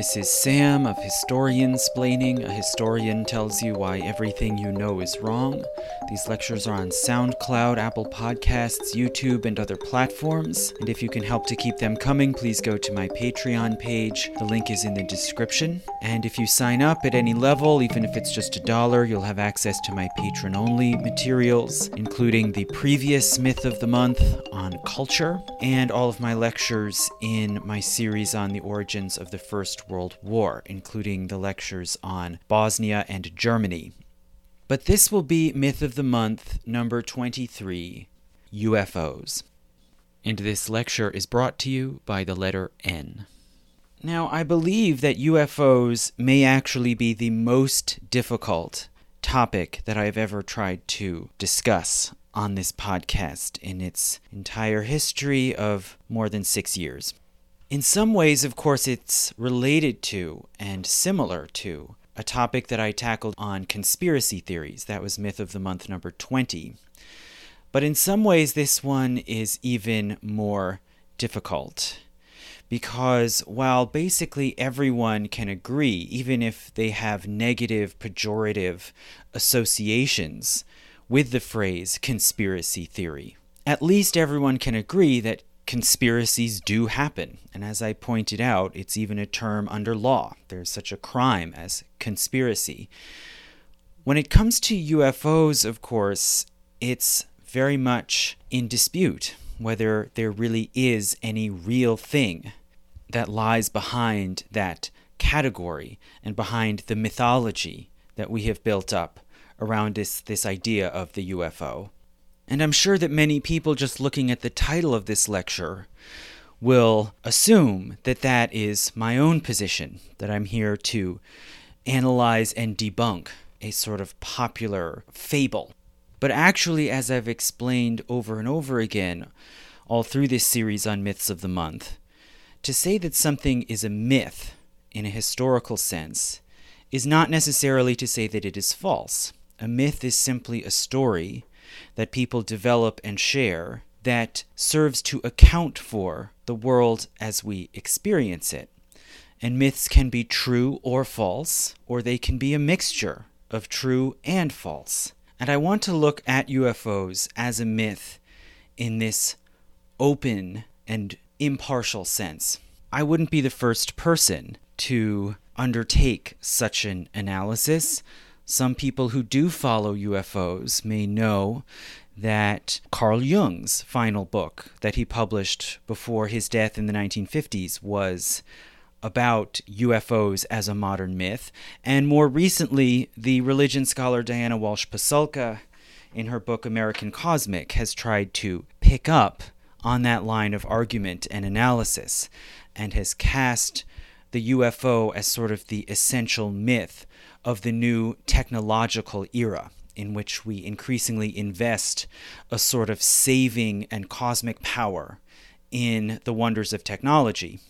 This is Sam of Historian Splaining. A historian tells you why everything you know is wrong. These lectures are on SoundCloud, Apple Podcasts, YouTube, and other platforms. And if you can help to keep them coming, please go to my Patreon page. The link is in the description. And if you sign up at any level, even if it's just a dollar, you'll have access to my patron only materials, including the previous Myth of the Month on culture and all of my lectures in my series on the origins of the First World War, including the lectures on Bosnia and Germany. But this will be Myth of the Month number 23 UFOs. And this lecture is brought to you by the letter N. Now, I believe that UFOs may actually be the most difficult topic that I've ever tried to discuss on this podcast in its entire history of more than six years. In some ways, of course, it's related to and similar to a topic that I tackled on conspiracy theories. That was Myth of the Month number 20. But in some ways, this one is even more difficult. Because while basically everyone can agree, even if they have negative, pejorative associations with the phrase conspiracy theory, at least everyone can agree that conspiracies do happen. And as I pointed out, it's even a term under law. There's such a crime as conspiracy. When it comes to UFOs, of course, it's very much in dispute whether there really is any real thing that lies behind that category and behind the mythology that we have built up around this, this idea of the UFO. And I'm sure that many people just looking at the title of this lecture will assume that that is my own position, that I'm here to analyze and debunk a sort of popular fable. But actually, as I've explained over and over again, all through this series on Myths of the Month, to say that something is a myth in a historical sense is not necessarily to say that it is false. A myth is simply a story that people develop and share that serves to account for the world as we experience it. And myths can be true or false, or they can be a mixture of true and false. And I want to look at UFOs as a myth in this open and impartial sense. I wouldn't be the first person to undertake such an analysis. Some people who do follow UFOs may know that Carl Jung's final book that he published before his death in the 1950s was about UFOs as a modern myth. And more recently, the religion scholar Diana Walsh Pasulka, in her book American Cosmic, has tried to pick up on that line of argument and analysis and has cast the UFO as sort of the essential myth of the new technological era in which we increasingly invest a sort of saving and cosmic power in the wonders of technology.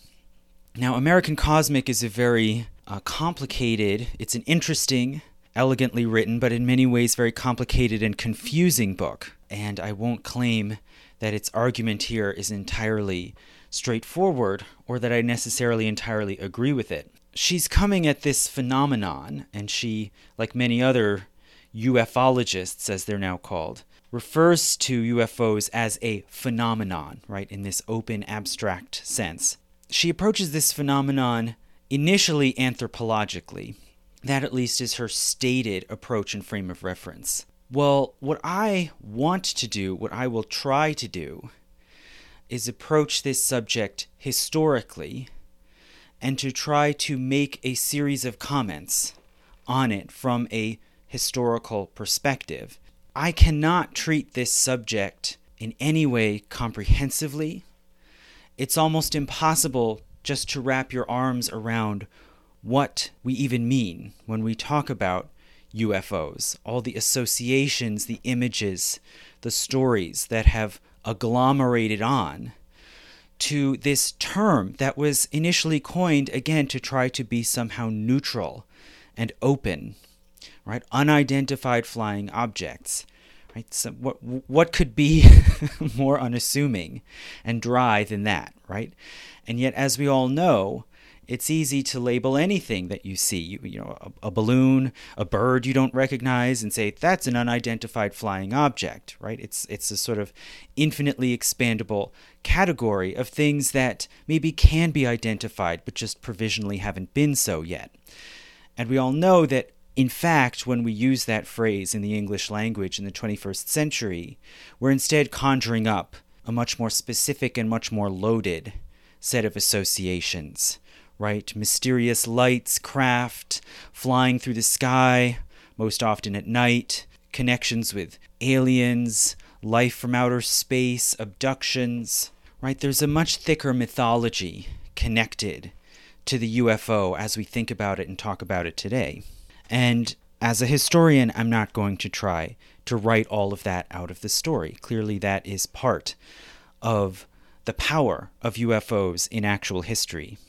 Now, American Cosmic is a very uh, complicated, it's an interesting, elegantly written, but in many ways very complicated and confusing book. And I won't claim that its argument here is entirely straightforward or that I necessarily entirely agree with it she's coming at this phenomenon, and she, like many other ufologists, as they're now called, refers to UFOs as a phenomenon, right, in this open, abstract sense. She approaches this phenomenon initially anthropologically. That, at least, is her stated approach and frame of reference. Well, what I want to do, what I will try to do, is approach this subject historically and to try to make a series of comments on it from a historical perspective. I cannot treat this subject in any way comprehensively. It's almost impossible just to wrap your arms around what we even mean when we talk about UFOs, all the associations, the images, the stories that have agglomerated on to this term that was initially coined again to try to be somehow neutral and open, right? Unidentified flying objects, right? So what what could be more unassuming and dry than that, right? And yet, as we all know, it's easy to label anything that you see. You, you know, a, a, balloon, a bird you don't recognize, and say that's an unidentified flying object, right? It's it's a sort of infinitely expandable category of things that maybe can be identified, but just provisionally haven't been so yet. And we all know that in fact, when we use that phrase in the English language in the 21st century, we're instead conjuring up a much more specific and much more loaded set of associations, right? Mysterious lights, craft, flying through the sky, most often at night, connections with aliens, life from outer space, abductions, right? There's a much thicker mythology connected to the UFO as we think about it and talk about it today. And as a historian, I'm not going to try to write all of that out of the story. Clearly, that is part of the power of UFOs in actual history.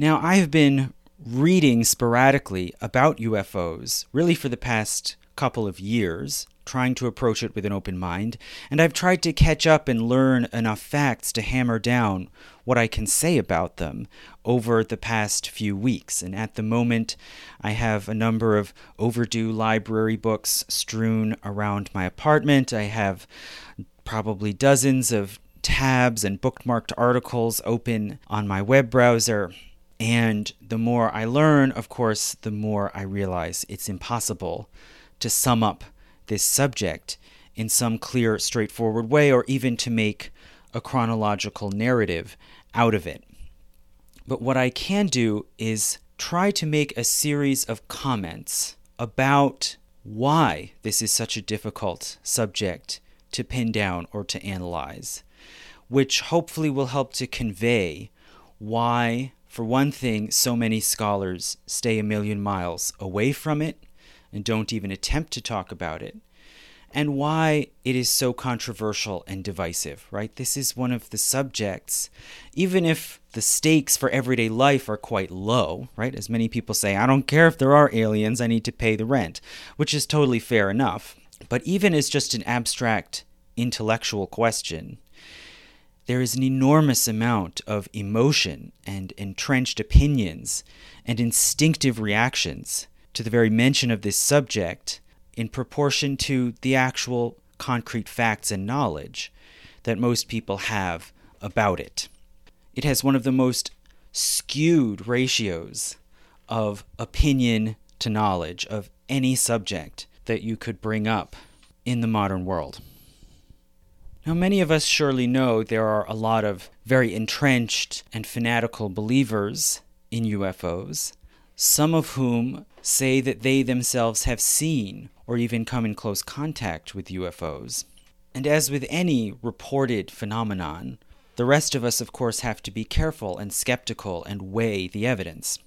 Now, I have been reading sporadically about UFOs really for the past couple of years, trying to approach it with an open mind, and I've tried to catch up and learn enough facts to hammer down what I can say about them over the past few weeks. And at the moment, I have a number of overdue library books strewn around my apartment. I have probably dozens of tabs and bookmarked articles open on my web browser. And the more I learn, of course, the more I realize it's impossible to sum up this subject in some clear, straightforward way, or even to make a chronological narrative out of it. But what I can do is try to make a series of comments about why this is such a difficult subject to pin down or to analyze, which hopefully will help to convey why, for one thing, so many scholars stay a million miles away from it and don't even attempt to talk about it, and why it is so controversial and divisive, right? This is one of the subjects, even if the stakes for everyday life are quite low, right? As many people say, I don't care if there are aliens, I need to pay the rent, which is totally fair enough. But even as just an abstract intellectual question, there is an enormous amount of emotion and entrenched opinions and instinctive reactions to the very mention of this subject in proportion to the actual concrete facts and knowledge that most people have about it. It has one of the most skewed ratios of opinion to knowledge of any subject that you could bring up in the modern world. Now, many of us surely know there are a lot of very entrenched and fanatical believers in UFOs, some of whom say that they themselves have seen or even come in close contact with UFOs. And as with any reported phenomenon, the rest of us, of course, have to be careful and skeptical and weigh the evidence.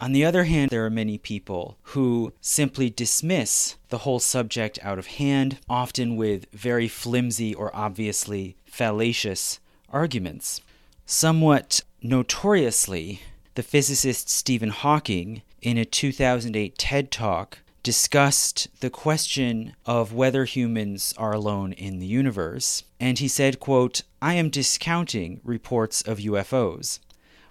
On the other hand, there are many people who simply dismiss the whole subject out of hand, often with very flimsy or obviously fallacious arguments. Somewhat notoriously, the physicist Stephen Hawking, in a 2008 TED Talk, discussed the question of whether humans are alone in the universe and he said quote i am discounting reports of ufos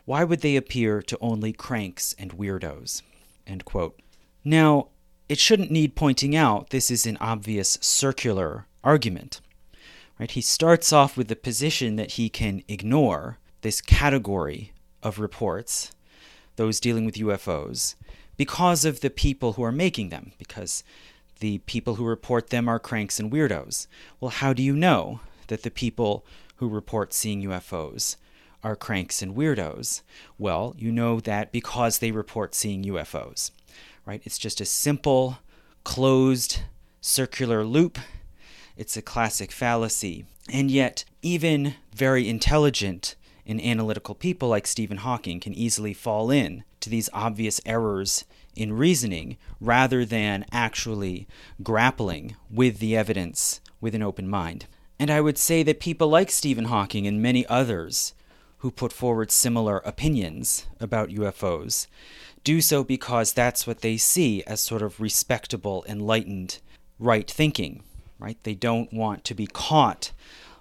why would they appear to only cranks and weirdos? End quote. Now it shouldn't need pointing out this is an obvious circular argument right? He starts off with the position that he can ignore this category of reports those dealing with UFOs, because of the people who are making them, because the people who report them are cranks and weirdos. Well, how do you know that the people who report seeing UFOs are cranks and weirdos? Well, you know that because they report seeing UFOs, right? It's just a simple, closed, circular loop. It's a classic fallacy. And yet, even very intelligent and analytical people like Stephen Hawking can easily fall in to these obvious errors in reasoning rather than actually grappling with the evidence with an open mind. And I would say that people like Stephen Hawking and many others who put forward similar opinions about UFOs do so because that's what they see as sort of respectable, enlightened, right thinking, right? They don't want to be caught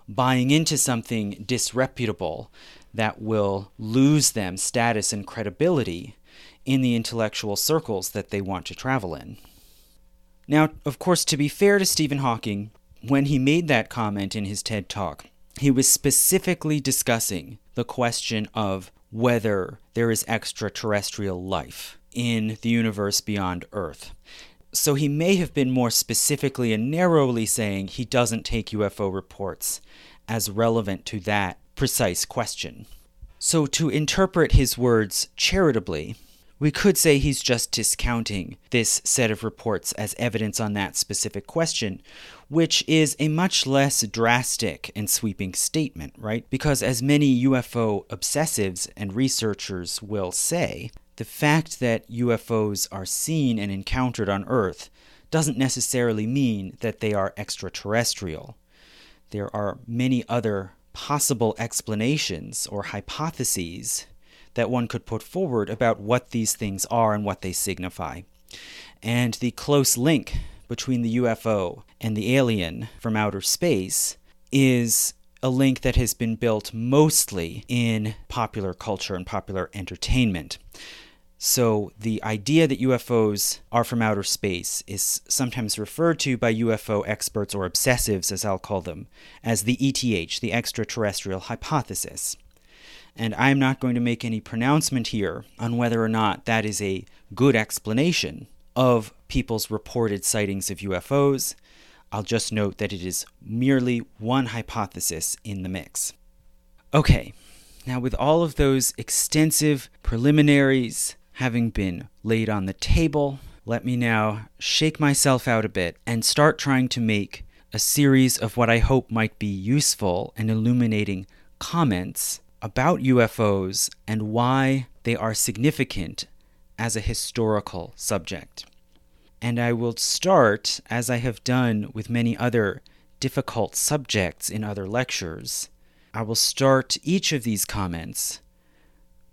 buying into something disreputable that will lose them status and credibility in the intellectual circles that they want to travel in. Now, of course, to be fair to Stephen Hawking, when he made that comment in his TED Talk, he was specifically discussing the question of whether there is extraterrestrial life in the universe beyond Earth. So he may have been more specifically and narrowly saying he doesn't take UFO reports as relevant to that precise question. So, to interpret his words charitably, we could say he's just discounting this set of reports as evidence on that specific question, which is a much less drastic and sweeping statement, right? Because, as many UFO obsessives and researchers will say, the fact that UFOs are seen and encountered on Earth doesn't necessarily mean that they are extraterrestrial. There are many other possible explanations or hypotheses that one could put forward about what these things are and what they signify. And the close link between the UFO and the alien from outer space is a link that has been built mostly in popular culture and popular entertainment. So, the idea that UFOs are from outer space is sometimes referred to by UFO experts or obsessives, as I'll call them, as the ETH, the extraterrestrial hypothesis. And I'm not going to make any pronouncement here on whether or not that is a good explanation of people's reported sightings of UFOs. I'll just note that it is merely one hypothesis in the mix. Okay, now with all of those extensive preliminaries, having been laid on the table, let me now shake myself out a bit and start trying to make a series of what I hope might be useful and illuminating comments about UFOs and why they are significant as a historical subject. And I will start, as I have done with many other difficult subjects in other lectures, I will start each of these comments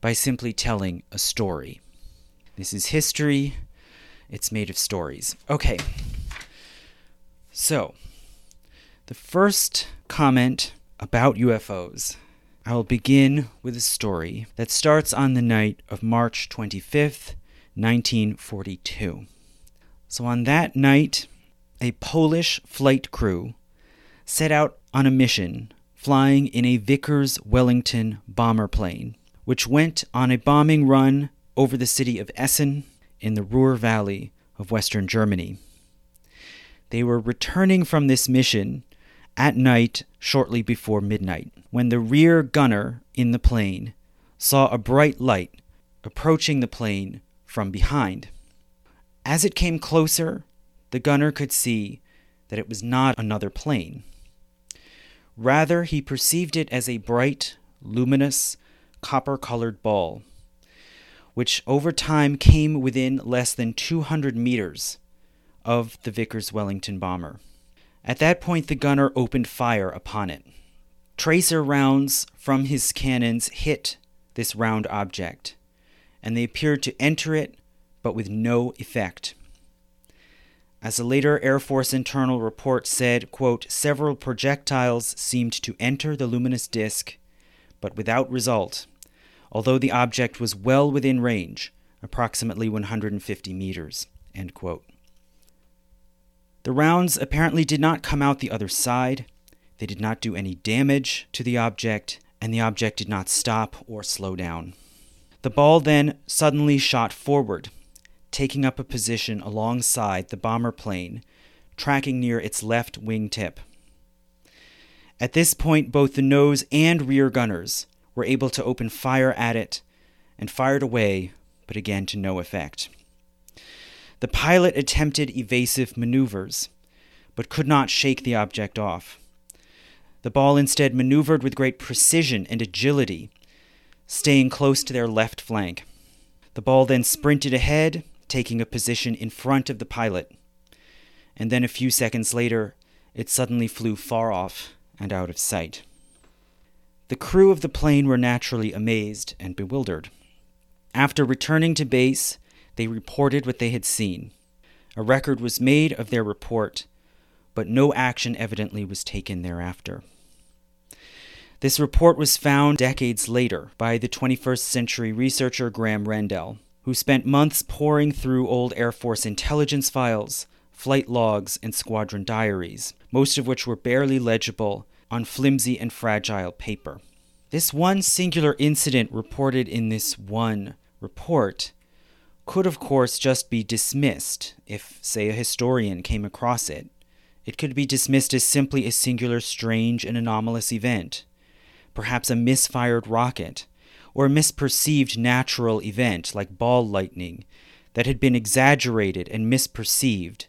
by simply telling a story. This is history. It's made of stories. Okay. So, the first comment about UFOs. I will begin with a story that starts on the night of March 25th, 1942. So, on that night, a Polish flight crew set out on a mission flying in a Vickers Wellington bomber plane, which went on a bombing run over the city of Essen in the Ruhr Valley of Western Germany. They were returning from this mission at night shortly before midnight when the rear gunner in the plane saw a bright light approaching the plane from behind. As it came closer, the gunner could see that it was not another plane. Rather, he perceived it as a bright, luminous, copper colored ball which over time came within less than 200 meters of the Vickers Wellington bomber. At that point, the gunner opened fire upon it. Tracer rounds from his cannons hit this round object, and they appeared to enter it, but with no effect. As a later Air Force internal report said, quote, several projectiles seemed to enter the luminous disk, but without result, although the object was well within range, approximately 150 meters. The rounds apparently did not come out the other side, they did not do any damage to the object, and the object did not stop or slow down. The ball then suddenly shot forward, taking up a position alongside the bomber plane, tracking near its left wing tip. At this point, both the nose and rear gunners were able to open fire at it and fired away, but again to no effect. The pilot attempted evasive maneuvers, but could not shake the object off. The ball instead maneuvered with great precision and agility, staying close to their left flank. The ball then sprinted ahead, taking a position in front of the pilot. And then a few seconds later, it suddenly flew far off and out of sight. The crew of the plane were naturally amazed and bewildered. After returning to base, they reported what they had seen. A record was made of their report, but no action evidently was taken thereafter. This report was found decades later by the 21st century researcher Graeme Rendall, who spent months poring through old Air Force intelligence files, flight logs, and squadron diaries, most of which were barely legible on flimsy and fragile paper. This one singular incident reported in this one report could, of course, just be dismissed if, say, a historian came across it. It could be dismissed as simply a singular, strange, and anomalous event, perhaps a misfired rocket, or a misperceived natural event like ball lightning that had been exaggerated and misperceived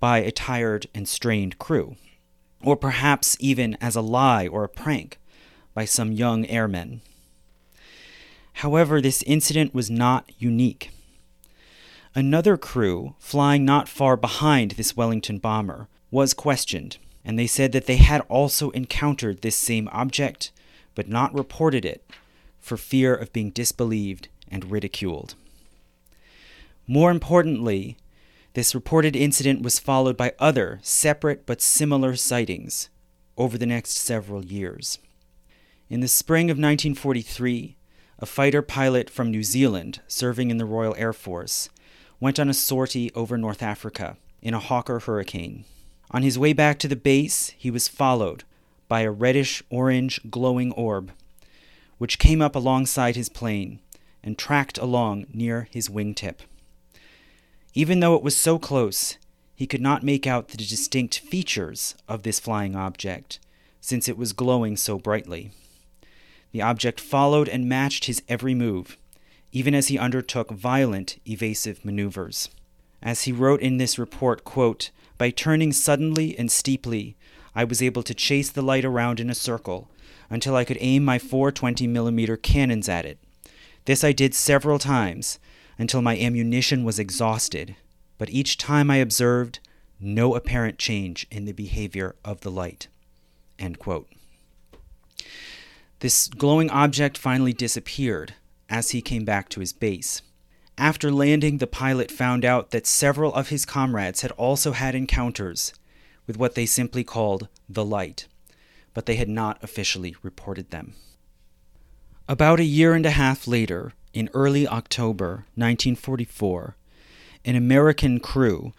by a tired and strained crew, or perhaps even as a lie or a prank by some young airmen. However, this incident was not unique. Another crew, flying not far behind this Wellington bomber, was questioned, and they said that they had also encountered this same object, but not reported it, for fear of being disbelieved and ridiculed. More importantly, this reported incident was followed by other separate but similar sightings over the next several years. In the spring of 1943, a fighter pilot from New Zealand serving in the Royal Air Force went on a sortie over North Africa in a Hawker Hurricane. On his way back to the base, he was followed by a reddish orange glowing orb, which came up alongside his plane and tracked along near his wingtip. Even though it was so close, he could not make out the distinct features of this flying object, since it was glowing so brightly. The object followed and matched his every move, even as he undertook violent evasive maneuvers. As he wrote in this report, quote, by turning suddenly and steeply, I was able to chase the light around in a circle until I could aim my 420 millimeter cannons at it. This I did several times until my ammunition was exhausted, but each time I observed no apparent change in the behavior of the light. This glowing object finally disappeared, as he came back to his base. After landing, the pilot found out that several of his comrades had also had encounters with what they simply called the light, but they had not officially reported them. About a year and a half later, in early October 1944, an American crew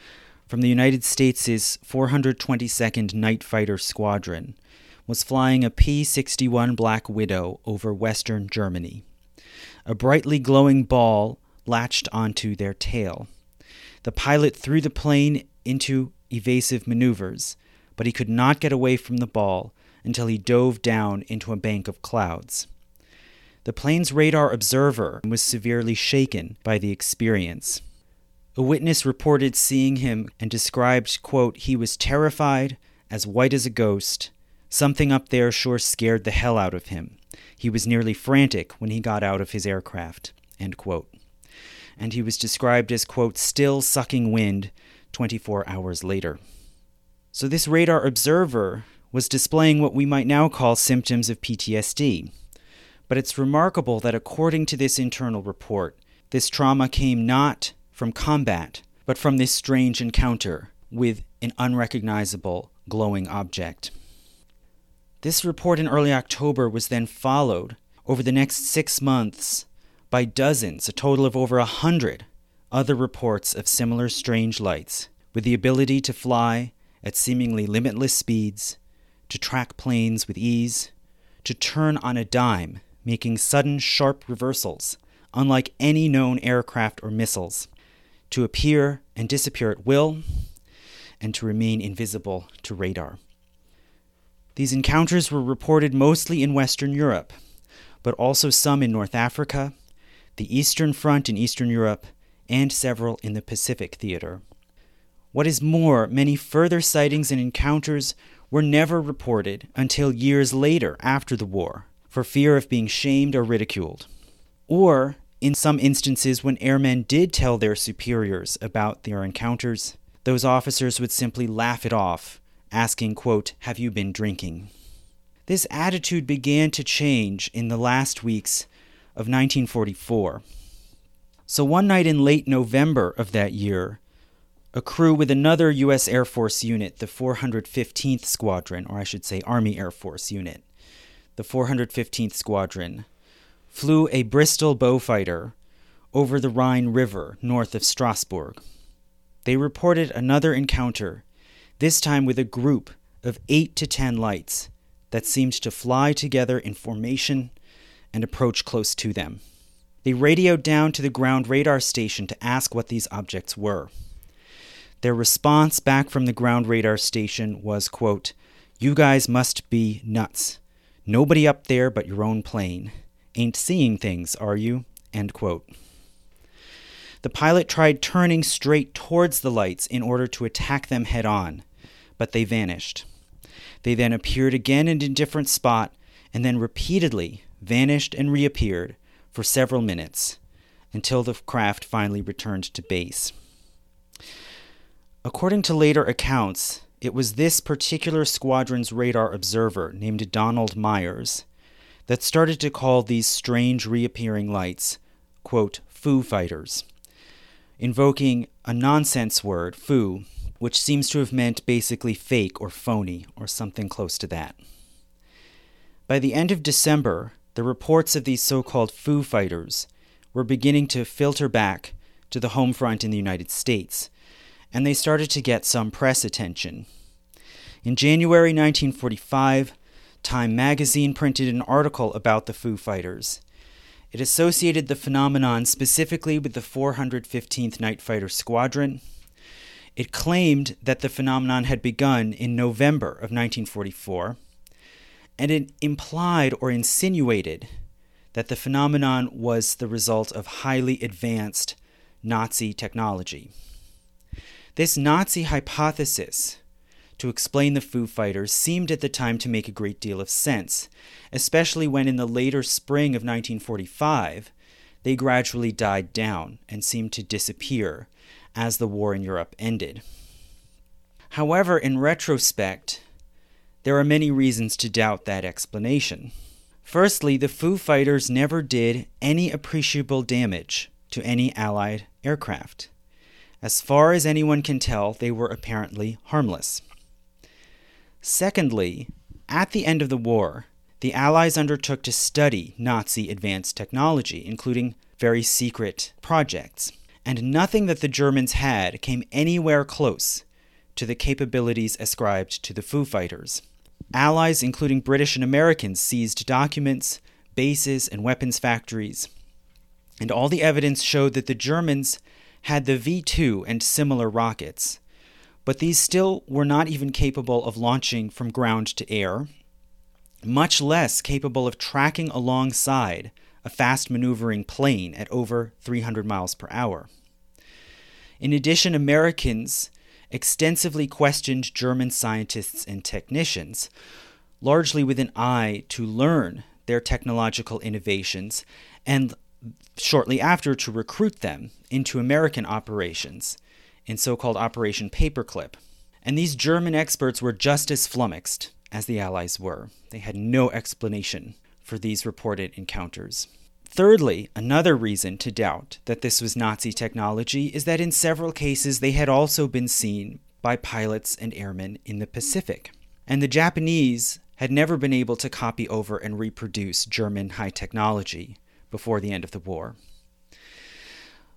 from the United States' 422nd Night Fighter Squadron was flying a P 61 Black Widow over western Germany. A brightly glowing ball latched onto their tail. The pilot threw the plane into evasive maneuvers, but he could not get away from the ball until he dove down into a bank of clouds. The plane's radar observer was severely shaken by the experience. A witness reported seeing him and described, quote, he was terrified, as white as a ghost. Something up there sure scared the hell out of him. He was nearly frantic when he got out of his aircraft. And he was described as, quote, still sucking wind 24 hours later. So this radar observer was displaying what we might now call symptoms of PTSD. But it's remarkable that according to this internal report, this trauma came not from combat, but from this strange encounter with an unrecognizable glowing object. This report in early October was then followed over the next six months by dozens, a total of over a hundred, other reports of similar strange lights, with the ability to fly at seemingly limitless speeds, to track planes with ease, to turn on a dime, making sudden sharp reversals, unlike any known aircraft or missiles, to appear and disappear at will, and to remain invisible to radar. These encounters were reported mostly in Western Europe, but also some in North Africa, the Eastern Front in Eastern Europe, and several in the Pacific theater. What is more, many further sightings and encounters were never reported until years later after the war, for fear of being shamed or ridiculed. Or, in some instances, when airmen did tell their superiors about their encounters, those officers would simply laugh it off asking, quote, Have you been drinking? This attitude began to change in the last weeks of 1944. So one night in late November of that year, a crew with another U.S. Air Force unit, the 415th Squadron, or I should say Army Air Force unit, the 415th Squadron, flew a Bristol Beaufighter over the Rhine River north of Strasbourg. They reported another encounter, this time with a group of eight to ten lights that seemed to fly together in formation and approach close to them. They radioed down to the ground radar station to ask what these objects were. Their response back from the ground radar station was, quote, You guys must be nuts. Nobody up there but your own plane. Ain't seeing things, are you? End quote. The pilot tried turning straight towards the lights in order to attack them head on, but they vanished. They then appeared again in a different spot and then repeatedly vanished and reappeared for several minutes until the craft finally returned to base. According to later accounts, it was this particular squadron's radar observer, named Donald Meiers, that started to call these strange reappearing lights, quote, Foo Fighters, invoking a nonsense word, foo, which seems to have meant basically fake or phony or something close to that. By the end of December, the reports of these so called Foo Fighters were beginning to filter back to the home front in the United States, and they started to get some press attention. In January 1945, Time magazine printed an article about the Foo Fighters. It associated the phenomenon specifically with the 415th Night Fighter Squadron. It claimed that the phenomenon had begun in November of 1944, and it implied or insinuated that the phenomenon was the result of highly advanced Nazi technology. This Nazi hypothesis to explain the Foo Fighters seemed at the time to make a great deal of sense, especially when in the later spring of 1945 they gradually died down and seemed to disappear as the war in Europe ended. However, in retrospect, there are many reasons to doubt that explanation. Firstly, the Foo Fighters never did any appreciable damage to any Allied aircraft. As far as anyone can tell, they were apparently harmless. Secondly, at the end of the war, the Allies undertook to study Nazi advanced technology, including very secret projects, and nothing that the Germans had came anywhere close to the capabilities ascribed to the Foo Fighters. Allies, including British and Americans, seized documents, bases, and weapons factories, and all the evidence showed that the Germans had the V 2 and similar rockets, but these still were not even capable of launching from ground to air, much less capable of tracking alongside a fast maneuvering plane at over 300 miles per hour. In addition, Americans extensively questioned German scientists and technicians, largely with an eye to learn their technological innovations and shortly after to recruit them into American operations in so called Operation Paperclip. And these German experts were just as flummoxed as the Allies were. They had no explanation for these reported encounters. Thirdly, another reason to doubt that this was Nazi technology is that in several cases they had also been seen by pilots and airmen in the Pacific. And the Japanese had never been able to copy over and reproduce German high technology before the end of the war.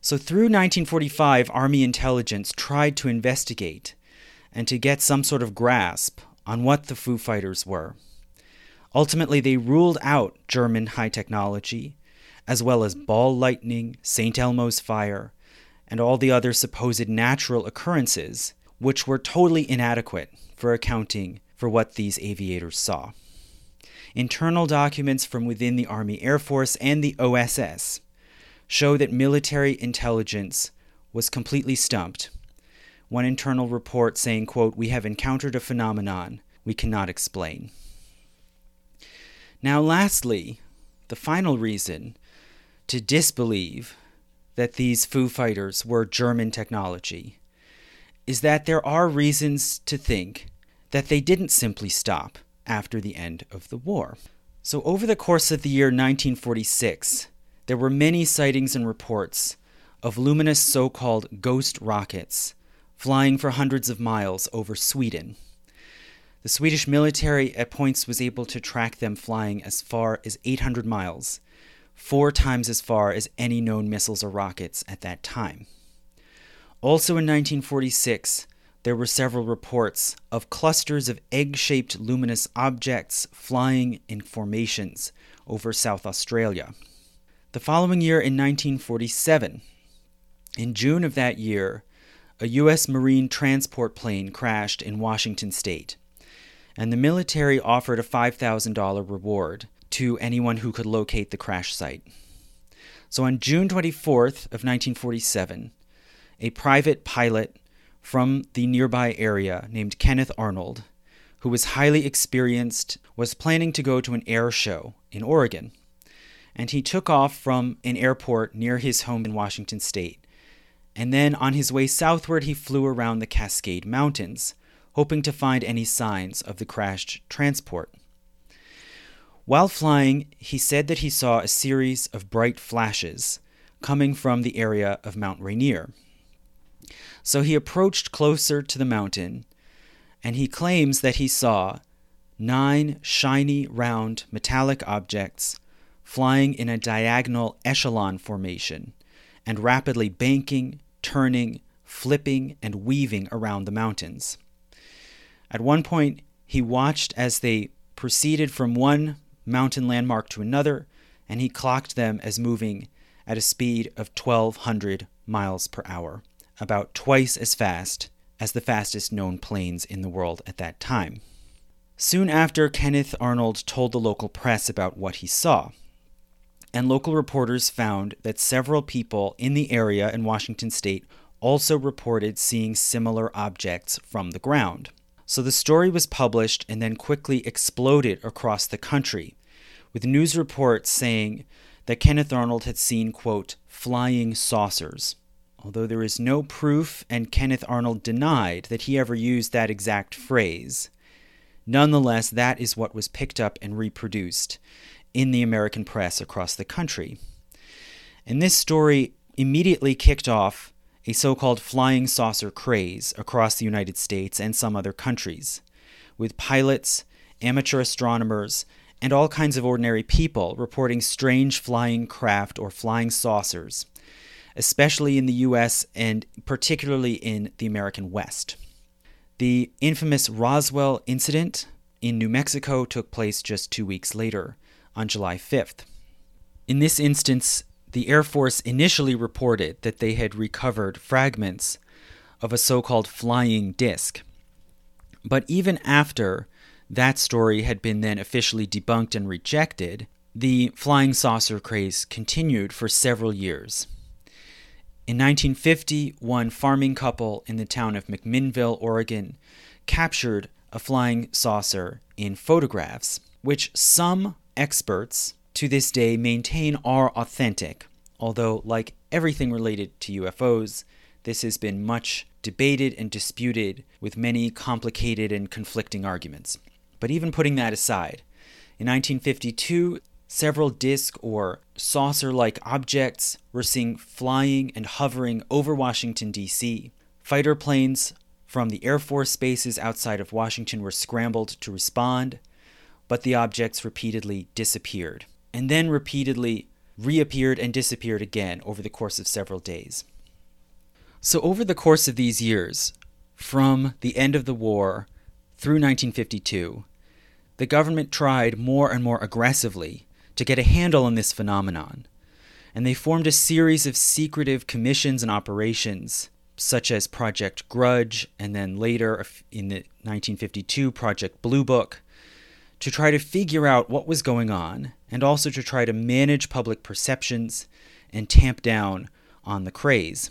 So, through 1945, Army intelligence tried to investigate and to get some sort of grasp on what the Foo Fighters were. Ultimately, they ruled out German high technology, as well as ball lightning, St. Elmo's fire, and all the other supposed natural occurrences, which were totally inadequate for accounting for what these aviators saw. Internal documents from within the Army Air Force and the OSS show that military intelligence was completely stumped. One internal report saying, quote, "We have encountered a phenomenon we cannot explain." Now, lastly, the final reason to disbelieve that these Foo Fighters were German technology is that there are reasons to think that they didn't simply stop after the end of the war. So, over the course of the year 1946, there were many sightings and reports of luminous so called ghost rockets flying for hundreds of miles over Sweden. The Swedish military at points was able to track them flying as far as 800 miles, four times as far as any known missiles or rockets at that time. Also in 1946, there were several reports of clusters of egg shaped luminous objects flying in formations over South Australia. The following year, in 1947, in June of that year, a U.S. Marine transport plane crashed in Washington state, and the military offered a $5,000 reward to anyone who could locate the crash site. So on June 24th of 1947, a private pilot from the nearby area named Kenneth Arnold, who was highly experienced, was planning to go to an air show in Oregon. And he took off from an airport near his home in Washington state. And then on his way southward, he flew around the Cascade Mountains, hoping to find any signs of the crashed transport. While flying, he said that he saw a series of bright flashes coming from the area of Mount Rainier. So he approached closer to the mountain, and he claims that he saw nine shiny, round, metallic objects flying in a diagonal echelon formation and rapidly banking, turning, flipping, and weaving around the mountains. At one point, he watched as they proceeded from one mountain landmark to another, and he clocked them as moving at a speed of 1,200 miles per hour about twice as fast as the fastest known planes in the world at that time. Soon after, Kenneth Arnold told the local press about what he saw. And local reporters found that several people in the area in Washington state also reported seeing similar objects from the ground. So the story was published and then quickly exploded across the country, with news reports saying that Kenneth Arnold had seen, quote, flying saucers, although there is no proof, and Kenneth Arnold denied that he ever used that exact phrase. Nonetheless, that is what was picked up and reproduced in the American press across the country. And this story immediately kicked off a so called flying saucer craze across the United States and some other countries, with pilots, amateur astronomers, and all kinds of ordinary people reporting strange flying craft or flying saucers especially in the US and particularly in the American West. The infamous Roswell incident in New Mexico took place just two weeks later, on July 5th. In this instance, the Air Force initially reported that they had recovered fragments of a so called flying disc. But even after that story had been then officially debunked and rejected, the flying saucer craze continued for several years. In 1950, one farming couple in the town of McMinnville, Oregon, captured a flying saucer in photographs, which some experts to this day maintain are authentic, although, like everything related to UFOs, this has been much debated and disputed with many complicated and conflicting arguments. But even putting that aside, in 1952, Several disc or saucer like objects were seen flying and hovering over Washington, D.C. Fighter planes from the Air Force bases outside of Washington were scrambled to respond, but the objects repeatedly disappeared, and then repeatedly reappeared and disappeared again over the course of several days. So, over the course of these years, from the end of the war through 1952, the government tried more and more aggressively to get a handle on this phenomenon, and they formed a series of secretive commissions and operations, such as Project Grudge, and then later in the 1952 Project Blue Book, to try to figure out what was going on and also to try to manage public perceptions and tamp down on the craze.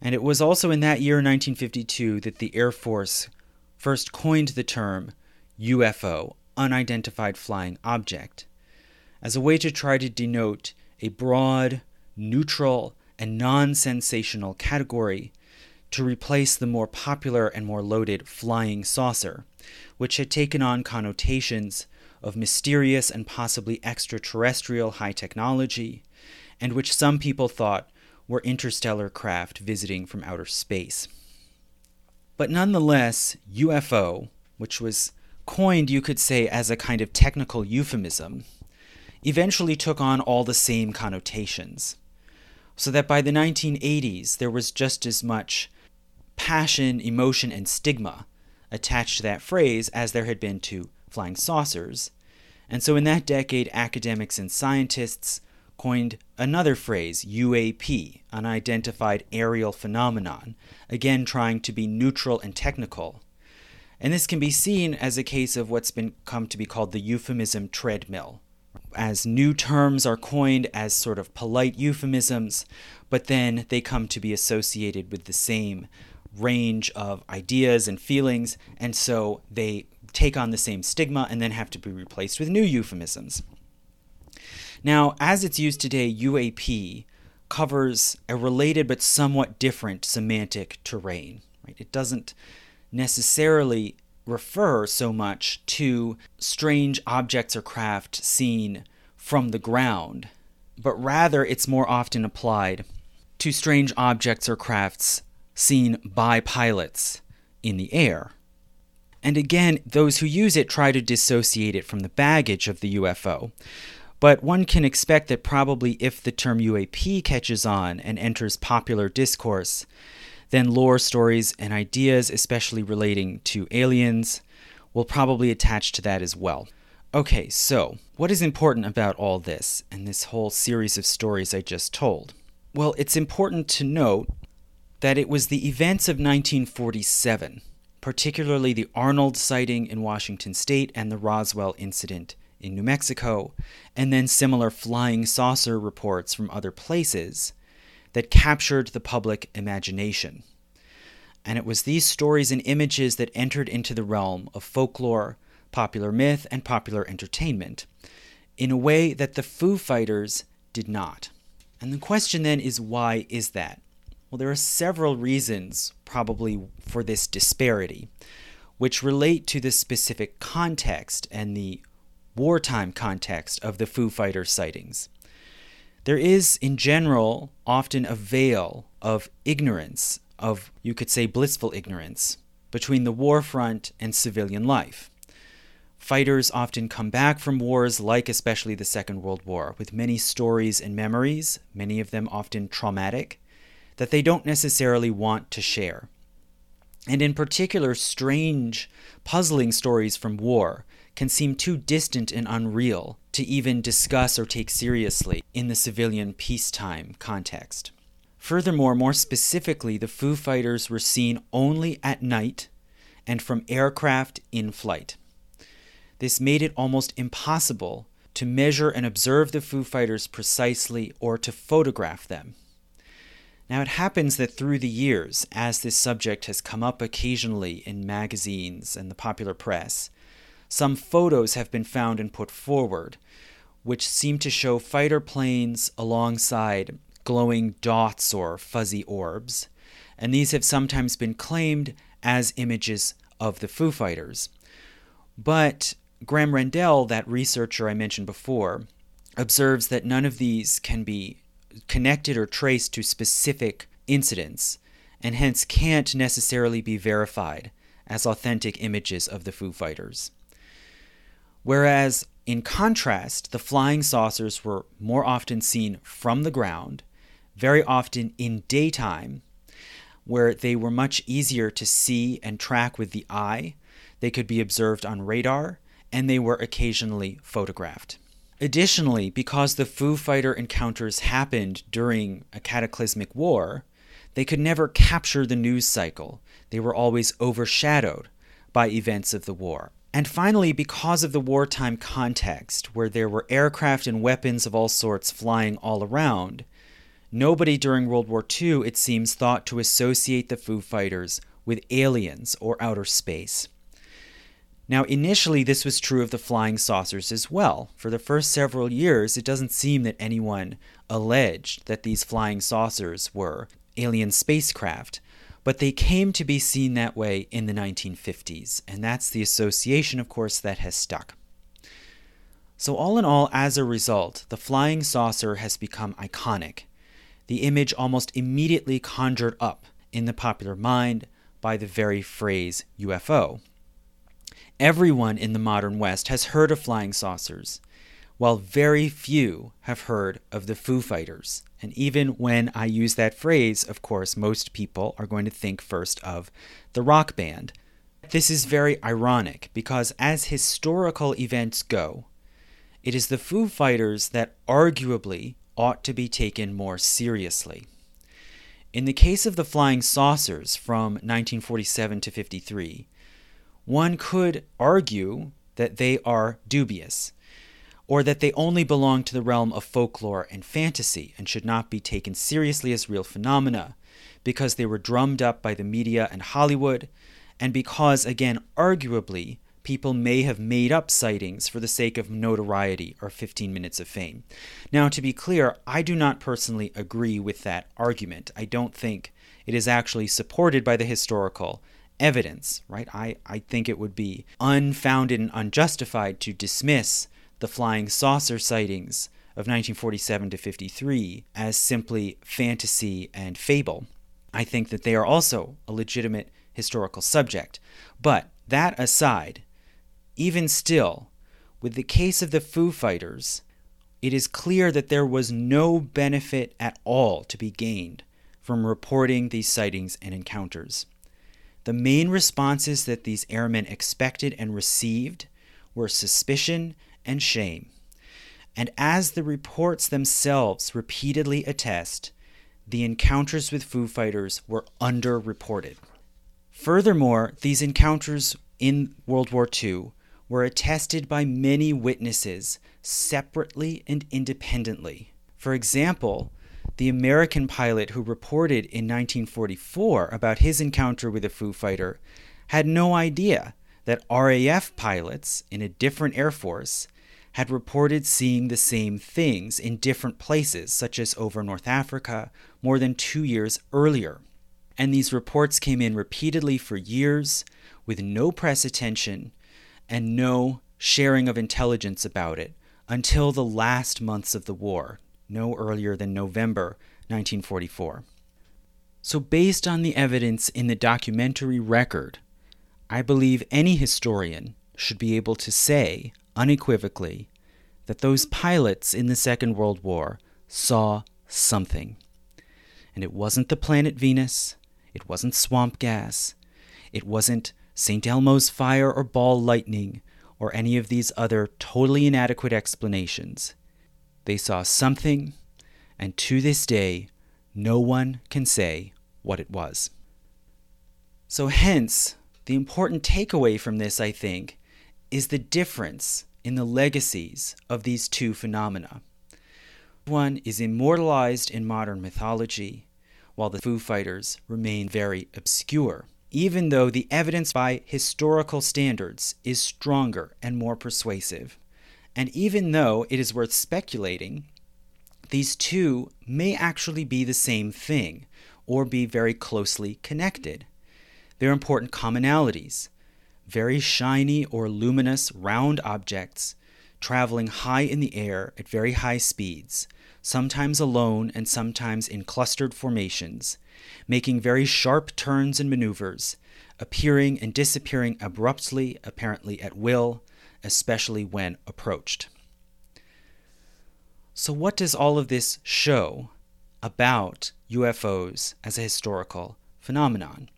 And it was also in that year, 1952, that the Air Force first coined the term UFO, unidentified flying object, as a way to try to denote a broad, neutral, and non sensational category to replace the more popular and more loaded flying saucer, which had taken on connotations of mysterious and possibly extraterrestrial high technology, and which some people thought were interstellar craft visiting from outer space. But nonetheless, UFO which was coined, you could say, as a kind of technical euphemism, eventually took on all the same connotations. So that by the 1980s, there was just as much passion, emotion, and stigma attached to that phrase as there had been to flying saucers. And so in that decade, academics and scientists coined another phrase, UAP, unidentified aerial phenomenon, again trying to be neutral and technical. And this can be seen as a case of what's been come to be called the euphemism treadmill. As new terms are coined as sort of polite euphemisms, but then they come to be associated with the same range of ideas and feelings, and so they take on the same stigma and then have to be replaced with new euphemisms. Now, as it's used today, UAP covers a related but somewhat different semantic terrain. Right? It doesn't necessarily refer so much to strange objects or craft seen from the ground, but rather it's more often applied to strange objects or crafts seen by pilots in the air. And again, those who use it try to dissociate it from the baggage of the UFO. But one can expect that probably if the term UAP catches on and enters popular discourse, then lore stories and ideas, especially relating to aliens, will probably attach to that as well. Okay, so what is important about all this and this whole series of stories I just told? Well, it's important to note that it was the events of 1947, particularly the Arnold sighting in Washington state and the Roswell incident in New Mexico, and then similar flying saucer reports from other places that captured the public imagination. And it was these stories and images that entered into the realm of folklore, popular myth, and popular entertainment in a way that the Foo Fighters did not. And the question then is why is that? Well, there are several reasons probably for this disparity, which relate to the specific context and the wartime context of the Foo Fighter sightings. There is, in general, often a veil of ignorance, of, you could say, blissful ignorance, between the war front and civilian life. Fighters often come back from wars, like especially the Second World War, with many stories and memories, many of them often traumatic, that they don't necessarily want to share. And in particular, strange, puzzling stories from war can seem too distant and unreal to even discuss or take seriously in the civilian peacetime context. Furthermore, more specifically, the Foo Fighters were seen only at night and from aircraft in flight. This made it almost impossible to measure and observe the Foo Fighters precisely or to photograph them. Now, it happens that through the years, as this subject has come up occasionally in magazines and the popular press, some photos have been found and put forward, which seem to show fighter planes alongside glowing dots or fuzzy orbs, and these have sometimes been claimed as images of the Foo Fighters. But Graeme Rendall, that researcher I mentioned before, observes that none of these can be connected or traced to specific incidents, and hence can't necessarily be verified as authentic images of the Foo Fighters. Whereas, in contrast, the flying saucers were more often seen from the ground, very often in daytime, where they were much easier to see and track with the eye. They could be observed on radar, and they were occasionally photographed. Additionally, because the Foo Fighter encounters happened during a cataclysmic war, they could never capture the news cycle. They were always overshadowed by events of the war. And finally, because of the wartime context, where there were aircraft and weapons of all sorts flying all around, nobody during World War II, it seems, thought to associate the Foo Fighters with aliens or outer space. Now, initially, this was true of the flying saucers as well. For the first several years, it doesn't seem that anyone alleged that these flying saucers were alien spacecraft, but they came to be seen that way in the 1950s, and that's the association, of course, that has stuck. So, all in all, as a result, the flying saucer has become iconic. The image almost immediately conjured up in the popular mind by the very phrase UFO. Everyone in the modern West has heard of flying saucers, while very few have heard of the Foo Fighters. And even when I use that phrase, of course, most people are going to think first of the rock band. This is very ironic because, as historical events go, it is the Foo Fighters that arguably ought to be taken more seriously. In the case of the flying saucers from 1947 to 53, one could argue that they are dubious, or that they only belong to the realm of folklore and fantasy and should not be taken seriously as real phenomena, because they were drummed up by the media and Hollywood, and because, again, arguably, people may have made up sightings for the sake of notoriety or 15 minutes of fame. Now, to be clear, I do not personally agree with that argument. I don't think it is actually supported by the historical evidence, right? I, I think it would be unfounded and unjustified to dismiss the flying saucer sightings of 1947 to 53 as simply fantasy and fable. I think that they are also a legitimate historical subject. But that aside, even still, with the case of the Foo Fighters, it is clear that there was no benefit at all to be gained from reporting these sightings and encounters. The main responses that these airmen expected and received were suspicion and shame. And as the reports themselves repeatedly attest, the encounters with Foo Fighters were underreported. Furthermore, these encounters in World War II were attested by many witnesses separately and independently. For example, the American pilot who reported in 1944 about his encounter with a Foo Fighter had no idea that RAF pilots in a different Air Force had reported seeing the same things in different places, such as over North Africa, more than two years earlier. And these reports came in repeatedly for years with no press attention and no sharing of intelligence about it until the last months of the war, no earlier than November 1944. So, based on the evidence in the documentary record, I believe any historian should be able to say unequivocally that those pilots in the Second World War saw something. And it wasn't the planet Venus, it wasn't swamp gas, it wasn't St. Elmo's fire or ball lightning, or any of these other totally inadequate explanations. They saw something, and to this day, no one can say what it was. So, hence, the important takeaway from this, I think, is the difference in the legacies of these two phenomena. One is immortalized in modern mythology, while the Foo Fighters remain very obscure even though the evidence by historical standards is stronger and more persuasive. And even though it is worth speculating, these two may actually be the same thing or be very closely connected. There are important commonalities very shiny or luminous round objects traveling high in the air at very high speeds, sometimes alone and sometimes in clustered formations making very sharp turns and maneuvers, appearing and disappearing abruptly, apparently at will, especially when approached. So, what does all of this show about UFOs as a historical phenomenon?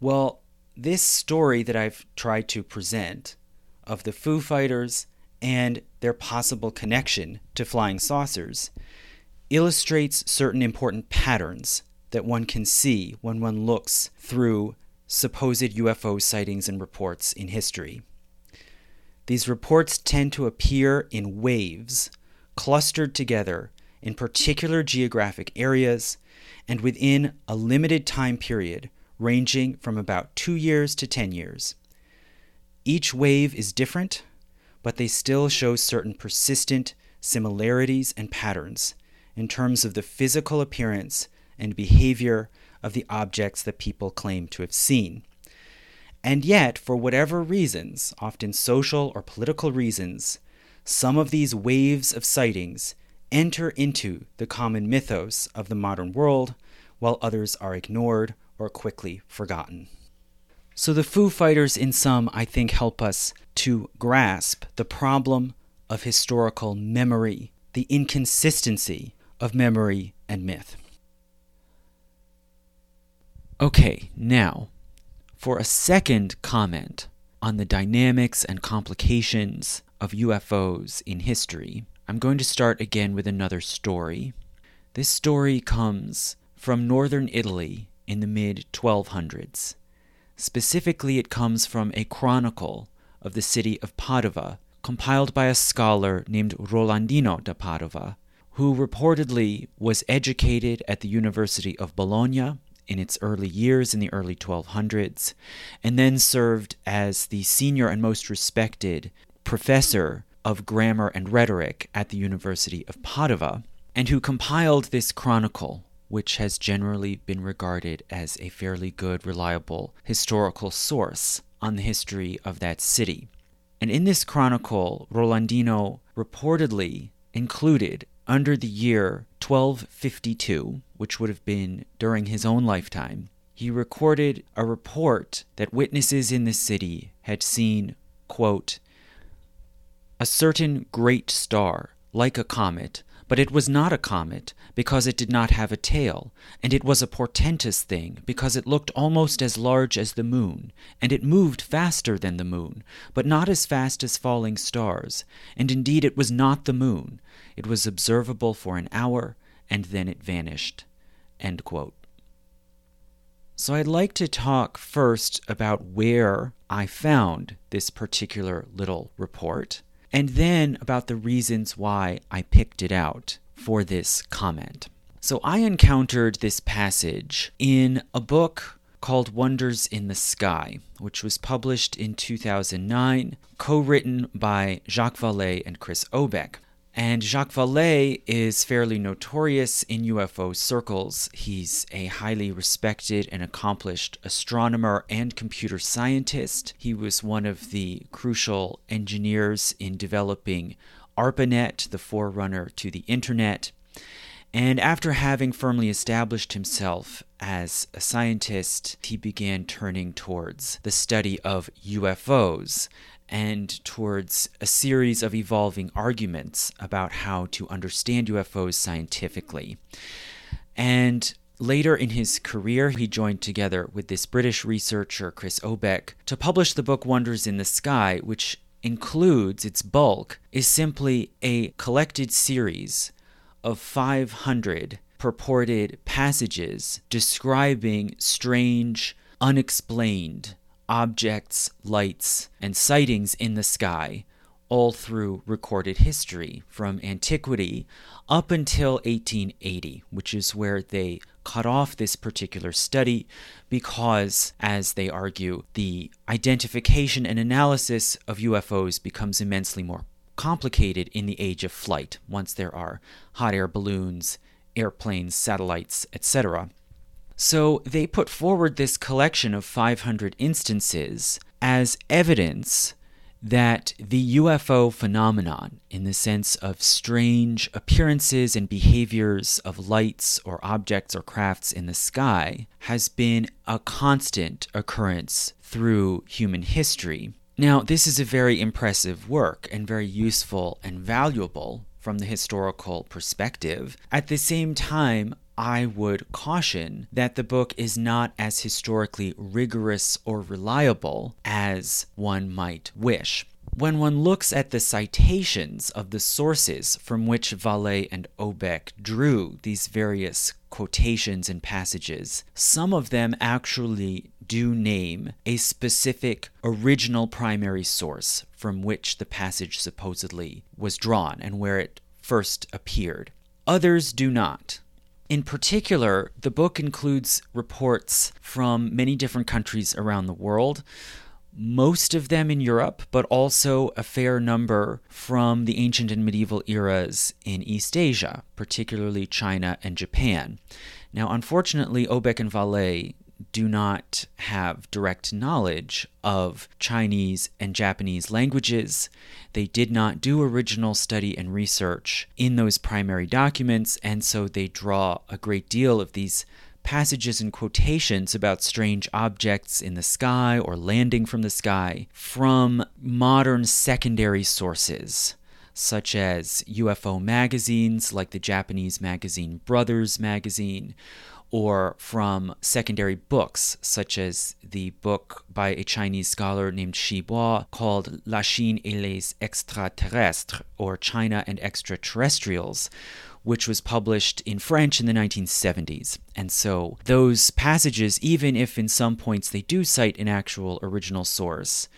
Well, this story that I've tried to present of the Foo Fighters and their possible connection to flying saucers illustrates certain important patterns that one can see when one looks through supposed UFO sightings and reports in history. These reports tend to appear in waves, clustered together in particular geographic areas and within a limited time period ranging from about two years to 10 years. Each wave is different, but they still show certain persistent similarities and patterns in terms of the physical appearance and behavior of the objects that people claim to have seen. And yet, for whatever reasons, often social or political reasons, some of these waves of sightings enter into the common mythos of the modern world, while others are ignored or quickly forgotten. So the Foo Fighters, in some, I think, help us to grasp the problem of historical memory, the inconsistency of memory and myth. Okay, now, for a second comment on the dynamics and complications of UFOs in history, I'm going to start again with another story. This story comes from northern Italy in the mid 1200s. Specifically, it comes from a chronicle of the city of Padua, compiled by a scholar named Rolandino da Padova, who reportedly was educated at the University of Bologna in its early years in the early 1200s, and then served as the senior and most respected professor of grammar and rhetoric at the University of Padua, and who compiled this chronicle, which has generally been regarded as a fairly good, reliable historical source on the history of that city. And in this chronicle, Rolandino reportedly included under the year 1252, which would have been during his own lifetime, he recorded a report that witnesses in the city had seen, quote, a certain great star, like a comet, but it was not a comet, because it did not have a tail, and it was a portentous thing, because it looked almost as large as the moon, and it moved faster than the moon, but not as fast as falling stars, and indeed it was not the moon. It was observable for an hour, and then it vanished. So I'd like to talk first about where I found this particular little report and then about the reasons why I picked it out for this comment. So I encountered this passage in a book called Wonders in the Sky, which was published in 2009, co written by Jacques Vallée and Chris Aubeck. And Jacques Vallée is fairly notorious in UFO circles. He's a highly respected and accomplished astronomer and computer scientist. He was one of the crucial engineers in developing ARPANET, the forerunner to the internet. And after having firmly established himself as a scientist, he began turning towards the study of UFOs and towards a series of evolving arguments about how to understand UFOs scientifically. And Later in his career, he joined together with this British researcher, Chris Aubeck, to publish the book Wonders in the Sky, which includes its bulk, is simply a collected series of 500 purported passages describing strange, unexplained objects, lights, and sightings in the sky all through recorded history from antiquity up until 1880, which is where they cut off this particular study because, as they argue, the identification and analysis of UFOs becomes immensely more complicated in the age of flight once there are hot air balloons, airplanes, satellites, etc. So they put forward this collection of 500 instances as evidence that the UFO phenomenon, in the sense of strange appearances and behaviors of lights or objects or crafts in the sky, has been a constant occurrence through human history. Now, this is a very impressive work and very useful and valuable from the historical perspective. At the same time, I would caution that the book is not as historically rigorous or reliable as one might wish. When one looks at the citations of the sources from which Vallée and Aubeck drew these various quotations and passages, some of them actually do name a specific original primary source from which the passage supposedly was drawn and where it first appeared. Others do not. In particular, the book includes reports from many different countries around the world, most of them in Europe, but also a fair number from the ancient and medieval eras in East Asia, particularly China and Japan. Now, unfortunately, Aubeck and Vallée do not have direct knowledge of Chinese and Japanese languages. They did not do original study and research in those primary documents, and so they draw a great deal of these passages and quotations about strange objects in the sky or landing from the sky from modern secondary sources such as UFO magazines like the Japanese magazine Brothers magazine, or from secondary books, such as the book by a Chinese scholar named Shi Bo called La Chine et les extraterrestres, or China and Extraterrestrials, which was published in French in the 1970s. And so those passages, even if in some points they do cite an actual original source,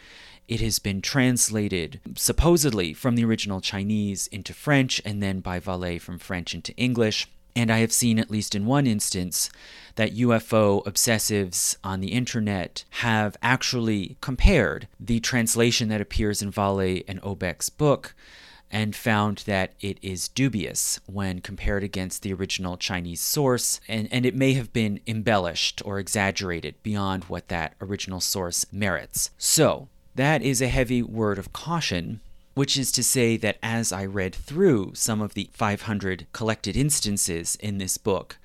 it has been translated supposedly from the original Chinese into French and then by Vallée from French into English. And I have seen, at least in one instance, that UFO obsessives on the internet have actually compared the translation that appears in Vallée and Aubeck's book and found that it is dubious when compared against the original Chinese source, and, and it may have been embellished or exaggerated beyond what that original source merits. So, that is a heavy word of caution, which is to say that as I read through some of the 500 collected instances in this book,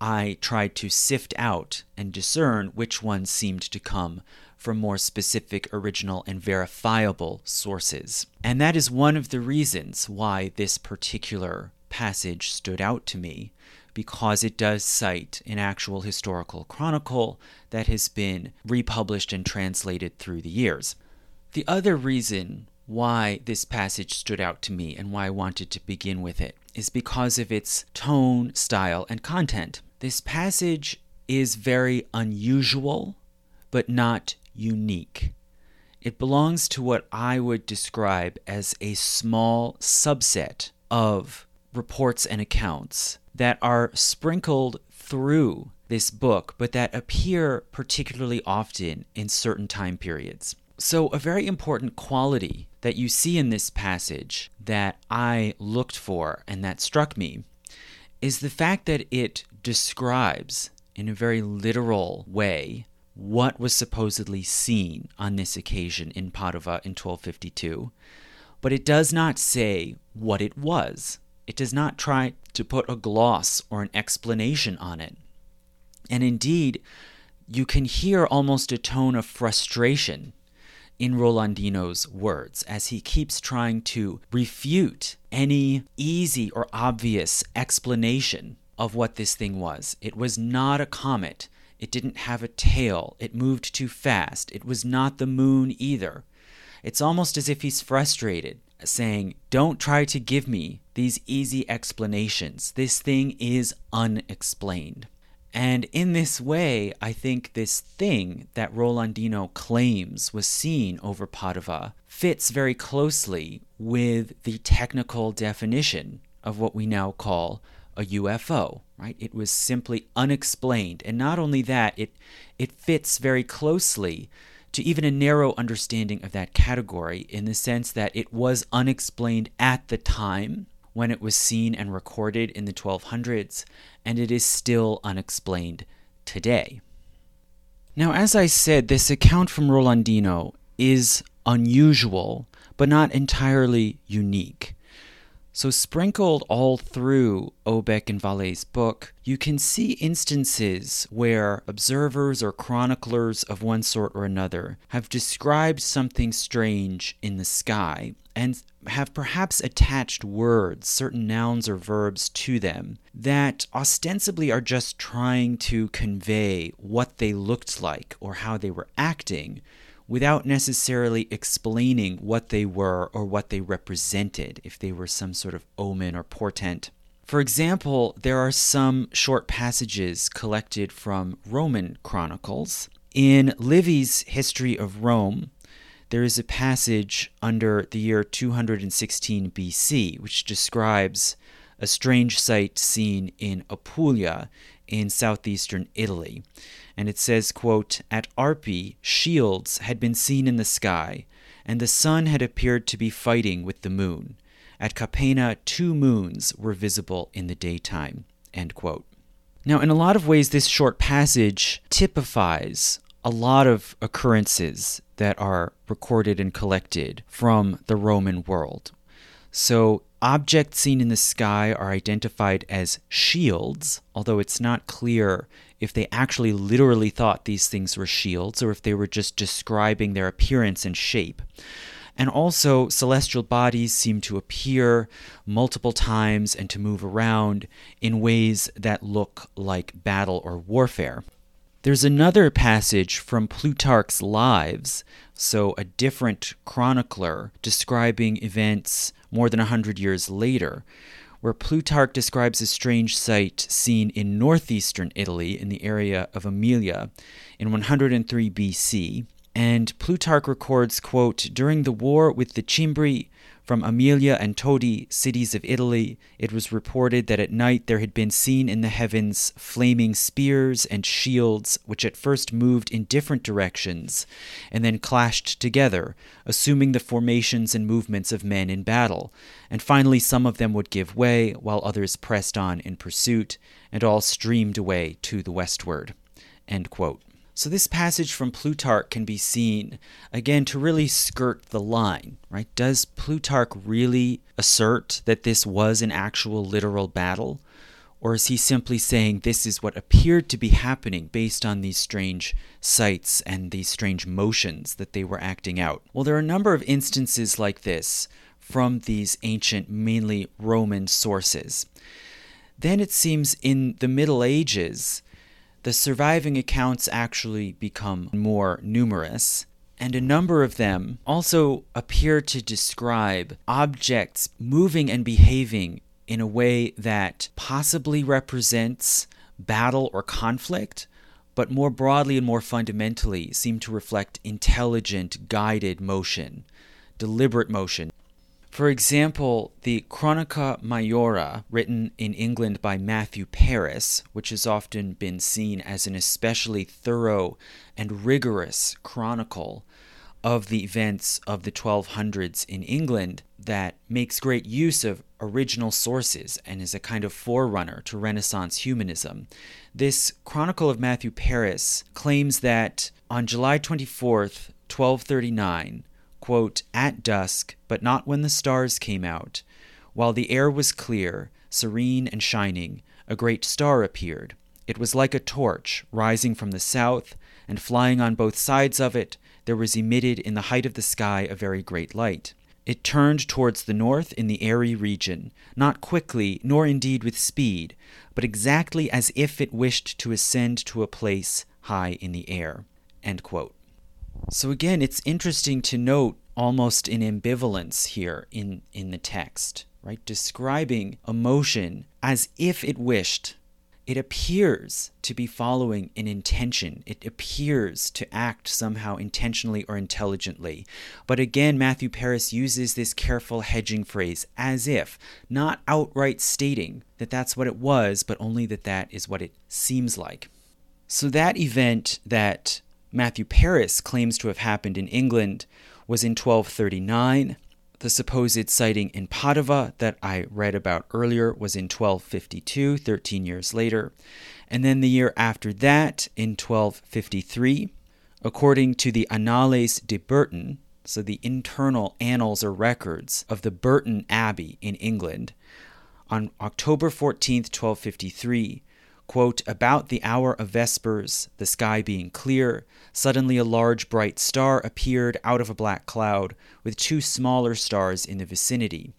I tried to sift out and discern which ones seemed to come from more specific, original, and verifiable sources. And that is one of the reasons why this particular passage stood out to me, because it does cite an actual historical chronicle that has been republished and translated through the years. The other reason why this passage stood out to me and why I wanted to begin with it is because of its tone, style, and content. This passage is very unusual, but not unique. It belongs to what I would describe as a small subset of reports and accounts that are sprinkled through this book, but that appear particularly often in certain time periods. So, a very important quality that you see in this passage that I looked for and that struck me is the fact that it describes, in a very literal way, what was supposedly seen on this occasion in Padova in 1252, but it does not say what it was. It does not try to put a gloss or an explanation on it. And indeed, you can hear almost a tone of frustration in Rolandino's words as he keeps trying to refute any easy or obvious explanation of what this thing was. It was not a comet. It didn't have a tail. It moved too fast. It was not the moon either. It's almost as if he's frustrated, saying, Don't try to give me these easy explanations. This thing is unexplained. And in this way, I think this thing that Rolandino claims was seen over Padova fits very closely with the technical definition of what we now call a UFO, right? It was simply unexplained. And not only that, it, it fits very closely to even a narrow understanding of that category in the sense that it was unexplained at the time when it was seen and recorded in the 1200s, and it is still unexplained today. Now, as I said, this account from Rolandino is unusual, but not entirely unique. So, sprinkled all through Aubeck and Vallée's book, you can see instances where observers or chroniclers of one sort or another have described something strange in the sky and have perhaps attached words, certain nouns or verbs to them that ostensibly are just trying to convey what they looked like or how they were acting without necessarily explaining what they were or what they represented, if they were some sort of omen or portent. For example, there are some short passages collected from Roman chronicles. In Livy's History of Rome, there is a passage under the year 216 BC which describes a strange sight seen in Apulia in southeastern Italy. And it says, quote, At Arpi, shields had been seen in the sky, and the sun had appeared to be fighting with the moon. At Capena, two moons were visible in the daytime. End quote. Now, in a lot of ways, this short passage typifies a lot of occurrences that are recorded and collected from the Roman world. So Objects seen in the sky are identified as shields, although it's not clear if they actually literally thought these things were shields or if they were just describing their appearance and shape. And also, celestial bodies seem to appear multiple times and to move around in ways that look like battle or warfare. There's another passage from Plutarch's Lives, so a different chronicler describing events more than a hundred years later, where Plutarch describes a strange sight seen in northeastern Italy in the area of Aemilia in 103 BC. And Plutarch records, quote, during the war with the Cimbri, from Aemilia and Todi, cities of Italy, it was reported that at night there had been seen in the heavens flaming spears and shields, which at first moved in different directions and then clashed together, assuming the formations and movements of men in battle. And finally, some of them would give way, while others pressed on in pursuit, and all streamed away to the westward. End quote. So this passage from Plutarch can be seen again to really skirt the line, right? Does Plutarch really assert that this was an actual literal battle? Or is he simply saying this is what appeared to be happening based on these strange sights and these strange motions that they were acting out? Well, there are a number of instances like this from these ancient, mainly Roman sources. Then it seems in the Middle Ages, the surviving accounts actually become more numerous, and a number of them also appear to describe objects moving and behaving in a way that possibly represents battle or conflict, but more broadly and more fundamentally seem to reflect intelligent, guided motion, deliberate motion. For example, the Chronica Majora, written in England by Matthew Paris, which has often been seen as an especially thorough and rigorous chronicle of the events of the 1200s in England, that makes great use of original sources and is a kind of forerunner to Renaissance humanism. This Chronicle of Matthew Paris claims that on July 24th, 1239, quote, at dusk, but not when the stars came out. While the air was clear, serene, and shining, a great star appeared. It was like a torch, rising from the south, and flying on both sides of it, there was emitted in the height of the sky a very great light. It turned towards the north in the airy region, not quickly, nor indeed with speed, but exactly as if it wished to ascend to a place high in the air. So again, it's interesting to note almost an ambivalence here in, in the text, right? Describing emotion as if it wished. It appears to be following an intention. It appears to act somehow intentionally or intelligently. But again, Matthew Paris uses this careful hedging phrase as if, not outright stating that that's what it was, but only that that is what it seems like. So, that event that Matthew Paris claims to have happened in England was in 1239. The supposed sighting in Padua that I read about earlier was in 1252, 13 years later. And then the year after that, in 1253, according to the Annales de Burton, so the internal annals or records of the Burton Abbey in England, on October 14th, 1253, Quote, About the hour of vespers, the sky being clear, suddenly a large bright star appeared out of a black cloud, with two smaller stars in the vicinity.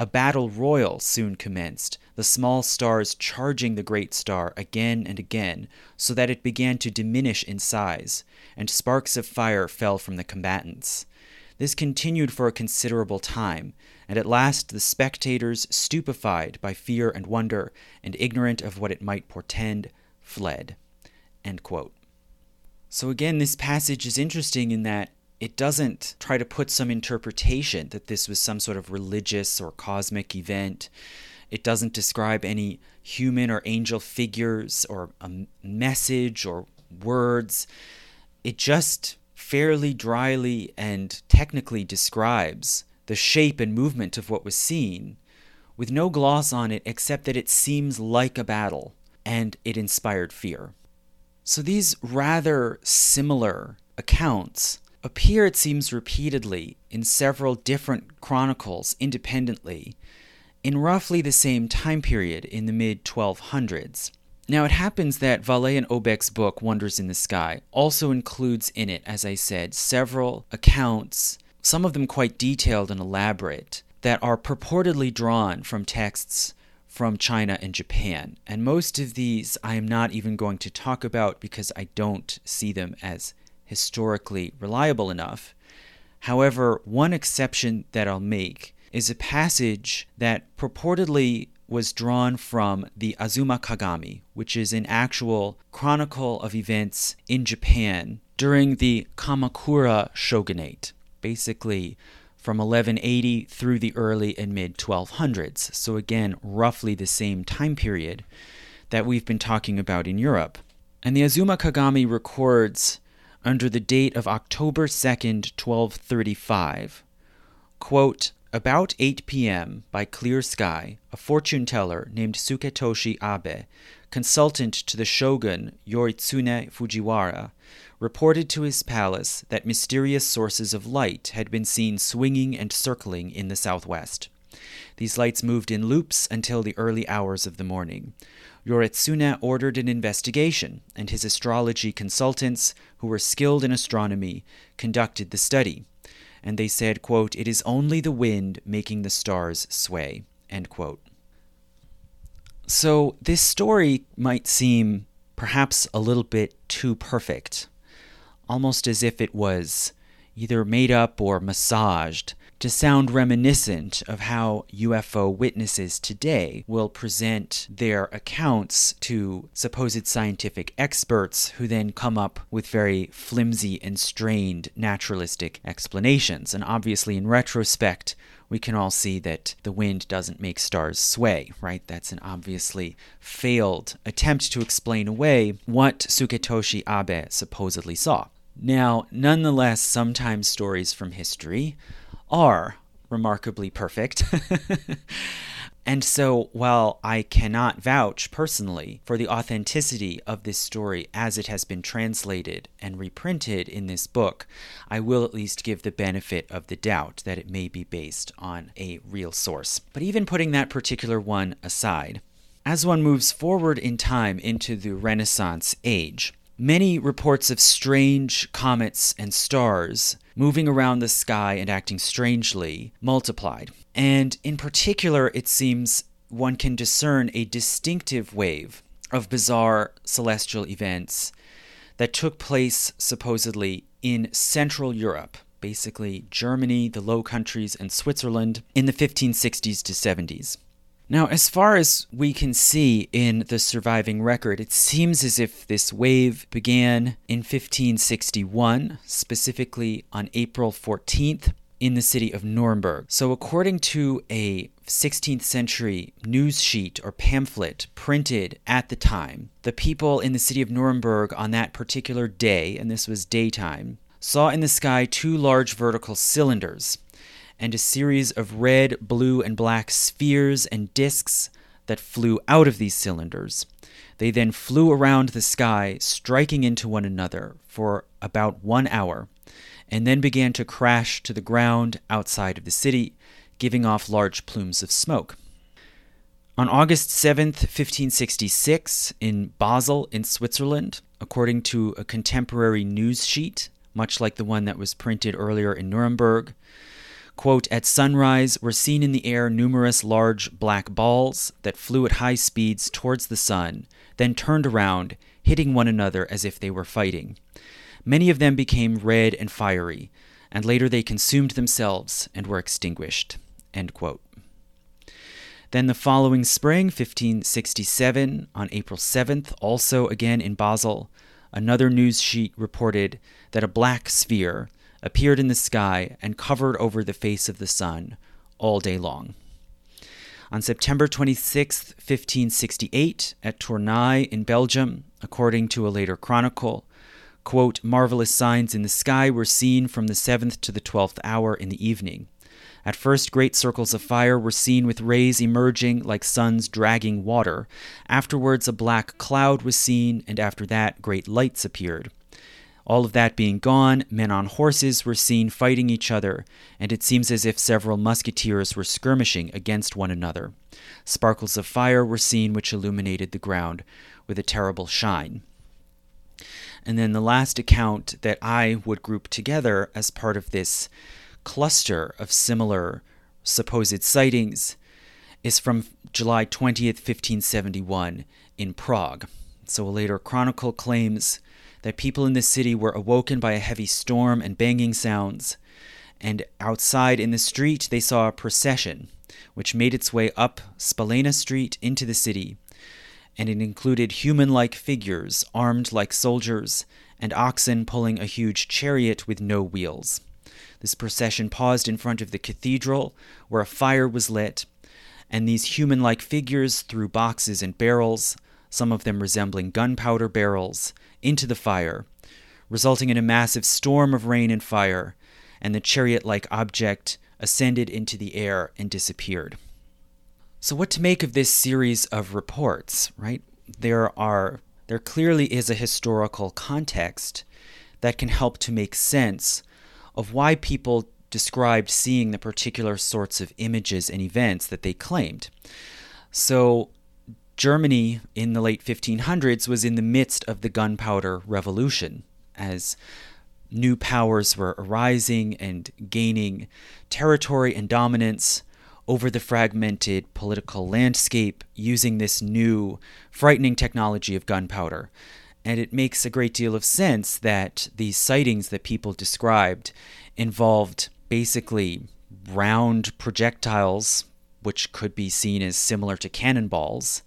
A battle royal soon commenced, the small stars charging the great star again and again, so that it began to diminish in size, and sparks of fire fell from the combatants. This continued for a considerable time, and at last the spectators, stupefied by fear and wonder, and ignorant of what it might portend, fled. So, again, this passage is interesting in that it doesn't try to put some interpretation that this was some sort of religious or cosmic event. It doesn't describe any human or angel figures or a message or words. It just fairly dryly and technically describes the shape and movement of what was seen, with no gloss on it except that it seems like a battle and it inspired fear. So these rather similar accounts appear, it seems, repeatedly in several different chronicles independently, in roughly the same time period in the mid 1200s. Now, it happens that Vallée and Aubeck's book, Wonders in the Sky, also includes in it, as I said, several accounts, some of them quite detailed and elaborate, that are purportedly drawn from texts from China and Japan. And most of these I am not even going to talk about because I don't see them as historically reliable enough. However, one exception that I'll make is a passage that purportedly was drawn from the Azuma Kagami, which is an actual chronicle of events in Japan during the Kamakura shogunate, basically from 1180 through the early and mid 1200s. So, again, roughly the same time period that we've been talking about in Europe. And the Azuma Kagami records under the date of October 2nd, 1235, quote, about 8 p.m., by clear sky, a fortune teller named Suketoshi Abe, consultant to the shogun Yoritsune Fujiwara, reported to his palace that mysterious sources of light had been seen swinging and circling in the southwest. These lights moved in loops until the early hours of the morning. Yoritsune ordered an investigation, and his astrology consultants, who were skilled in astronomy, conducted the study and they said, quote, It is only the wind making the stars sway. So this story might seem perhaps a little bit too perfect, almost as if it was either made up or massaged to sound reminiscent of how UFO witnesses today will present their accounts to supposed scientific experts who then come up with very flimsy and strained naturalistic explanations. And obviously, in retrospect, we can all see that the wind doesn't make stars sway, right? That's an obviously failed attempt to explain away what Suketoshi Abe supposedly saw. Now, nonetheless, sometimes stories from history are remarkably perfect. and so, while I cannot vouch personally for the authenticity of this story as it has been translated and reprinted in this book, I will at least give the benefit of the doubt that it may be based on a real source. But even putting that particular one aside, as one moves forward in time into the Renaissance age, Many reports of strange comets and stars moving around the sky and acting strangely multiplied. And in particular, it seems one can discern a distinctive wave of bizarre celestial events that took place supposedly in Central Europe, basically Germany, the Low Countries, and Switzerland, in the 1560s to 70s. Now, as far as we can see in the surviving record, it seems as if this wave began in 1561, specifically on April 14th in the city of Nuremberg. So, according to a 16th century news sheet or pamphlet printed at the time, the people in the city of Nuremberg on that particular day, and this was daytime, saw in the sky two large vertical cylinders and a series of red, blue, and black spheres and disks that flew out of these cylinders. They then flew around the sky, striking into one another for about one hour, and then began to crash to the ground outside of the city, giving off large plumes of smoke. On August 7th, 1566, in Basel, in Switzerland, according to a contemporary news sheet, much like the one that was printed earlier in Nuremberg, Quote, At sunrise were seen in the air numerous large black balls that flew at high speeds towards the sun, then turned around, hitting one another as if they were fighting. Many of them became red and fiery, and later they consumed themselves and were extinguished. Then the following spring, 1567, on April 7th, also again in Basel, another news sheet reported that a black sphere, appeared in the sky and covered over the face of the sun all day long. On September 26, 1568, at Tournai in Belgium, according to a later chronicle, quote, marvelous signs in the sky were seen from the seventh to the twelfth hour in the evening. At first, great circles of fire were seen with rays emerging like suns dragging water. Afterwards, a black cloud was seen, and after that, great lights appeared. All of that being gone, men on horses were seen fighting each other, and it seems as if several musketeers were skirmishing against one another. Sparkles of fire were seen which illuminated the ground with a terrible shine. And then the last account that I would group together as part of this cluster of similar supposed sightings is from July 20th, 1571, in Prague. So a later chronicle claims that people in the city were awoken by a heavy storm and banging sounds, and outside in the street they saw a procession, which made its way up Spalena Street into the city, and it included human like figures armed like soldiers and oxen pulling a huge chariot with no wheels. This procession paused in front of the cathedral, where a fire was lit, and these human like figures threw boxes and barrels, some of them resembling gunpowder barrels, into the fire, resulting in a massive storm of rain and fire, and the chariot like object ascended into the air and disappeared. So, what to make of this series of reports, right? There are there clearly is a historical context that can help to make sense of why people described seeing the particular sorts of images and events that they claimed. So, Germany in the late 1500s was in the midst of the gunpowder revolution as new powers were arising and gaining territory and dominance over the fragmented political landscape using this new, frightening technology of gunpowder. And it makes a great deal of sense that these sightings that people described involved basically round projectiles, which could be seen as similar to cannonballs,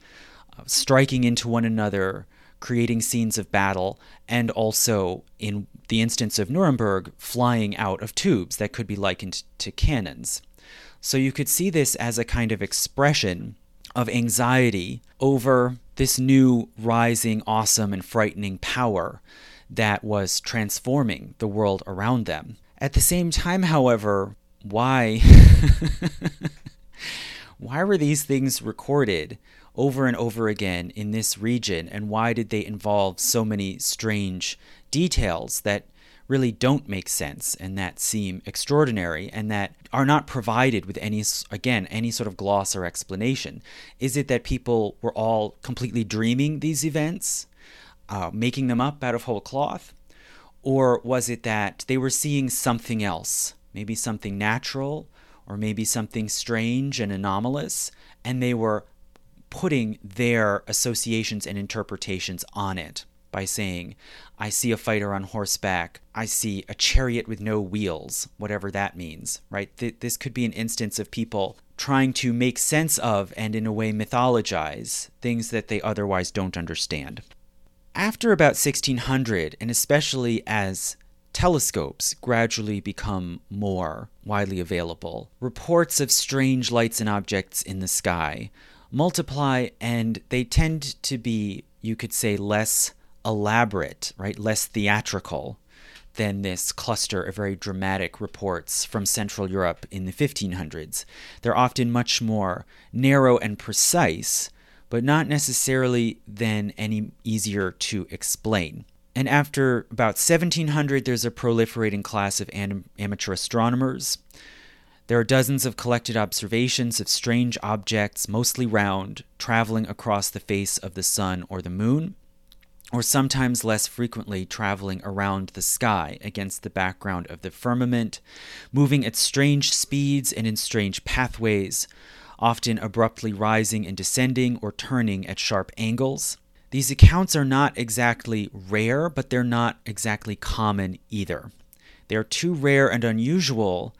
uh, striking into one another, creating scenes of battle, and also, in the instance of Nuremberg, flying out of tubes that could be likened to cannons. So you could see this as a kind of expression of anxiety over this new, rising, awesome, and frightening power that was transforming the world around them. At the same time, however, why why were these things recorded over and over again in this region? And why did they involve so many strange details that really don't make sense and that seem extraordinary and that are not provided with any again any sort of gloss or explanation? Is it that people were all completely dreaming these events uh, making them up out of whole cloth? Or was it that they were seeing something else, maybe something natural, or maybe something strange and anomalous, and they were putting their associations and interpretations on it by saying, I see a fighter on horseback, I see a chariot with no wheels, whatever that means, right? Th- this could be an instance of people trying to make sense of and, in a way, mythologize things that they otherwise don't understand. After about 1600, and especially as telescopes gradually become more widely available, reports of strange lights and objects in the sky multiply and they tend to be, you could say, less elaborate, right? Less theatrical than this cluster of very dramatic reports from Central Europe in the 1500s. They're often much more narrow and precise, but not necessarily then any easier to explain. And after about 1700, there's a proliferating class of am- amateur astronomers. There are dozens of collected observations of strange objects, mostly round, traveling across the face of the sun or the moon, or sometimes less frequently traveling around the sky against the background of the firmament, moving at strange speeds and in strange pathways, often abruptly rising and descending or turning at sharp angles. These accounts are not exactly rare, but they're not exactly common either. They are too rare and unusual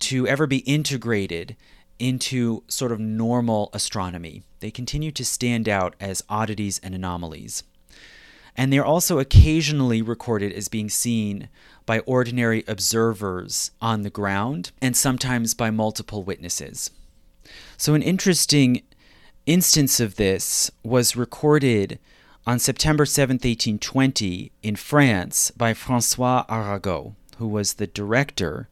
to ever be integrated into sort of normal astronomy. They continue to stand out as oddities and anomalies. And they're also occasionally recorded as being seen by ordinary observers on the ground and sometimes by multiple witnesses. So, an interesting instance of this was recorded on September 7, 1820, in France by Francois Arago, who was the director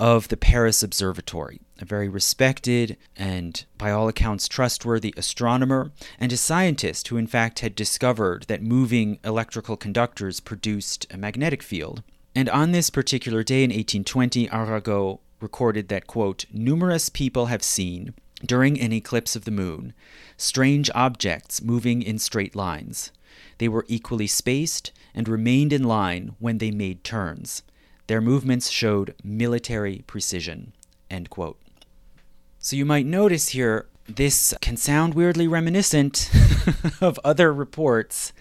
of the Paris Observatory, a very respected and, by all accounts, trustworthy astronomer, and a scientist who, in fact, had discovered that moving electrical conductors produced a magnetic field. And on this particular day in 1820, Arago recorded that, quote, numerous people have seen, during an eclipse of the moon, strange objects moving in straight lines. They were equally spaced and remained in line when they made turns. Their movements showed military precision. So you might notice here this can sound weirdly reminiscent of other reports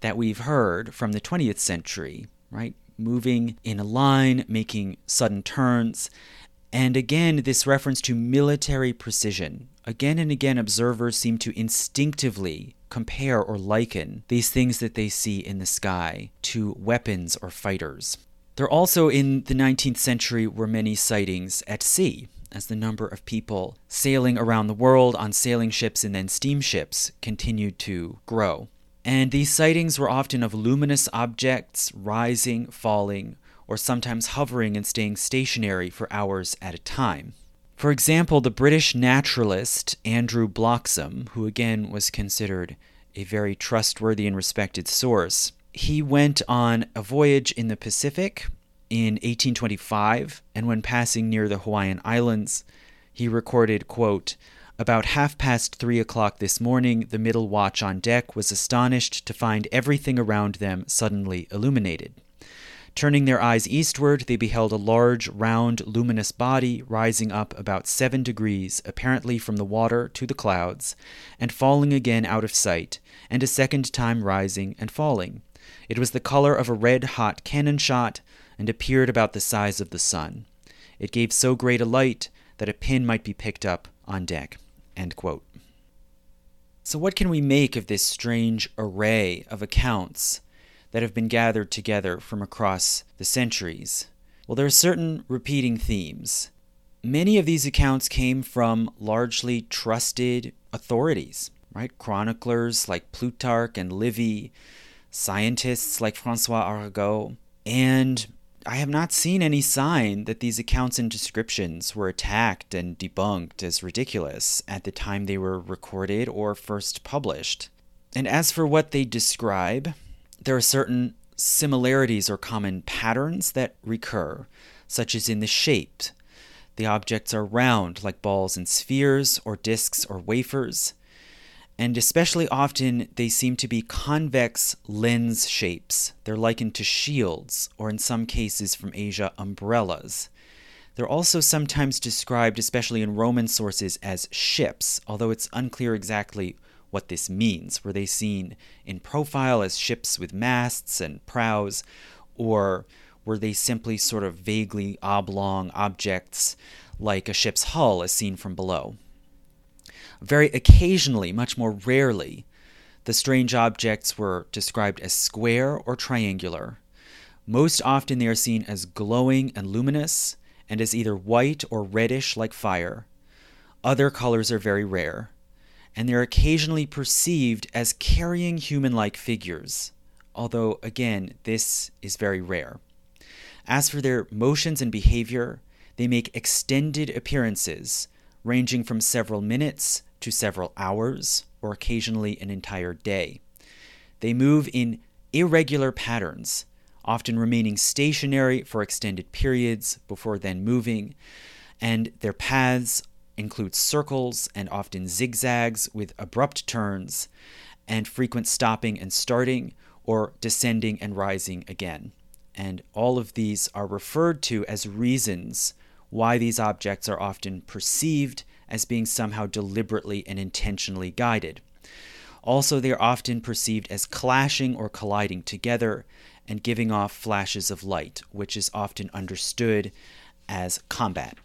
that we've heard from the 20th century, right? Moving in a line, making sudden turns. And again, this reference to military precision. Again and again, observers seem to instinctively compare or liken these things that they see in the sky to weapons or fighters. There also in the 19th century were many sightings at sea, as the number of people sailing around the world on sailing ships and then steamships continued to grow. And these sightings were often of luminous objects rising, falling, or sometimes hovering and staying stationary for hours at a time. For example, the British naturalist Andrew Bloxam, who again was considered a very trustworthy and respected source, he went on a voyage in the Pacific in 1825, and when passing near the Hawaiian Islands, he recorded, quote, about half past three o'clock this morning, the middle watch on deck was astonished to find everything around them suddenly illuminated. Turning their eyes eastward, they beheld a large, round, luminous body rising up about seven degrees, apparently from the water to the clouds, and falling again out of sight, and a second time rising and falling. It was the color of a red hot cannon shot, and appeared about the size of the sun. It gave so great a light that a pin might be picked up on deck. So, what can we make of this strange array of accounts that have been gathered together from across the centuries? Well, there are certain repeating themes. Many of these accounts came from largely trusted authorities, right? Chroniclers like Plutarch and Livy, scientists like Francois Arago, and I have not seen any sign that these accounts and descriptions were attacked and debunked as ridiculous at the time they were recorded or first published. And as for what they describe, there are certain similarities or common patterns that recur, such as in the shape. The objects are round, like balls and spheres, or disks or wafers, and especially often they seem to be convex lens shapes. They're likened to shields, or in some cases from Asia, umbrellas. They're also sometimes described, especially in Roman sources, as ships, although it's unclear exactly what this means. Were they seen in profile as ships with masts and prows, or were they simply sort of vaguely oblong objects like a ship's hull as seen from below? Very occasionally, much more rarely, the strange objects were described as square or triangular. Most often they are seen as glowing and luminous, and as either white or reddish like fire. Other colors are very rare and they're occasionally perceived as carrying human like figures, although, again, this is very rare. As for their motions and behavior, they make extended appearances, ranging from several minutes to several hours, or occasionally an entire day. They move in irregular patterns, often remaining stationary for extended periods before then moving, and their paths includes circles and often zigzags with abrupt turns, and frequent stopping and starting, or descending and rising again. And all of these are referred to as reasons why these objects are often perceived as being somehow deliberately and intentionally guided. Also, they are often perceived as clashing or colliding together and giving off flashes of light, which is often understood as combat.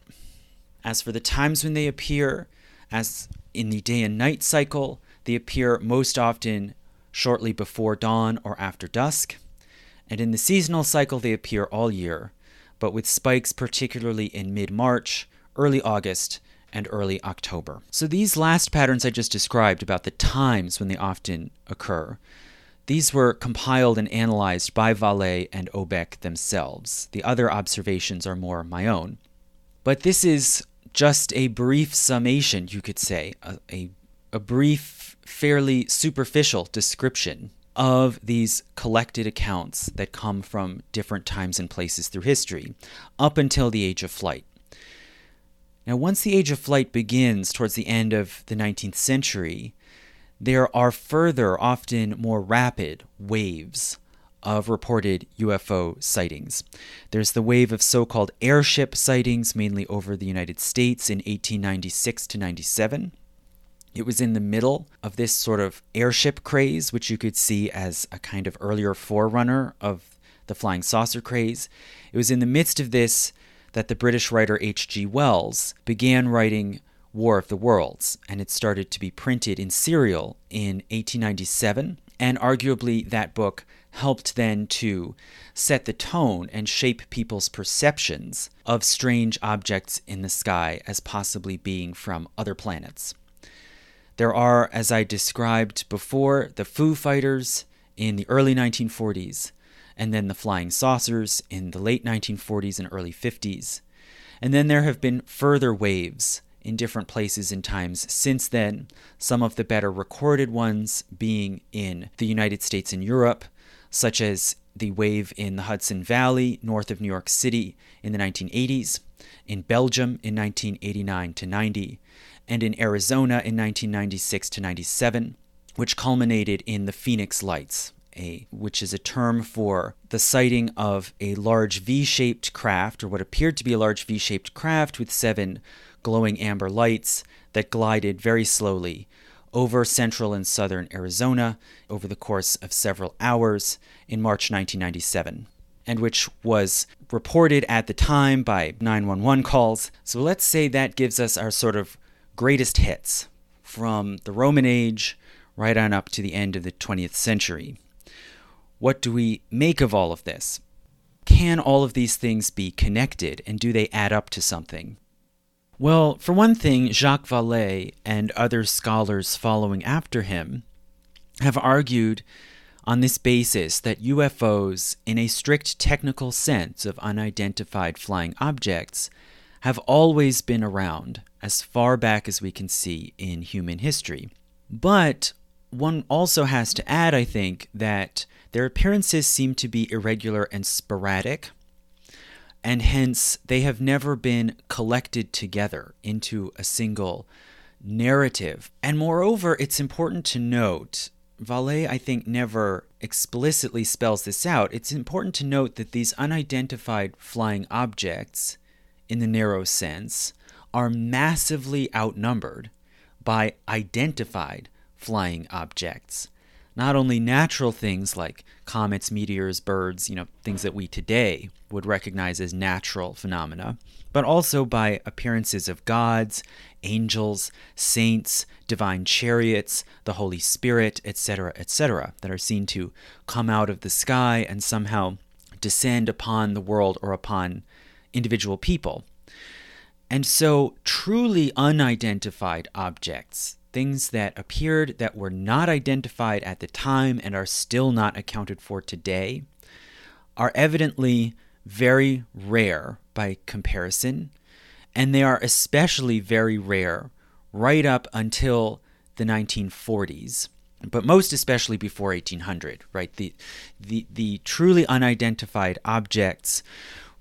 As for the times when they appear, as in the day and night cycle, they appear most often shortly before dawn or after dusk. And in the seasonal cycle, they appear all year, but with spikes particularly in mid March, early August, and early October. So these last patterns I just described about the times when they often occur, these were compiled and analyzed by Vallée and Aubeck themselves. The other observations are more my own. But this is just a brief summation, you could say, a, a, a brief, fairly superficial description of these collected accounts that come from different times and places through history, up until the Age of Flight. Now, once the Age of Flight begins towards the end of the 19th century, there are further, often more rapid, waves of reported UFO sightings. There's the wave of so called airship sightings, mainly over the United States in 1896 to 97. It was in the middle of this sort of airship craze, which you could see as a kind of earlier forerunner of the flying saucer craze. It was in the midst of this that the British writer H.G. Wells began writing War of the Worlds, and it started to be printed in serial in 1897. And arguably, that book helped then to set the tone and shape people's perceptions of strange objects in the sky as possibly being from other planets. There are, as I described before, the Foo Fighters in the early 1940s, and then the flying saucers in the late 1940s and early 50s. And then there have been further waves in different places and times since then, some of the better recorded ones being in the United States and Europe, such as the wave in the Hudson Valley north of New York City in the 1980s, in Belgium in 1989 to 90, and in Arizona in 1996 to 97, which culminated in the Phoenix Lights a, which is a term for the sighting of a large V shaped craft, or what appeared to be a large V shaped craft with seven glowing amber lights that glided very slowly over central and southern Arizona over the course of several hours in March 1997, and which was reported at the time by 911 calls. So let's say that gives us our sort of greatest hits from the Roman age right on up to the end of the 20th century. What do we make of all of this? Can all of these things be connected, and do they add up to something? Well, for one thing, Jacques Vallée and other scholars following after him have argued on this basis that UFOs, in a strict technical sense of unidentified flying objects, have always been around as far back as we can see in human history. But one also has to add, I think, that their appearances seem to be irregular and sporadic, and hence they have never been collected together into a single narrative. And moreover, it's important to note Vallée, I think, never explicitly spells this out. It's important to note that these unidentified flying objects, in the narrow sense, are massively outnumbered by identified flying objects not only natural things like comets, meteors, birds, you know, things that we today would recognize as natural phenomena, but also by appearances of gods, angels, saints, divine chariots, the Holy Spirit, etc., etc., that are seen to come out of the sky and somehow descend upon the world or upon individual people. And so, truly unidentified objects things that appeared that were not identified at the time and are still not accounted for today are evidently very rare by comparison, and they are especially very rare right up until the 1940s, but most especially before 1800, right? The, the, the truly unidentified objects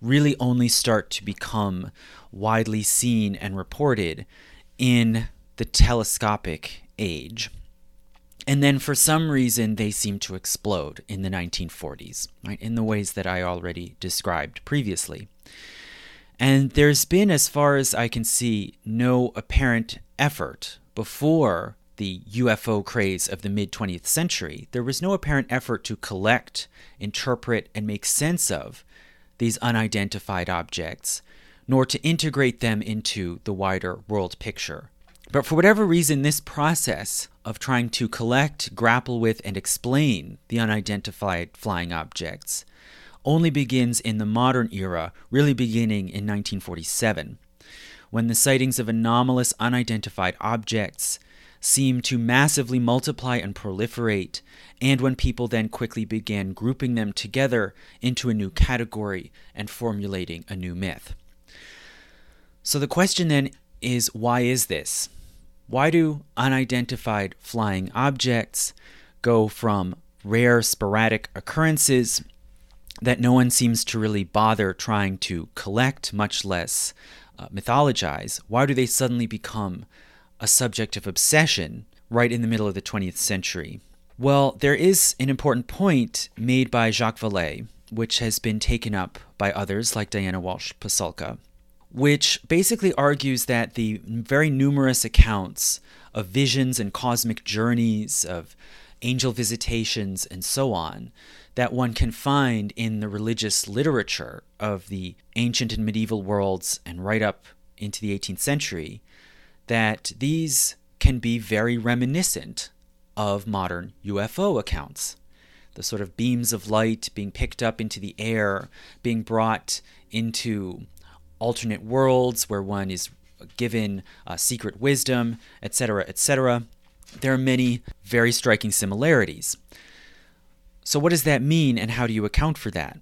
really only start to become widely seen and reported in the telescopic age. And then for some reason, they seem to explode in the 1940s, right, in the ways that I already described previously. And there's been, as far as I can see, no apparent effort before the UFO craze of the mid 20th century. There was no apparent effort to collect, interpret, and make sense of these unidentified objects, nor to integrate them into the wider world picture. But for whatever reason, this process of trying to collect, grapple with, and explain the unidentified flying objects only begins in the modern era, really beginning in 1947, when the sightings of anomalous unidentified objects seem to massively multiply and proliferate, and when people then quickly began grouping them together into a new category and formulating a new myth. So the question then is why is this? Why do unidentified flying objects go from rare sporadic occurrences that no one seems to really bother trying to collect, much less uh, mythologize? Why do they suddenly become a subject of obsession right in the middle of the 20th century? Well, there is an important point made by Jacques Vallée, which has been taken up by others like Diana Walsh Pasulka, which basically argues that the very numerous accounts of visions and cosmic journeys, of angel visitations, and so on, that one can find in the religious literature of the ancient and medieval worlds and right up into the 18th century, that these can be very reminiscent of modern UFO accounts. The sort of beams of light being picked up into the air, being brought into alternate worlds where one is given uh, secret wisdom, etc., etc. There are many very striking similarities. So, what does that mean, and how do you account for that?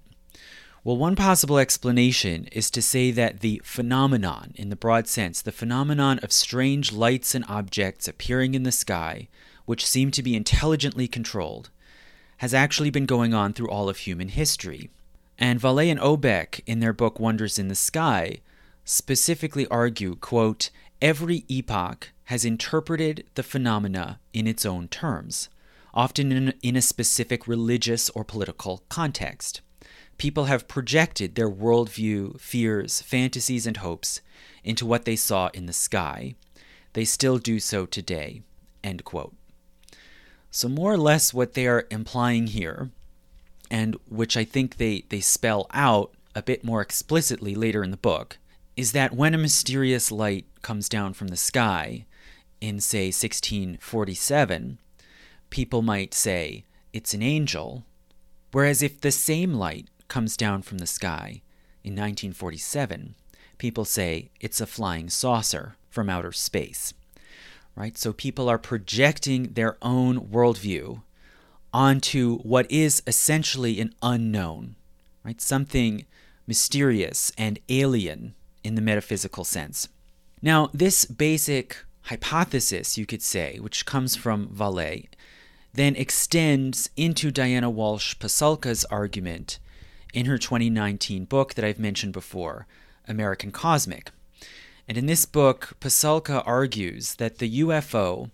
Well, one possible explanation is to say that the phenomenon, in the broad sense, the phenomenon of strange lights and objects appearing in the sky, which seem to be intelligently controlled, has actually been going on through all of human history. And Vallée and Aubeck, in their book Wonders in the Sky, specifically argue, quote, every epoch has interpreted the phenomena in its own terms, often in, in a specific religious or political context. People have projected their worldview, fears, fantasies, and hopes into what they saw in the sky. They still do so today. End quote. So, more or less, what they are implying here and which I think they, they spell out a bit more explicitly later in the book, is that when a mysterious light comes down from the sky in, say, 1647, people might say it's an angel, whereas if the same light comes down from the sky in 1947, people say it's a flying saucer from outer space. Right? So people are projecting their own worldview onto what is essentially an unknown, right? Something mysterious and alien in the metaphysical sense. Now, this basic hypothesis, you could say, which comes from Vallée, then extends into Diana Walsh Pasulka's argument in her 2019 book that I've mentioned before, American Cosmic. And in this book, Pasulka argues that the UFO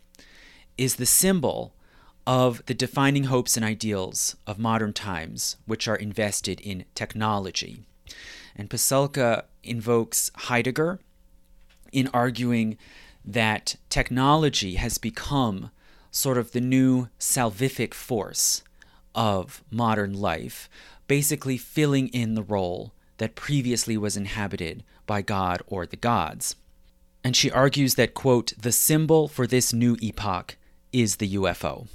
is the symbol of the defining hopes and ideals of modern times, which are invested in technology. And Pasulka invokes Heidegger in arguing that technology has become sort of the new salvific force of modern life, basically filling in the role that previously was inhabited by God or the gods. And she argues that, quote, the symbol for this new epoch is the UFO.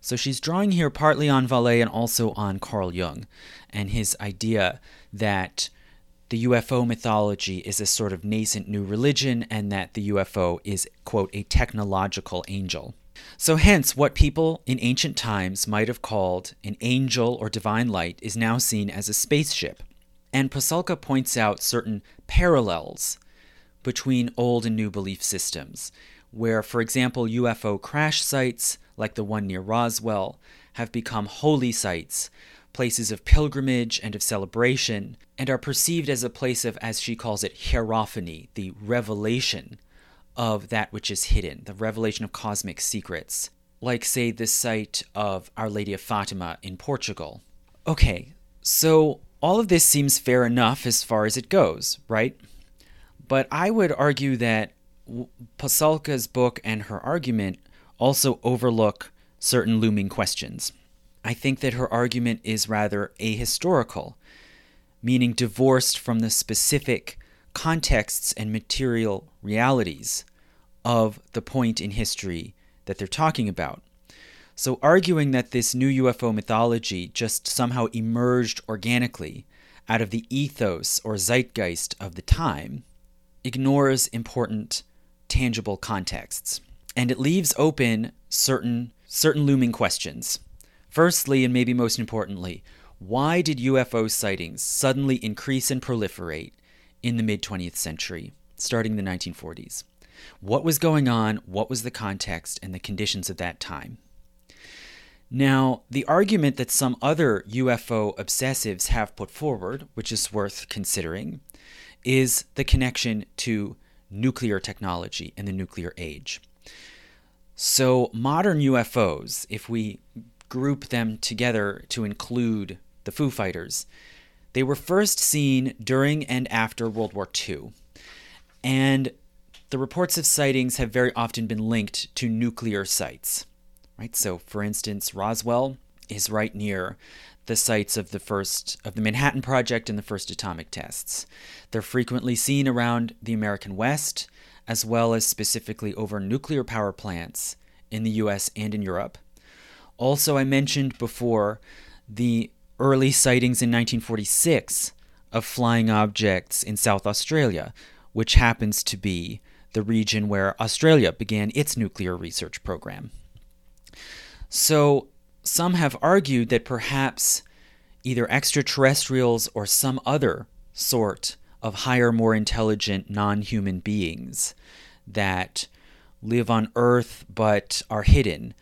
So she's drawing here partly on Vallée and also on Carl Jung and his idea that the UFO mythology is a sort of nascent new religion and that the UFO is, quote, a technological angel. So, hence, what people in ancient times might have called an angel or divine light is now seen as a spaceship. And Pasulka points out certain parallels between old and new belief systems, where, for example, UFO crash sites like the one near Roswell, have become holy sites, places of pilgrimage and of celebration, and are perceived as a place of, as she calls it, hierophany, the revelation of that which is hidden, the revelation of cosmic secrets, like, say, the site of Our Lady of Fatima in Portugal. Okay, so all of this seems fair enough as far as it goes, right? But I would argue that Pasulka's book and her argument also overlook certain looming questions. I think that her argument is rather ahistorical, meaning divorced from the specific contexts and material realities of the point in history that they're talking about. So, arguing that this new UFO mythology just somehow emerged organically out of the ethos or zeitgeist of the time ignores important, tangible contexts and it leaves open certain certain looming questions. Firstly, and maybe most importantly, why did UFO sightings suddenly increase and proliferate in the mid 20th century, starting the 1940s. What was going on? What was the context and the conditions of that time? Now, the argument that some other UFO obsessives have put forward, which is worth considering, is the connection to nuclear technology and the nuclear age. So, modern UFOs, if we group them together to include the Foo Fighters, they were first seen during and after World War II. And the reports of sightings have very often been linked to nuclear sites. Right? So, for instance, Roswell is right near the sites of the first of the Manhattan Project and the first atomic tests. They're frequently seen around the American West, as well as specifically over nuclear power plants in the US and in Europe. Also, I mentioned before the early sightings in 1946 of flying objects in South Australia, which happens to be the region where Australia began its nuclear research program. So, some have argued that perhaps either extraterrestrials or some other sort of higher, more intelligent non human beings that live on Earth but are hidden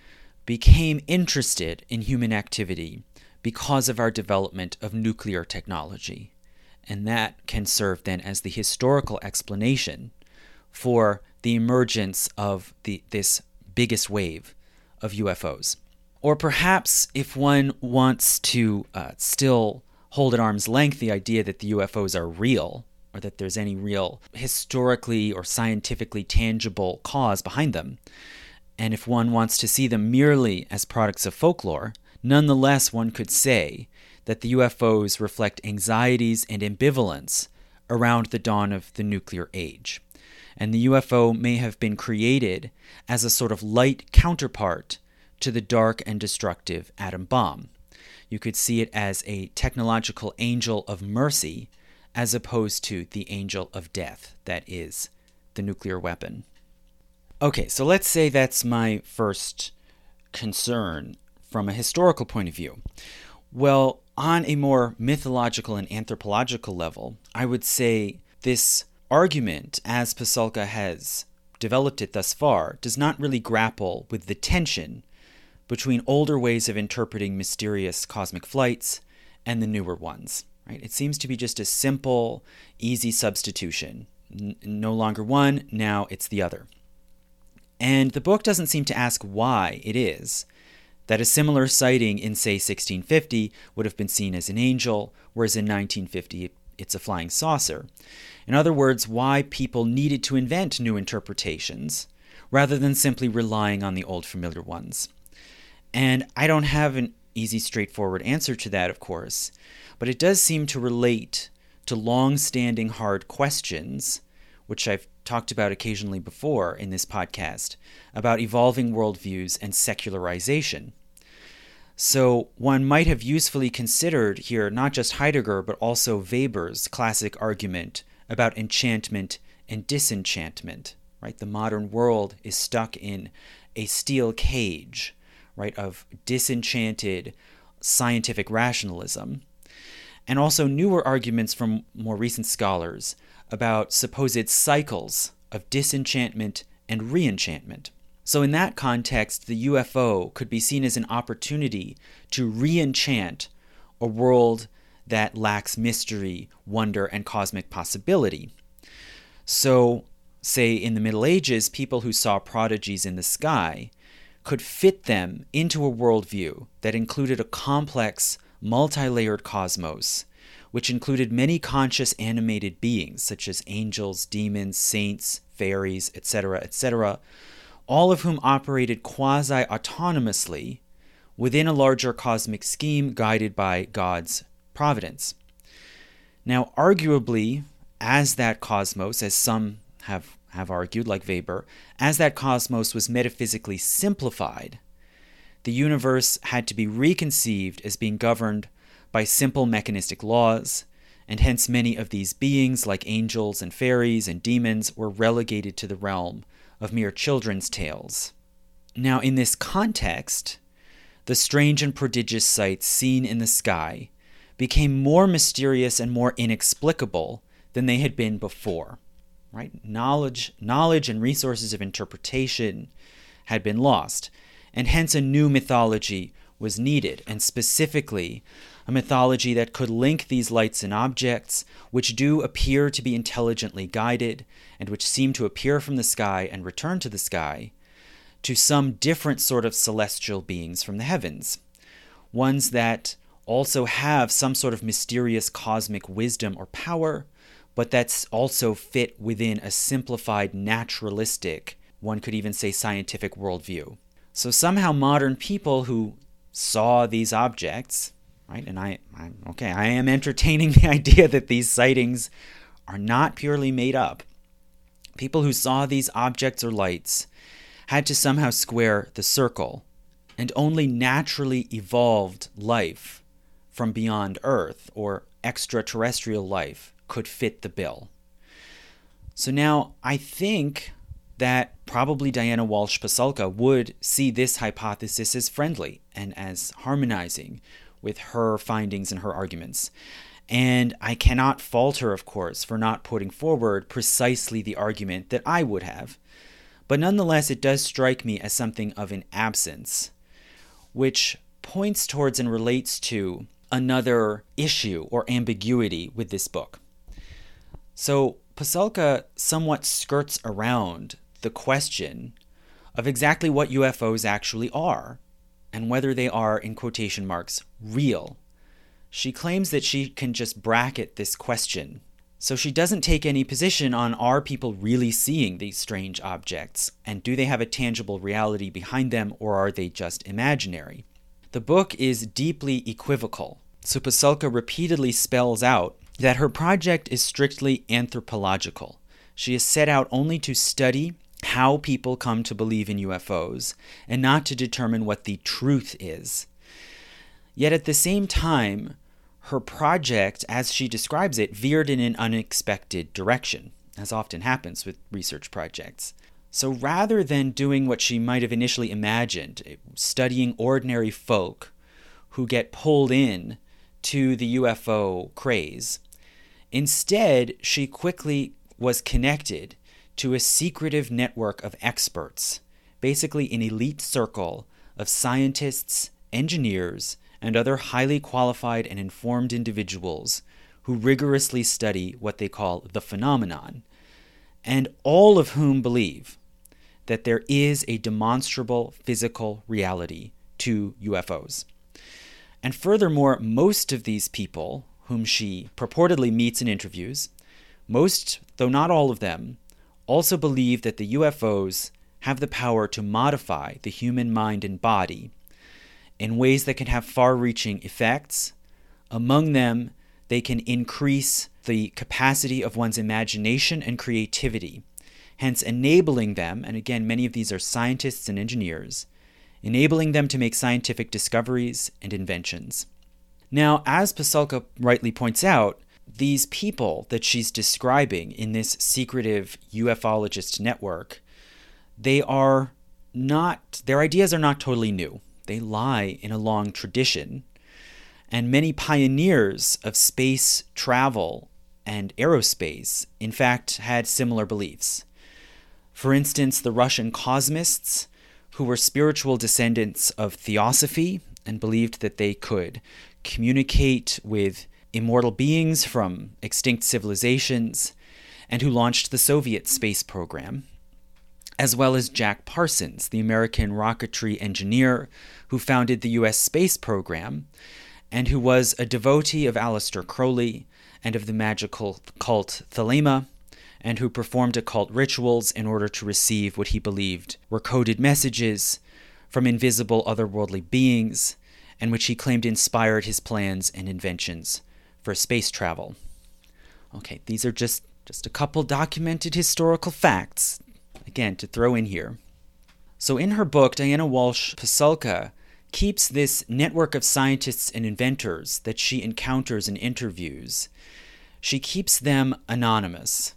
became interested in human activity because of our development of nuclear technology. And that can serve then as the historical explanation for the emergence of the, this biggest wave of UFOs. Or perhaps if one wants to uh, still hold at arm's length the idea that the UFOs are real, or that there's any real historically or scientifically tangible cause behind them, and if one wants to see them merely as products of folklore, nonetheless one could say that the UFOs reflect anxieties and ambivalence around the dawn of the nuclear age. And the UFO may have been created as a sort of light counterpart to the dark and destructive atom bomb. You could see it as a technological angel of mercy as opposed to the angel of death that is the nuclear weapon. Okay, so let's say that's my first concern from a historical point of view. Well, on a more mythological and anthropological level, I would say this argument, as Pasulka has developed it thus far, does not really grapple with the tension between older ways of interpreting mysterious cosmic flights and the newer ones. Right? It seems to be just a simple, easy substitution. N- no longer one, now it's the other. And the book doesn't seem to ask why it is that a similar sighting in, say, 1650 would have been seen as an angel, whereas in 1950 it's a flying saucer. In other words, why people needed to invent new interpretations rather than simply relying on the old familiar ones. And I don't have an easy, straightforward answer to that, of course, but it does seem to relate to long standing hard questions, which I've talked about occasionally before in this podcast, about evolving worldviews and secularization. So, one might have usefully considered here not just Heidegger, but also Weber's classic argument about enchantment and disenchantment. Right? The modern world is stuck in a steel cage right, of disenchanted scientific rationalism, and also newer arguments from more recent scholars about supposed cycles of disenchantment and reenchantment. So, in that context, the UFO could be seen as an opportunity to reenchant a world that lacks mystery, wonder, and cosmic possibility. So, say in the Middle Ages, people who saw prodigies in the sky could fit them into a worldview that included a complex, multi layered cosmos, which included many conscious animated beings, such as angels, demons, saints, fairies, etc., etc., all of whom operated quasi autonomously within a larger cosmic scheme guided by God's providence. Now, arguably, as that cosmos, as some have have argued, like Weber, as that cosmos was metaphysically simplified, the universe had to be reconceived as being governed by simple mechanistic laws, and hence many of these beings, like angels and fairies and demons, were relegated to the realm of mere children's tales. Now, in this context, the strange and prodigious sights seen in the sky became more mysterious and more inexplicable than they had been before. Right? Knowledge, knowledge and resources of interpretation had been lost, and hence a new mythology was needed, and specifically a mythology that could link these lights and objects, which do appear to be intelligently guided, and which seem to appear from the sky and return to the sky, to some different sort of celestial beings from the heavens, ones that also have some sort of mysterious cosmic wisdom or power, but that's also fit within a simplified, naturalistic, one could even say scientific worldview. So somehow modern people who saw these objects, right? And I, I'm okay, I am entertaining the idea that these sightings are not purely made up. People who saw these objects or lights had to somehow square the circle, and only naturally evolved life from beyond Earth or extraterrestrial life could fit the bill. So now I think that probably Diana Walsh Pasulka would see this hypothesis as friendly and as harmonizing with her findings and her arguments. And I cannot fault her, of course, for not putting forward precisely the argument that I would have. But nonetheless, it does strike me as something of an absence, which points towards and relates to another issue or ambiguity with this book. So, Pasulka somewhat skirts around the question of exactly what UFOs actually are and whether they are, in quotation marks, real. She claims that she can just bracket this question. So she doesn't take any position on are people really seeing these strange objects, and do they have a tangible reality behind them, or are they just imaginary? The book is deeply equivocal. So Pasulka repeatedly spells out that her project is strictly anthropological. She is set out only to study how people come to believe in UFOs and not to determine what the truth is. Yet at the same time, her project, as she describes it, veered in an unexpected direction, as often happens with research projects. So rather than doing what she might have initially imagined, eh, studying ordinary folk who get pulled in to the UFO craze, instead, she quickly was connected to a secretive network of experts, basically an elite circle of scientists, engineers, and other highly qualified and informed individuals who rigorously study what they call the phenomenon, and all of whom believe that there is a demonstrable physical reality to UFOs. And furthermore, most of these people, whom she purportedly meets and interviews, most, though not all of them, also believe that the UFOs have the power to modify the human mind and body in ways that can have far reaching effects. Among them, they can increase the capacity of one's imagination and creativity, hence enabling them, and again, many of these are scientists and engineers, enabling them to make scientific discoveries and inventions. Now, as Pasulka rightly points out, these people that she's describing in this secretive ufologist network, they are not, their ideas are not totally new. They lie in a long tradition. And many pioneers of space travel and aerospace, in fact, had similar beliefs. For instance, the Russian cosmists, who were spiritual descendants of theosophy and believed that they could communicate with immortal beings from extinct civilizations, and who launched the Soviet space program, as well as Jack Parsons, the American rocketry engineer who founded the U.S. space program, and who was a devotee of Aleister Crowley and of the magical cult Thelema, and who performed occult rituals in order to receive what he believed were coded messages from invisible otherworldly beings, and which he claimed inspired his plans and inventions for space travel. Okay, these are just, just a couple documented historical facts, again, to throw in here. So, in her book, Diana Walsh Pasulka keeps this network of scientists and inventors that she encounters and interviews, she keeps them anonymous.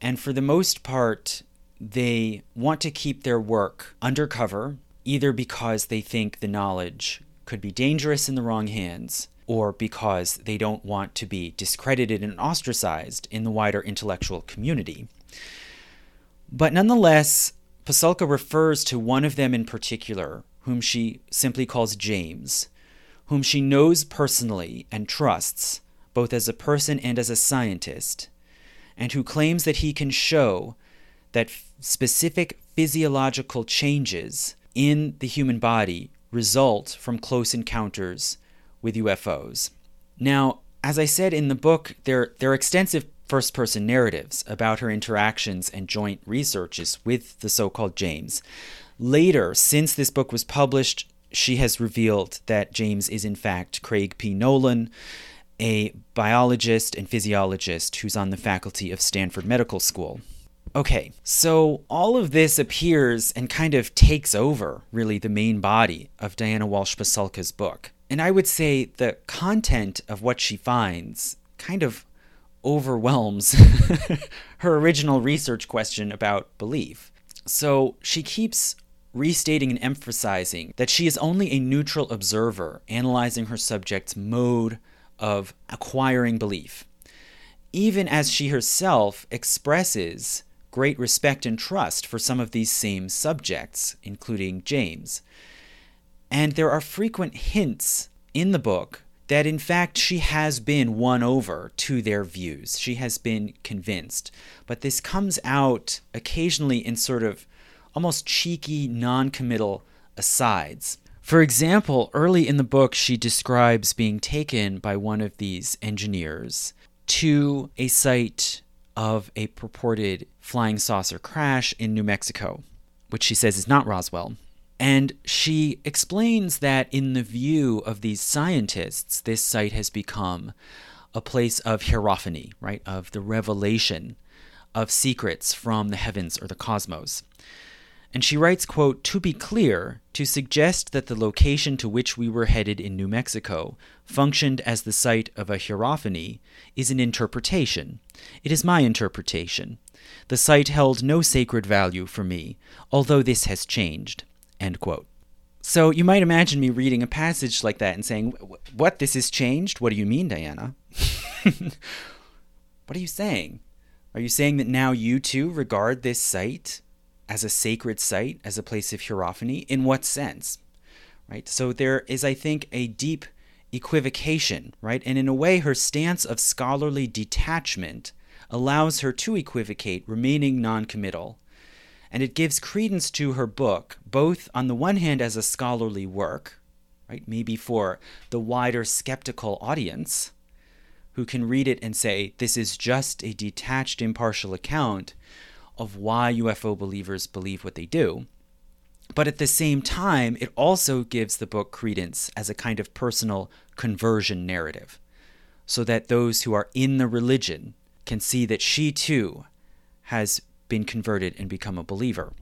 And for the most part, they want to keep their work undercover, either because they think the knowledge could be dangerous in the wrong hands, or because they don't want to be discredited and ostracized in the wider intellectual community. But nonetheless, Pasulka refers to one of them in particular, whom she simply calls James, whom she knows personally and trusts, both as a person and as a scientist, and who claims that he can show that specific physiological changes in the human body result from close encounters with UFOs. Now, as I said in the book, there, there are extensive first person narratives about her interactions and joint researches with the so called James. Later, since this book was published, she has revealed that James is in fact Craig P. Nolan, a biologist and physiologist who's on the faculty of Stanford Medical School. Okay, so all of this appears and kind of takes over, really, the main body of Diana Walsh Pasulka's book. And I would say the content of what she finds kind of overwhelms her original research question about belief. So she keeps restating and emphasizing that she is only a neutral observer analyzing her subject's mode of acquiring belief, even as she herself expresses great respect and trust for some of these same subjects, including James. And there are frequent hints in the book that in fact she has been won over to their views. She has been convinced. But this comes out occasionally in sort of almost cheeky, non committal asides. For example, early in the book, she describes being taken by one of these engineers to a site of a purported flying saucer crash in New Mexico, which she says is not Roswell. And she explains that in the view of these scientists, this site has become a place of hierophany, right? Of the revelation of secrets from the heavens or the cosmos. And she writes, quote, To be clear, to suggest that the location to which we were headed in New Mexico functioned as the site of a hierophany is an interpretation. It is my interpretation. The site held no sacred value for me, although this has changed. So you might imagine me reading a passage like that and saying, What? This has changed? What do you mean, Diana? what are you saying? Are you saying that now you too regard this site as a sacred site, as a place of hierophany? In what sense? Right? So there is, I think, a deep equivocation, right? And in a way, her stance of scholarly detachment allows her to equivocate, remaining noncommittal and it gives credence to her book, both on the one hand as a scholarly work, right, maybe for the wider skeptical audience who can read it and say, this is just a detached, impartial account of why UFO believers believe what they do. But at the same time, it also gives the book credence as a kind of personal conversion narrative, so that those who are in the religion can see that she too has been converted and become a believer.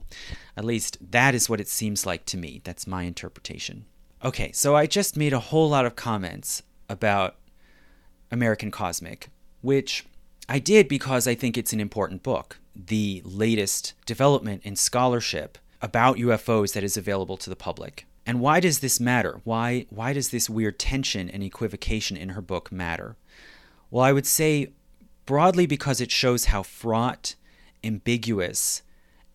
At least that is what it seems like to me. That's my interpretation. Okay, so I just made a whole lot of comments about American Cosmic, which I did because I think it's an important book, the latest development in scholarship about UFOs that is available to the public. And why does this matter? Why why does this weird tension and equivocation in her book matter? Well, I would say broadly because it shows how fraught ambiguous,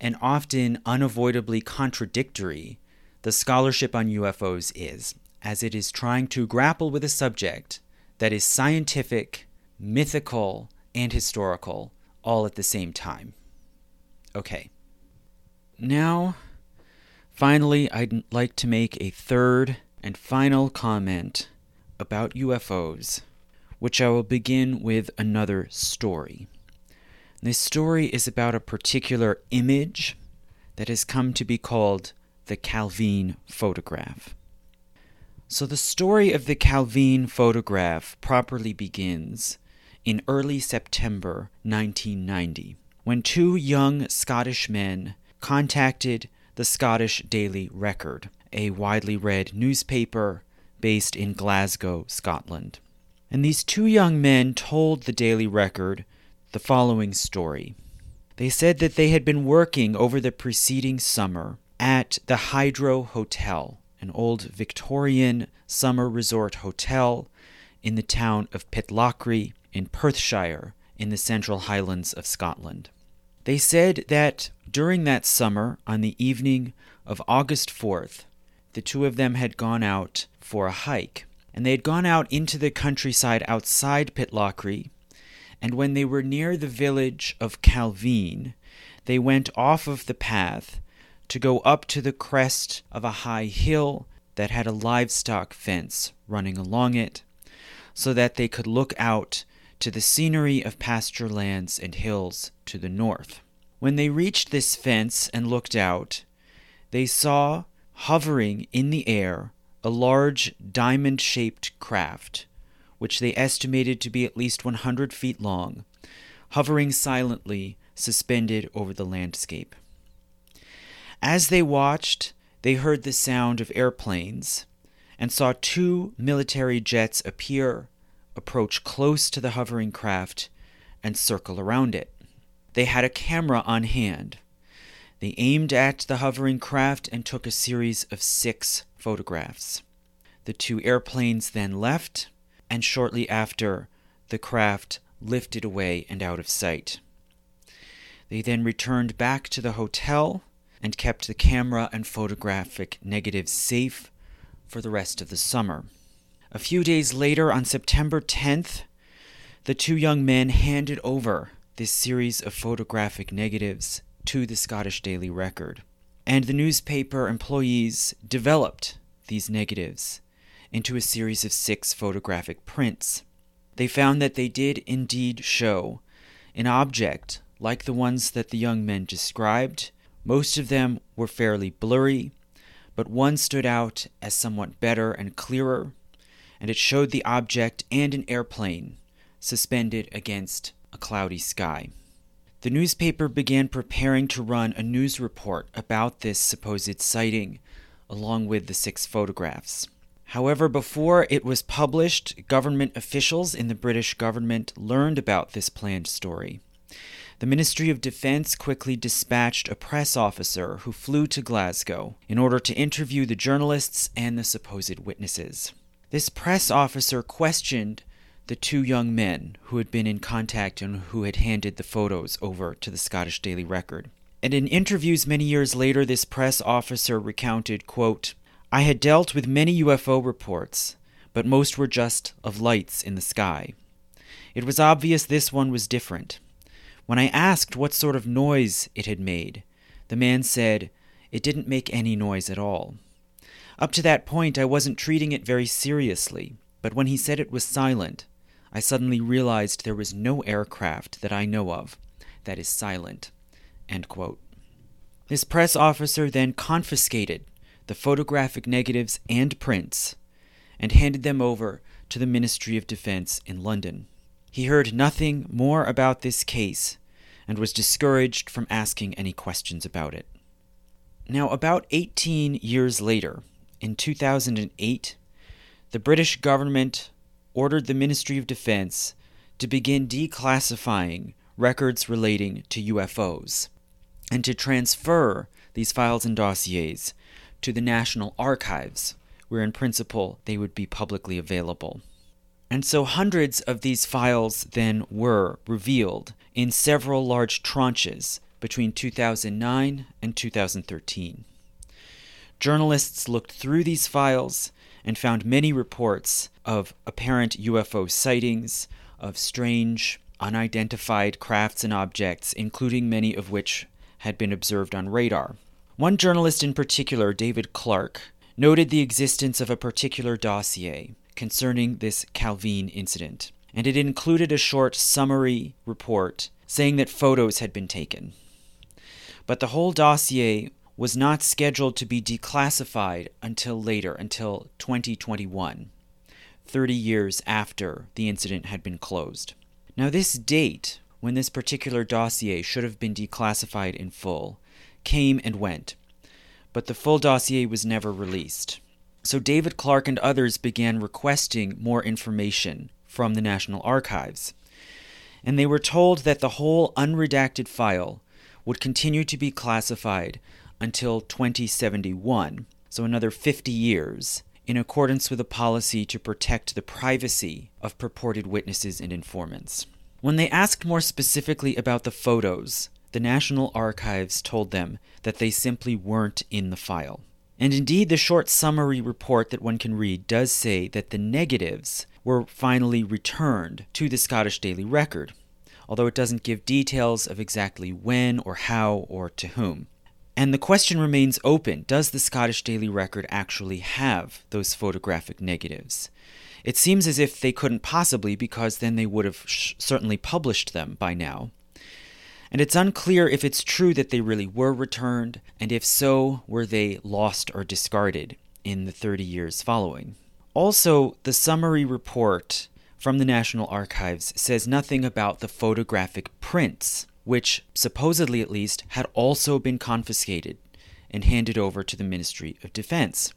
and often unavoidably contradictory the scholarship on UFOs is, as it is trying to grapple with a subject that is scientific, mythical, and historical all at the same time. Okay. Now, finally, I'd like to make a third and final comment about UFOs, which I will begin with another story. This story is about a particular image that has come to be called the Calvine photograph. So, the story of the Calvine photograph properly begins in early September 1990 when two young Scottish men contacted the Scottish Daily Record, a widely read newspaper based in Glasgow, Scotland. And these two young men told the Daily Record the following story. They said that they had been working over the preceding summer at the Hydro Hotel, an old Victorian summer resort hotel in the town of Pitlochry in Perthshire in the Central Highlands of Scotland. They said that during that summer, on the evening of August 4th, the two of them had gone out for a hike. And they had gone out into the countryside outside Pitlochry. And when they were near the village of Calvine, they went off of the path to go up to the crest of a high hill that had a livestock fence running along it, so that they could look out to the scenery of pasture lands and hills to the north. When they reached this fence and looked out, they saw hovering in the air a large diamond shaped craft, which they estimated to be at least 100 feet long, hovering silently suspended over the landscape. As they watched, they heard the sound of airplanes and saw two military jets appear, approach close to the hovering craft, and circle around it. They had a camera on hand. They aimed at the hovering craft and took a series of six photographs. The two airplanes then left, and shortly after, the craft lifted away and out of sight. They then returned back to the hotel and kept the camera and photographic negatives safe for the rest of the summer. A few days later, on September 10th, the two young men handed over this series of photographic negatives to the Scottish Daily Record. And the newspaper employees developed these negatives into a series of six photographic prints. They found that they did indeed show an object like the ones that the young men described. Most of them were fairly blurry, but one stood out as somewhat better and clearer, and it showed the object and an airplane suspended against a cloudy sky. The newspaper began preparing to run a news report about this supposed sighting, along with the six photographs. However, before it was published, government officials in the British government learned about this planned story. The Ministry of Defense quickly dispatched a press officer who flew to Glasgow in order to interview the journalists and the supposed witnesses. This press officer questioned the two young men who had been in contact and who had handed the photos over to the Scottish Daily Record. And in interviews many years later, this press officer recounted, quote, I had dealt with many UFO reports, but most were just of lights in the sky. It was obvious this one was different. When I asked what sort of noise it had made, the man said it didn't make any noise at all. Up to that point, I wasn't treating it very seriously, but when he said it was silent, I suddenly realized there was no aircraft that I know of that is silent. This press officer then confiscated the photographic negatives and prints and handed them over to the Ministry of Defense in London. He heard nothing more about this case and was discouraged from asking any questions about it. Now, about 18 years later, in 2008, the British government ordered the Ministry of Defense to begin declassifying records relating to UFOs and to transfer these files and dossiers to the National Archives, where in principle they would be publicly available. And so hundreds of these files then were revealed in several large tranches between 2009 and 2013. Journalists looked through these files and found many reports of apparent UFO sightings, of strange, unidentified crafts and objects, including many of which had been observed on radar. One journalist in particular, David Clarke, noted the existence of a particular dossier concerning this Calvine incident, and it included a short summary report saying that photos had been taken. But the whole dossier was not scheduled to be declassified until later, until 2021, 30 years after the incident had been closed. Now, this date, when this particular dossier should have been declassified in full, came and went, but the full dossier was never released. So David Clarke and others began requesting more information from the National Archives. And they were told that the whole unredacted file would continue to be classified until 2071, so another 50 years, in accordance with a policy to protect the privacy of purported witnesses and informants. When they asked more specifically about the photos, the National Archives told them that they simply weren't in the file. And indeed, the short summary report that one can read does say that the negatives were finally returned to the Scottish Daily Record, although it doesn't give details of exactly when or how or to whom. And the question remains open does the Scottish Daily Record actually have those photographic negatives? It seems as if they couldn't possibly, because then they would have sh- certainly published them by now. And it's unclear if it's true that they really were returned, and if so, were they lost or discarded in the 30 years following. Also, the summary report from the National Archives says nothing about the photographic prints, which, supposedly at least, had also been confiscated and handed over to the Ministry of Defense.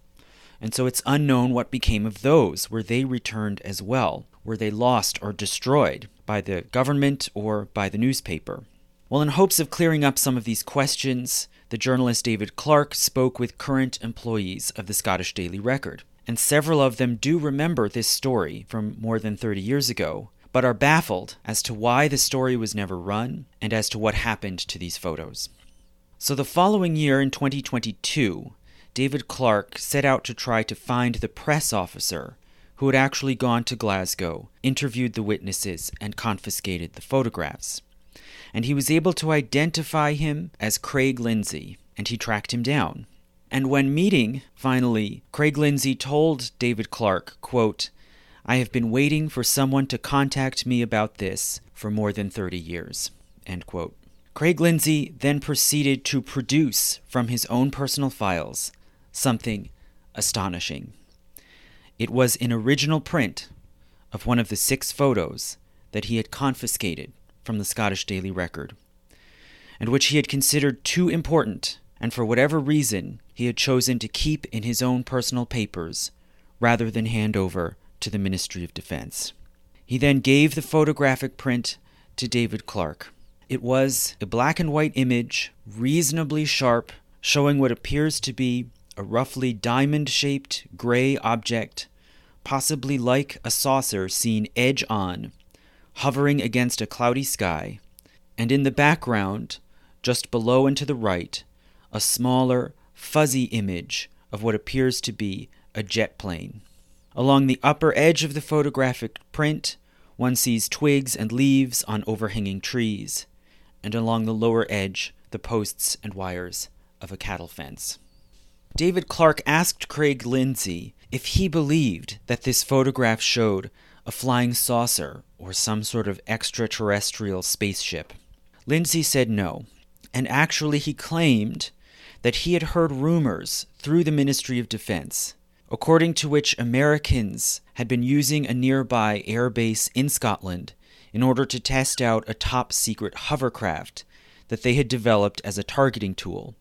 And so it's unknown what became of those. Were they returned as well? Were they lost or destroyed by the government or by the newspaper? Well, in hopes of clearing up some of these questions, the journalist David Clarke spoke with current employees of the Scottish Daily Record, and several of them do remember this story from more than 30 years ago, but are baffled as to why the story was never run and as to what happened to these photos. So the following year, in 2022, David Clarke set out to try to find the press officer who had actually gone to Glasgow, interviewed the witnesses, and confiscated the photographs and he was able to identify him as Craig Lindsay, and he tracked him down. And when meeting, finally, Craig Lindsay told David Clarke, quote, I have been waiting for someone to contact me about this for more than 30 years. Craig Lindsay then proceeded to produce from his own personal files something astonishing. It was an original print of one of the six photos that he had confiscated from the Scottish Daily Record, and which he had considered too important, and for whatever reason he had chosen to keep in his own personal papers rather than hand over to the Ministry of Defense. He then gave the photographic print to David Clarke. It was a black and white image, reasonably sharp, showing what appears to be a roughly diamond shaped gray object, possibly like a saucer seen edge on hovering against a cloudy sky, and in the background, just below and to the right, a smaller, fuzzy image of what appears to be a jet plane. Along the upper edge of the photographic print, one sees twigs and leaves on overhanging trees, and along the lower edge, the posts and wires of a cattle fence. David Clarke asked Craig Lindsay if he believed that this photograph showed a flying saucer or some sort of extraterrestrial spaceship. Lindsay said no, and actually he claimed that he had heard rumors through the Ministry of Defense, according to which Americans had been using a nearby air base in Scotland in order to test out a top secret hovercraft that they had developed as a targeting tool,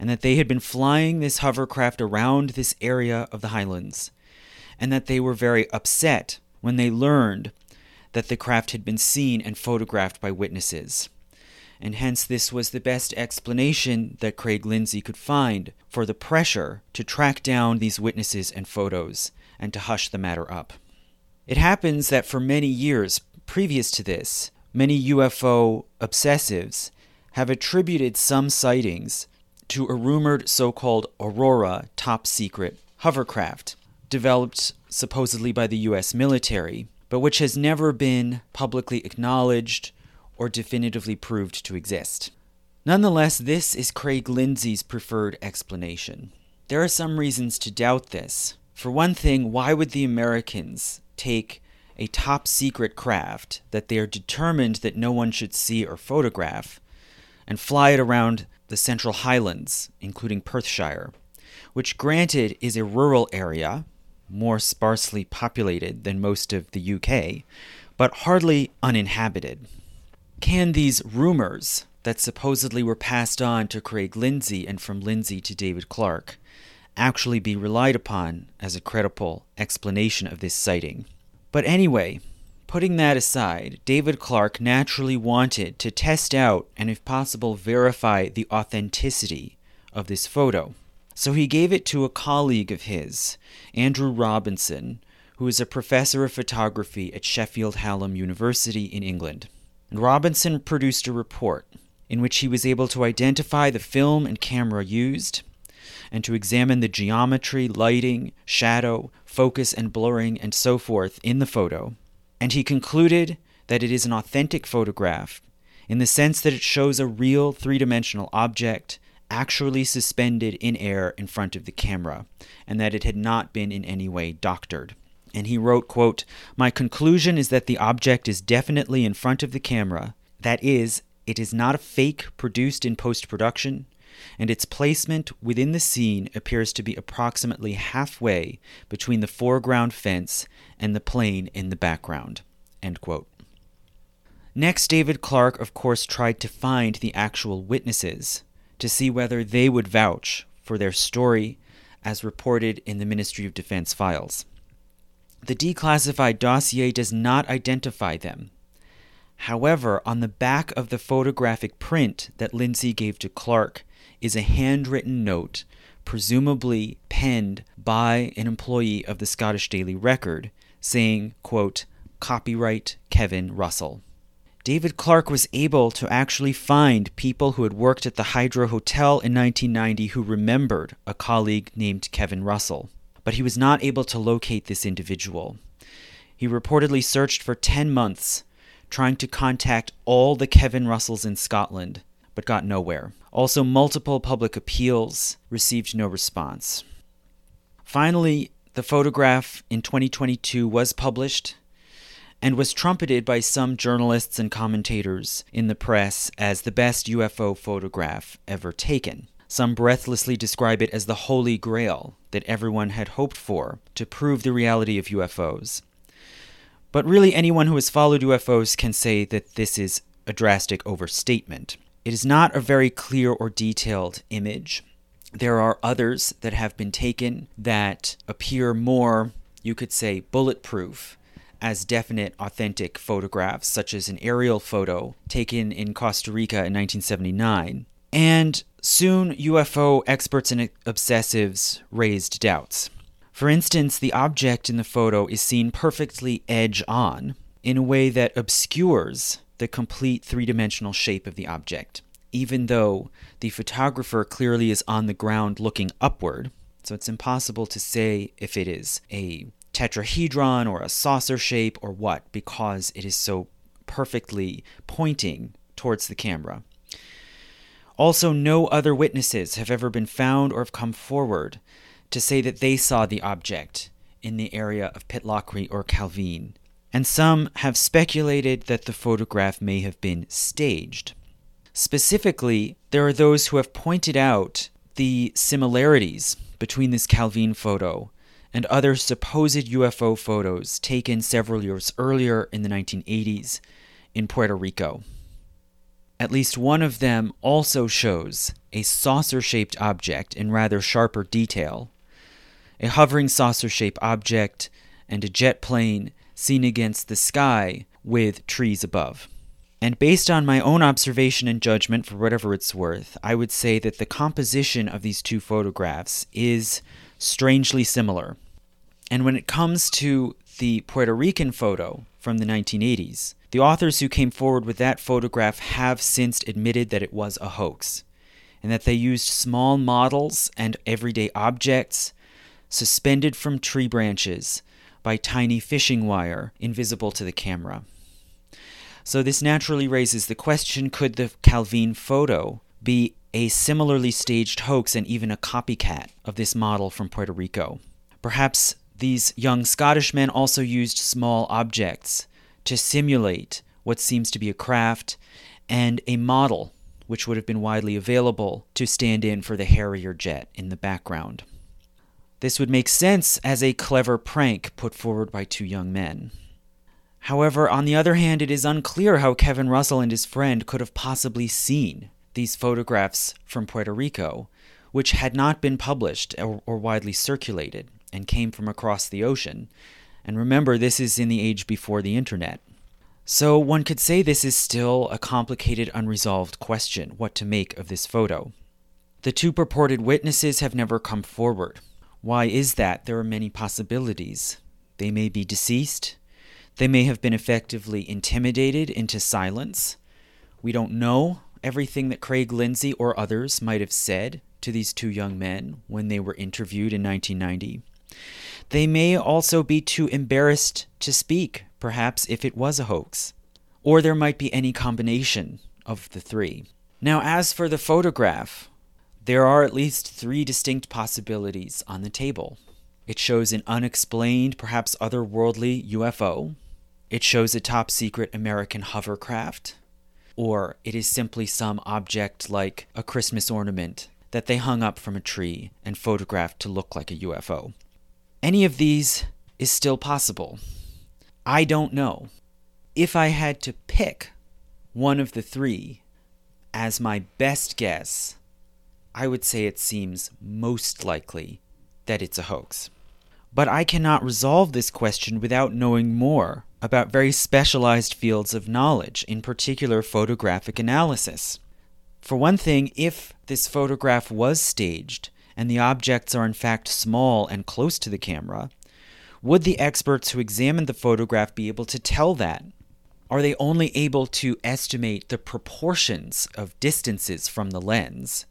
and that they had been flying this hovercraft around this area of the Highlands, and that they were very upset when they learned that the craft had been seen and photographed by witnesses. And hence, this was the best explanation that Craig Lindsay could find for the pressure to track down these witnesses and photos and to hush the matter up. It happens that for many years previous to this, many UFO obsessives have attributed some sightings to a rumored so called Aurora top secret hovercraft developed supposedly by the US military, but which has never been publicly acknowledged or definitively proved to exist. Nonetheless, this is Craig Lindsay's preferred explanation. There are some reasons to doubt this. For one thing, why would the Americans take a top secret craft that they are determined that no one should see or photograph and fly it around the Central Highlands, including Perthshire, which granted is a rural area more sparsely populated than most of the UK, but hardly uninhabited. Can these rumors that supposedly were passed on to Craig Lindsay and from Lindsay to David Clarke actually be relied upon as a credible explanation of this sighting? But anyway, putting that aside, David Clarke naturally wanted to test out and, if possible, verify the authenticity of this photo. So he gave it to a colleague of his, Andrew Robinson, who is a professor of photography at Sheffield Hallam University in England. Robinson produced a report in which he was able to identify the film and camera used and to examine the geometry, lighting, shadow, focus, and blurring, and so forth in the photo. And he concluded that it is an authentic photograph in the sense that it shows a real three dimensional object actually suspended in air in front of the camera, and that it had not been in any way doctored. And he wrote, quote, My conclusion is that the object is definitely in front of the camera. That is, it is not a fake produced in post production, and its placement within the scene appears to be approximately halfway between the foreground fence and the plane in the background. Next, David Clarke, of course, tried to find the actual witnesses to see whether they would vouch for their story as reported in the Ministry of Defense files. The declassified dossier does not identify them. However, on the back of the photographic print that Lindsay gave to Clarke is a handwritten note, presumably penned by an employee of the Scottish Daily Record, saying, quote, Copyright Kevin Russell. David Clarke was able to actually find people who had worked at the Hydro Hotel in 1990 who remembered a colleague named Kevin Russell, but he was not able to locate this individual. He reportedly searched for 10 months, trying to contact all the Kevin Russells in Scotland, but got nowhere. Also, multiple public appeals received no response. Finally, the photograph in 2022 was published and was trumpeted by some journalists and commentators in the press as the best UFO photograph ever taken. Some breathlessly describe it as the holy grail that everyone had hoped for to prove the reality of UFOs. But really, anyone who has followed UFOs can say that this is a drastic overstatement. It is not a very clear or detailed image. There are others that have been taken that appear more, you could say, bulletproof as definite, authentic photographs, such as an aerial photo taken in Costa Rica in 1979. And soon, UFO experts and obsessives raised doubts. For instance, the object in the photo is seen perfectly edge on in a way that obscures the complete three dimensional shape of the object, even though the photographer clearly is on the ground looking upward. So it's impossible to say if it is a tetrahedron or a saucer shape or what because it is so perfectly pointing towards the camera. Also, no other witnesses have ever been found or have come forward to say that they saw the object in the area of Pitlochry or Calvine, and some have speculated that the photograph may have been staged. Specifically, there are those who have pointed out the similarities between this Calvine photo and other supposed UFO photos taken several years earlier in the 1980s in Puerto Rico. At least one of them also shows a saucer shaped object in rather sharper detail, a hovering saucer shaped object, and a jet plane seen against the sky with trees above. And based on my own observation and judgment, for whatever it's worth, I would say that the composition of these two photographs is strangely similar. And when it comes to the Puerto Rican photo from the 1980s, the authors who came forward with that photograph have since admitted that it was a hoax, and that they used small models and everyday objects suspended from tree branches by tiny fishing wire invisible to the camera. So, this naturally raises the question could the Calvine photo be a similarly staged hoax and even a copycat of this model from Puerto Rico? Perhaps these young Scottish men also used small objects to simulate what seems to be a craft and a model which would have been widely available to stand in for the Harrier jet in the background. This would make sense as a clever prank put forward by two young men. However, on the other hand, it is unclear how Kevin Russell and his friend could have possibly seen these photographs from Puerto Rico, which had not been published or, or widely circulated and came from across the ocean. And remember, this is in the age before the internet. So one could say this is still a complicated, unresolved question what to make of this photo. The two purported witnesses have never come forward. Why is that? There are many possibilities. They may be deceased. They may have been effectively intimidated into silence. We don't know everything that Craig Lindsay or others might have said to these two young men when they were interviewed in 1990. They may also be too embarrassed to speak, perhaps if it was a hoax. Or there might be any combination of the three. Now, as for the photograph, there are at least three distinct possibilities on the table. It shows an unexplained, perhaps otherworldly UFO. It shows a top secret American hovercraft. Or it is simply some object like a Christmas ornament that they hung up from a tree and photographed to look like a UFO. Any of these is still possible. I don't know. If I had to pick one of the three as my best guess, I would say it seems most likely that it's a hoax. But I cannot resolve this question without knowing more about very specialized fields of knowledge, in particular photographic analysis. For one thing, if this photograph was staged and the objects are in fact small and close to the camera, would the experts who examined the photograph be able to tell that? Are they only able to estimate the proportions of distances from the lens,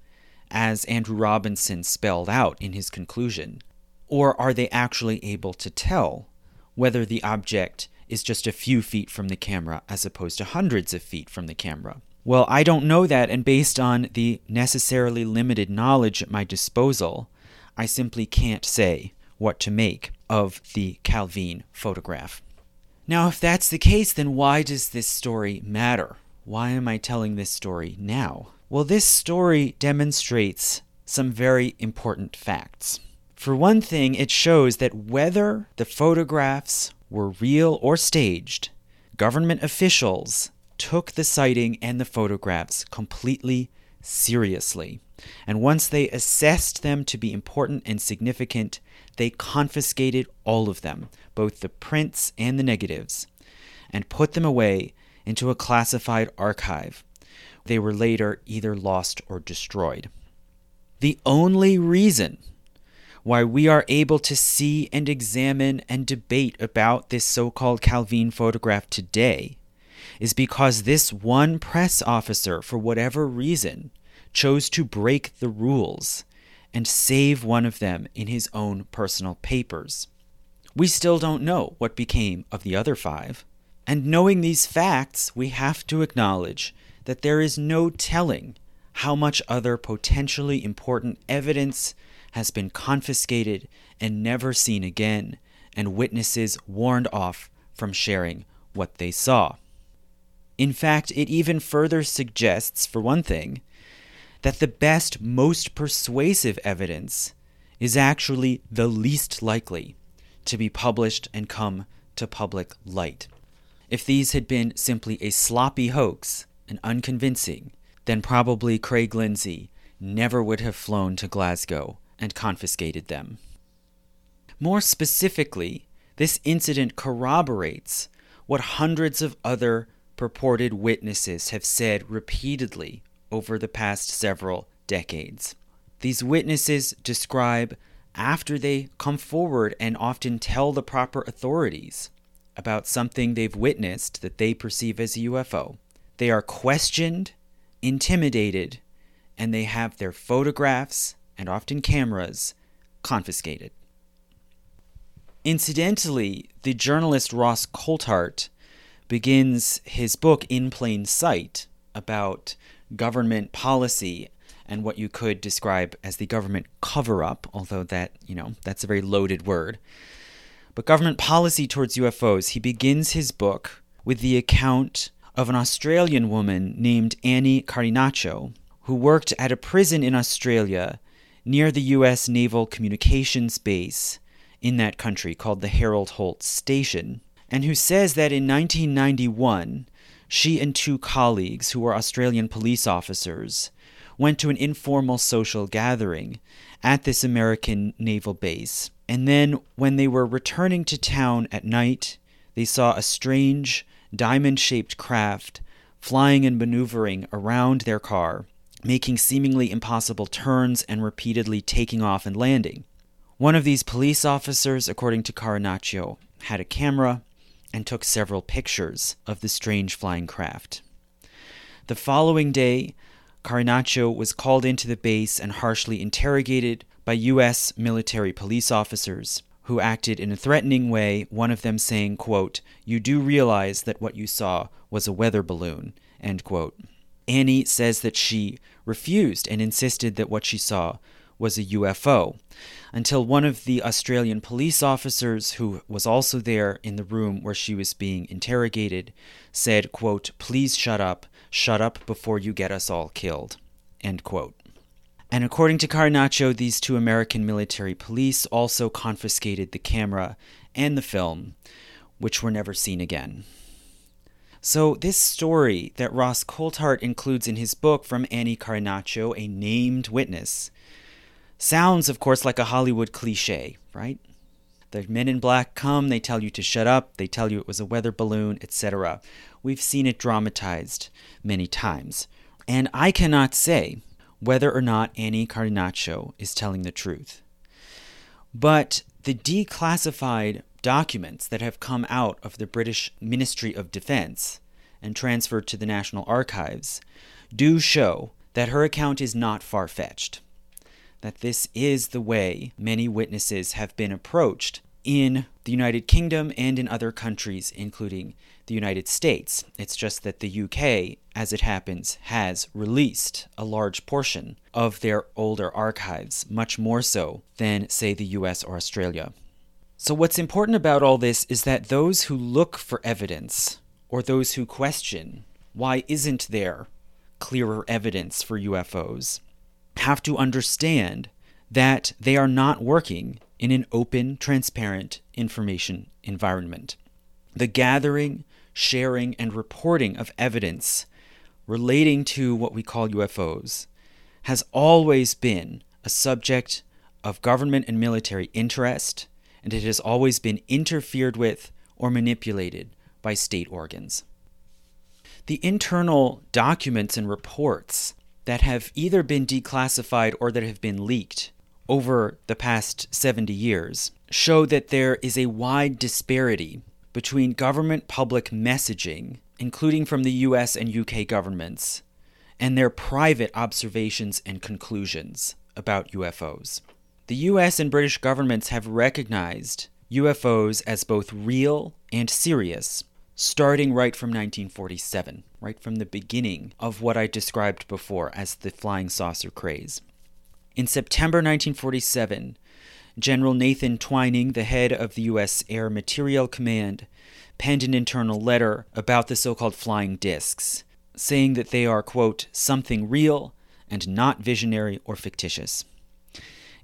as Andrew Robinson spelled out in his conclusion? Or are they actually able to tell whether the object is just a few feet from the camera as opposed to hundreds of feet from the camera? Well, I don't know that, and based on the necessarily limited knowledge at my disposal, I simply can't say what to make of the Calvine photograph. Now, if that's the case, then why does this story matter? Why am I telling this story now? Well, this story demonstrates some very important facts. For one thing, it shows that whether the photographs were real or staged, government officials took the sighting and the photographs completely seriously. And once they assessed them to be important and significant, they confiscated all of them, both the prints and the negatives, and put them away into a classified archive. They were later either lost or destroyed. The only reason why we are able to see and examine and debate about this so called Calvine photograph today is because this one press officer, for whatever reason, chose to break the rules and save one of them in his own personal papers. We still don't know what became of the other five. And knowing these facts, we have to acknowledge that there is no telling how much other potentially important evidence has been confiscated and never seen again, and witnesses warned off from sharing what they saw. In fact, it even further suggests, for one thing, that the best, most persuasive evidence is actually the least likely to be published and come to public light. If these had been simply a sloppy hoax and unconvincing, then probably Craig Lindsay never would have flown to Glasgow and confiscated them. More specifically, this incident corroborates what hundreds of other purported witnesses have said repeatedly over the past several decades. These witnesses describe after they come forward and often tell the proper authorities about something they've witnessed that they perceive as a UFO. They are questioned, intimidated, and they have their photographs and often cameras confiscated. Incidentally, the journalist Ross Coulthart begins his book in plain sight about government policy and what you could describe as the government cover up, although that, you know, that's a very loaded word. But government policy towards UFOs, he begins his book with the account of an Australian woman named Annie Carinaccio, who worked at a prison in Australia near the U.S. Naval Communications Base in that country called the Harold Holt Station, and who says that in 1991, she and two colleagues, who were Australian police officers, went to an informal social gathering at this American naval base. And then, when they were returning to town at night, they saw a strange, diamond shaped craft flying and maneuvering around their car making seemingly impossible turns and repeatedly taking off and landing. One of these police officers, according to Carrannaccio, had a camera and took several pictures of the strange flying craft. The following day, Carrannaccio was called into the base and harshly interrogated by U.S. military police officers who acted in a threatening way, one of them saying, quote, You do realize that what you saw was a weather balloon, end quote. Annie says that she refused and insisted that what she saw was a UFO, until one of the Australian police officers, who was also there in the room where she was being interrogated, said, quote, Please shut up, shut up before you get us all killed, end quote. And according to Carrannaccio, these two American military police also confiscated the camera and the film, which were never seen again. So, this story that Ross Coulthart includes in his book from Annie Carrannaccio, A Named Witness, sounds, of course, like a Hollywood cliche, right? The men in black come, they tell you to shut up, they tell you it was a weather balloon, etc. We've seen it dramatized many times. And I cannot say whether or not Annie Carrannaccio is telling the truth. But the declassified documents that have come out of the British Ministry of Defense and transferred to the National Archives do show that her account is not far fetched, that this is the way many witnesses have been approached in the United Kingdom and in other countries, including the United States. It's just that the UK, as it happens, has released a large portion of their older archives, much more so than, say, the US or Australia. So, what's important about all this is that those who look for evidence, or those who question why isn't there clearer evidence for UFOs, have to understand that they are not working in an open, transparent information environment. The gathering, sharing, and reporting of evidence relating to what we call UFOs has always been a subject of government and military interest and it has always been interfered with or manipulated by state organs. The internal documents and reports that have either been declassified or that have been leaked over the past 70 years show that there is a wide disparity between government public messaging, including from the US and UK governments, and their private observations and conclusions about UFOs. The US and British governments have recognized UFOs as both real and serious, starting right from 1947, right from the beginning of what I described before as the flying saucer craze. In September 1947, General Nathan Twining, the head of the U.S. Air Materiel Command, penned an internal letter about the so called flying discs, saying that they are, quote, something real and not visionary or fictitious.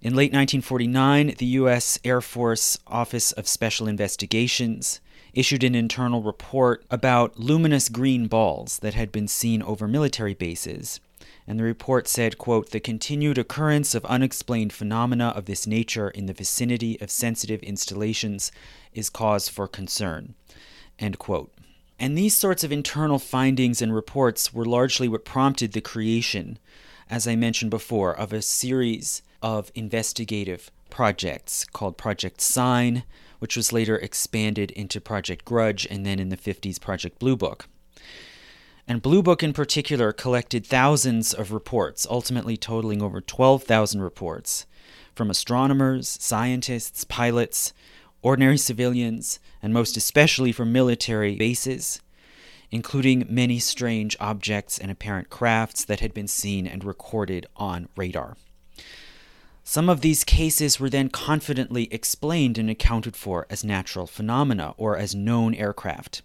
In late 1949, the U.S. Air Force Office of Special Investigations issued an internal report about luminous green balls that had been seen over military bases. And the report said, quote, the continued occurrence of unexplained phenomena of this nature in the vicinity of sensitive installations is cause for concern, end quote. And these sorts of internal findings and reports were largely what prompted the creation, as I mentioned before, of a series of investigative projects called Project Sign, which was later expanded into Project Grudge and then in the 50s Project Blue Book. And Blue Book in particular collected thousands of reports, ultimately totaling over 12,000 reports, from astronomers, scientists, pilots, ordinary civilians, and most especially from military bases, including many strange objects and apparent crafts that had been seen and recorded on radar. Some of these cases were then confidently explained and accounted for as natural phenomena or as known aircraft.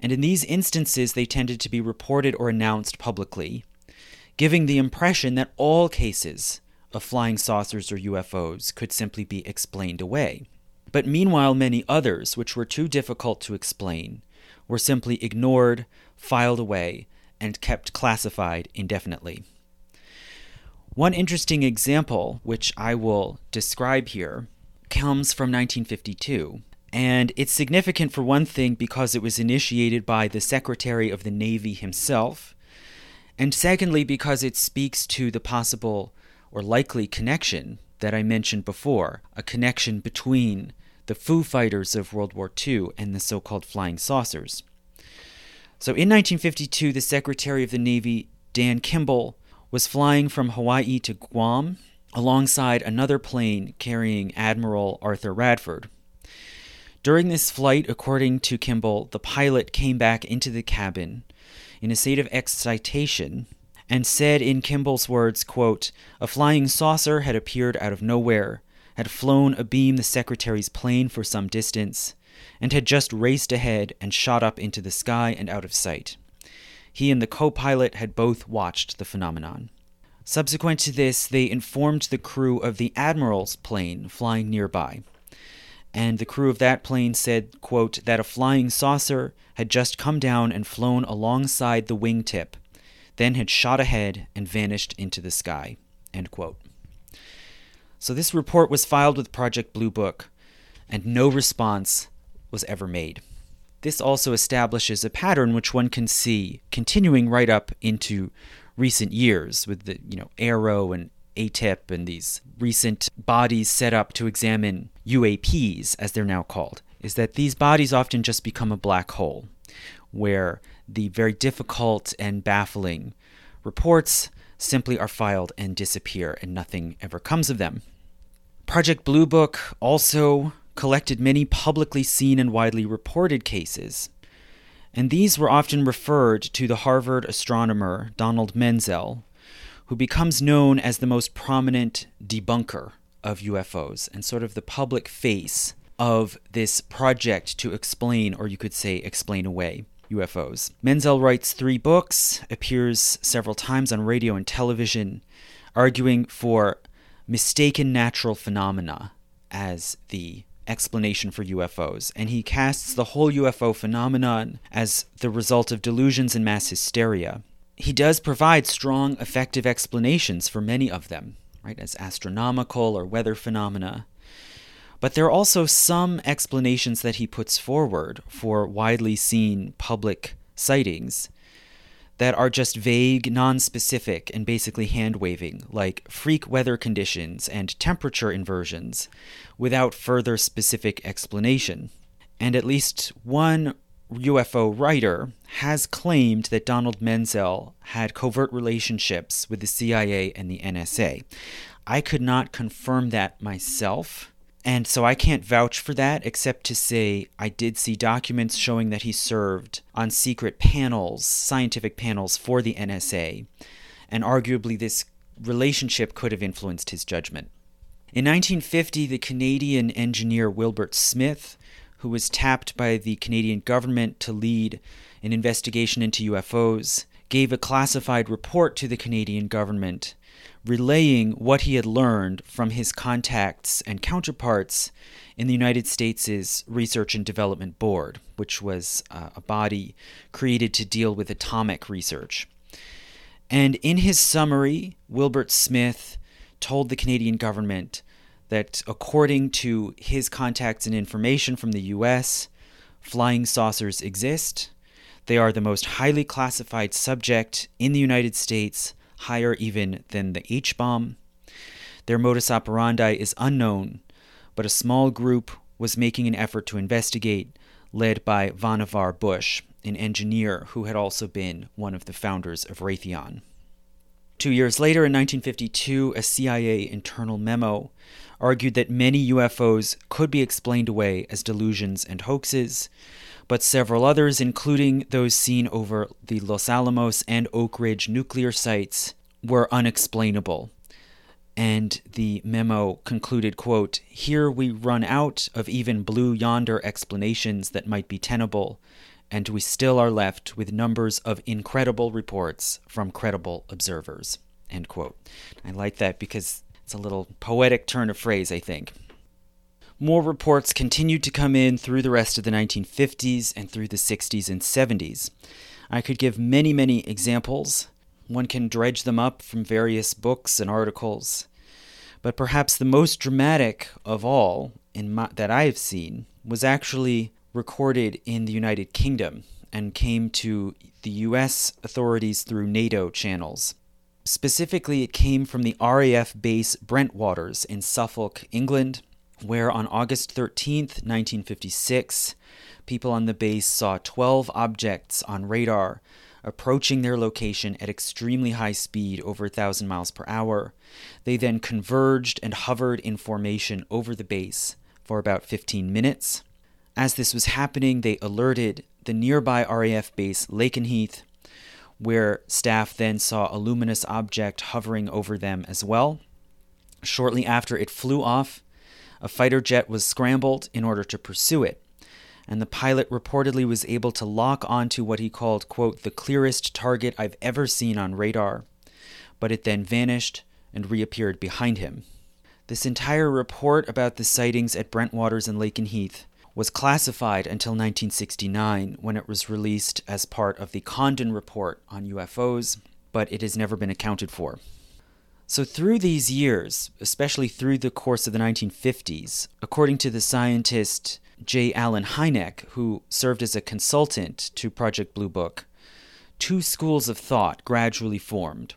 And in these instances, they tended to be reported or announced publicly, giving the impression that all cases of flying saucers or UFOs could simply be explained away. But meanwhile, many others, which were too difficult to explain, were simply ignored, filed away, and kept classified indefinitely. One interesting example, which I will describe here, comes from 1952. And it's significant for one thing because it was initiated by the Secretary of the Navy himself, And secondly, because it speaks to the possible or likely connection that I mentioned before a connection between the Foo Fighters of World War II and the so called flying saucers. So in 1952, the Secretary of the Navy, Dan Kimball, was flying from Hawaii to Guam alongside another plane carrying Admiral Arthur Radford. During this flight, according to Kimball, the pilot came back into the cabin in a state of excitation and said in Kimball's words, quote, "A flying saucer had appeared out of nowhere, had flown abeam the secretary's plane for some distance, and had just raced ahead and shot up into the sky and out of sight. He and the co-pilot had both watched the phenomenon." Subsequent to this, they informed the crew of the admiral's plane flying nearby and the crew of that plane said, quote, that a flying saucer had just come down and flown alongside the wingtip, then had shot ahead and vanished into the sky, end quote. So this report was filed with Project Blue Book, and no response was ever made. This also establishes a pattern which one can see continuing right up into recent years with the, you know, AARO and AATIP and these recent bodies set up to examine UAPs, as they're now called, is that these bodies often just become a black hole, where the very difficult and baffling reports simply are filed and disappear, and nothing ever comes of them. Project Blue Book also collected many publicly seen and widely reported cases, and these were often referred to the Harvard astronomer Donald Menzel, who becomes known as the most prominent debunker of UFOs and sort of the public face of this project to explain, or you could say, explain away. UFOs. Menzel writes three books, appears several times on radio and television, arguing for mistaken natural phenomena as the explanation for UFOs, and he casts the whole UFO phenomenon as the result of delusions and mass hysteria he does provide strong, effective explanations for many of them, right, as astronomical or weather phenomena. But there are also some explanations that he puts forward for widely seen public sightings that are just vague, non-specific, and basically hand waving, like freak weather conditions and temperature inversions, without further specific explanation. And at least one UFO writer has claimed that Donald Menzel had covert relationships with the CIA and the NSA. I could not confirm that myself, and so I can't vouch for that except to say I did see documents showing that he served on secret panels, scientific panels for the NSA, and arguably this relationship could have influenced his judgment. In 1950, the Canadian engineer Wilbert Smith who was tapped by the Canadian government to lead an investigation into UFOs, gave a classified report to the Canadian government relaying what he had learned from his contacts and counterparts in the United States' Research and Development Board, which was uh, a body created to deal with atomic research. And in his summary, Wilbert Smith told the Canadian government that according to his contacts and information from the US, flying saucers exist. They are the most highly classified subject in the United States, higher even than the H bomb. Their modus operandi is unknown, but a small group was making an effort to investigate, led by Vannevar Bush, an engineer who had also been one of the founders of Raytheon. Two years later, in 1952, a CIA internal memo argued that many UFOs could be explained away as delusions and hoaxes, but several others, including those seen over the Los Alamos and Oak Ridge nuclear sites, were unexplainable. And the memo concluded, quote, Here we run out of even blue yonder explanations that might be tenable, and we still are left with numbers of incredible reports from credible observers. End quote. I like that because it's a little poetic turn of phrase, I think. More reports continued to come in through the rest of the 1950s and through the 60s and 70s. I could give many, many examples. One can dredge them up from various books and articles. But perhaps the most dramatic of all my, that I have seen was actually recorded in the United Kingdom and came to the US authorities through NATO channels. Specifically, it came from the RAF base Bentwaters in Suffolk, England, where on August 13th, 1956, people on the base saw 12 objects on radar approaching their location at extremely high speed, over 1,000 miles per hour. They then converged and hovered in formation over the base for about 15 minutes. As this was happening, they alerted the nearby RAF base Lakenheath, where staff then saw a luminous object hovering over them as well. Shortly after it flew off, a fighter jet was scrambled in order to pursue it and the pilot reportedly was able to lock onto what he called, quote, the clearest target I've ever seen on radar. But it then vanished and reappeared behind him. This entire report about the sightings at Bentwaters and Lakenheath was classified until 1969 when it was released as part of the Condon Report on UFOs, but it has never been accounted for. So, through these years, especially through the course of the 1950s, according to the scientist J. Allen Hynek, who served as a consultant to Project Blue Book, two schools of thought gradually formed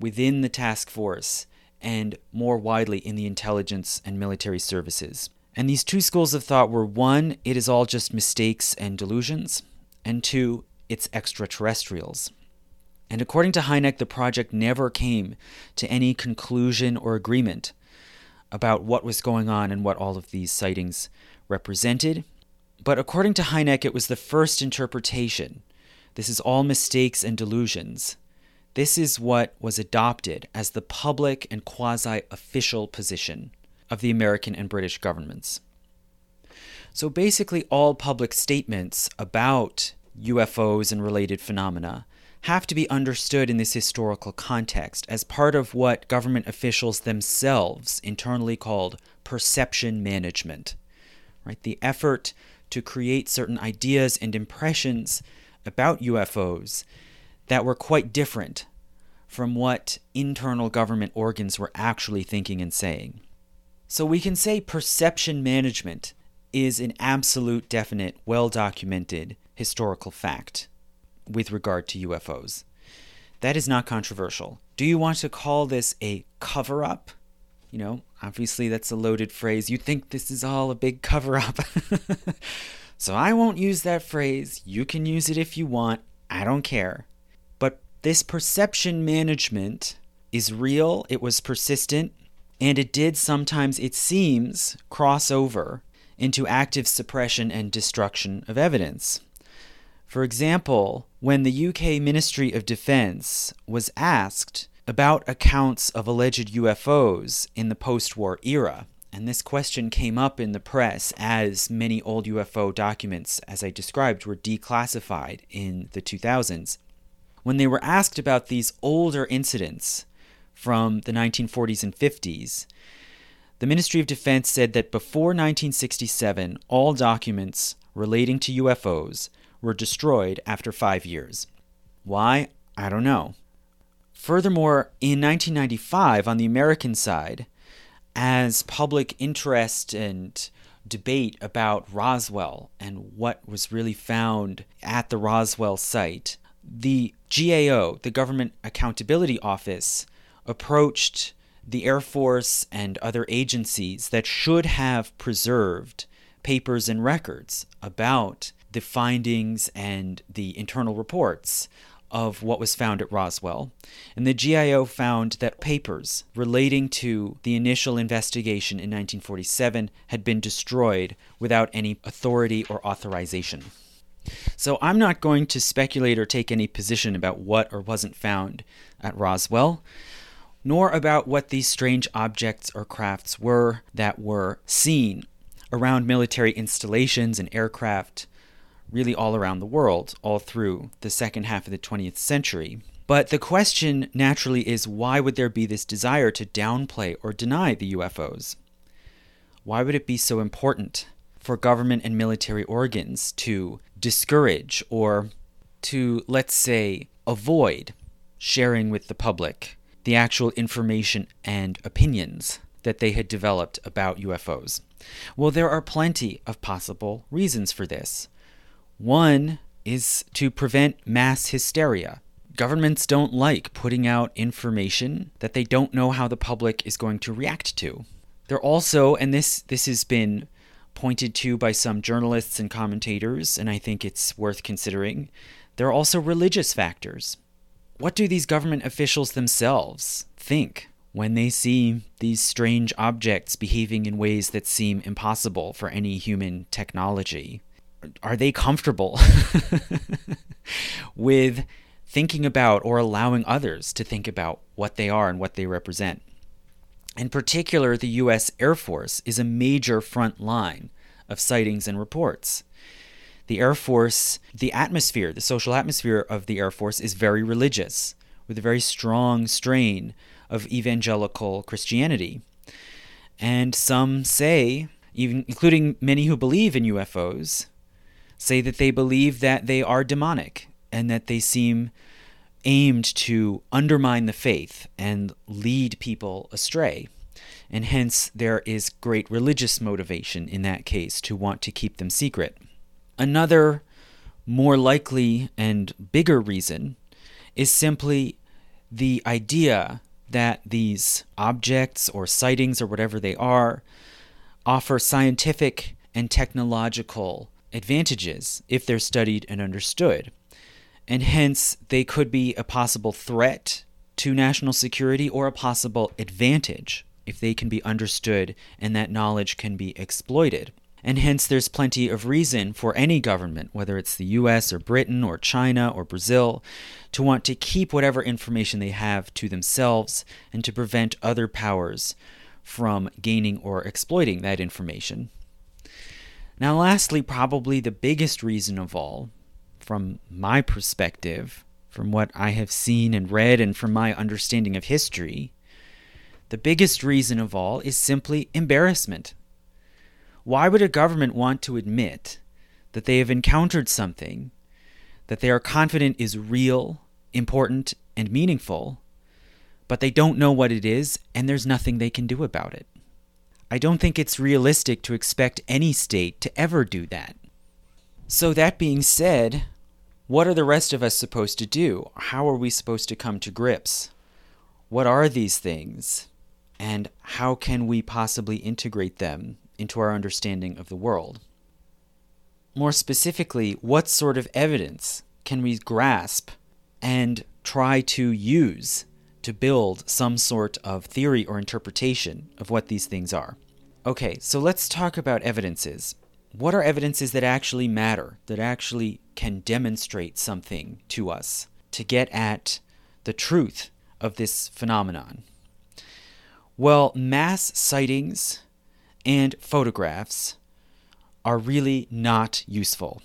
within the task force and more widely in the intelligence and military services. And these two schools of thought were one, it is all just mistakes and delusions, and two, it's extraterrestrials. And according to Hynek, the project never came to any conclusion or agreement about what was going on and what all of these sightings represented. But according to Hynek, it was the first interpretation. This is all mistakes and delusions. This is what was adopted as the public and quasi official position of the American and British governments. So basically, all public statements about UFOs and related phenomena have to be understood in this historical context as part of what government officials themselves internally called perception management right? The effort to create certain ideas and impressions about UFOs that were quite different from what internal government organs were actually thinking and saying. So we can say perception management is an absolute, definite, well documented historical fact with regard to UFOs. That is not controversial. Do you want to call this a cover up? You know, obviously that's a loaded phrase. You think this is all a big cover up. so I won't use that phrase. You can use it if you want. I don't care. But this perception management is real, it was persistent, and it did sometimes, it seems, cross over into active suppression and destruction of evidence. For example, when the UK Ministry of Defense was asked about accounts of alleged UFOs in the post war era. And this question came up in the press as many old UFO documents, as I described, were declassified in the 2000s. When they were asked about these older incidents from the 1940s and 50s, the Ministry of Defense said that before 1967, all documents relating to UFOs were destroyed after five years. Why? I don't know. Furthermore, in 1995, on the American side, as public interest and debate about Roswell and what was really found at the Roswell site, the GAO, the Government Accountability Office, approached the Air Force and other agencies that should have preserved papers and records about the findings and the internal reports of what was found at Roswell, and the GAO found that papers relating to the initial investigation in 1947 had been destroyed without any authority or authorization. So I'm not going to speculate or take any position about what or wasn't found at Roswell, nor about what these strange objects or crafts were that were seen around military installations and aircraft really all around the world, all through the second half of the 20th century. But the question naturally is why would there be this desire to downplay or deny the UFOs? Why would it be so important for government and military organs to discourage or to, let's say, avoid sharing with the public the actual information and opinions that they had developed about UFOs? Well, there are plenty of possible reasons for this. One is to prevent mass hysteria. Governments don't like putting out information that they don't know how the public is going to react to. They're also, and this this has been pointed to by some journalists and commentators, and I think it's worth considering, there are also religious factors. What do these government officials themselves think when they see these strange objects behaving in ways that seem impossible for any human technology? Are they comfortable with thinking about or allowing others to think about what they are and what they represent? In particular, the U.S. Air Force is a major front line of sightings and reports. The Air Force, the atmosphere, the social atmosphere of the Air Force is very religious, with a very strong strain of evangelical Christianity. And some say, even including many who believe in UFOs, say that they believe that they are demonic and that they seem aimed to undermine the faith and lead people astray. And hence, there is great religious motivation in that case to want to keep them secret. Another more likely and bigger reason is simply the idea that these objects or sightings or whatever they are offer scientific and technological advantages if they're studied and understood. And hence, they could be a possible threat to national security or a possible advantage if they can be understood and that knowledge can be exploited and hence there's plenty of reason for any government, whether it's the US or Britain or China or Brazil, to want to keep whatever information they have to themselves and to prevent other powers from gaining or exploiting that information. Now, lastly, probably the biggest reason of all, from my perspective, from what I have seen and read, and from my understanding of history, the biggest reason of all is simply embarrassment. Why would a government want to admit that they have encountered something that they are confident is real, important, and meaningful, but they don't know what it is and there's nothing they can do about it? I don't think it's realistic to expect any state to ever do that. So, that being said, what are the rest of us supposed to do? How are we supposed to come to grips? What are these things? And how can we possibly integrate them into our understanding of the world. More specifically, what sort of evidence can we grasp and try to use to build some sort of theory or interpretation of what these things are? Okay, so let's talk about evidences. What are evidences that actually matter, that actually can demonstrate something to us to get at the truth of this phenomenon? Well, mass sightings and photographs are really not useful,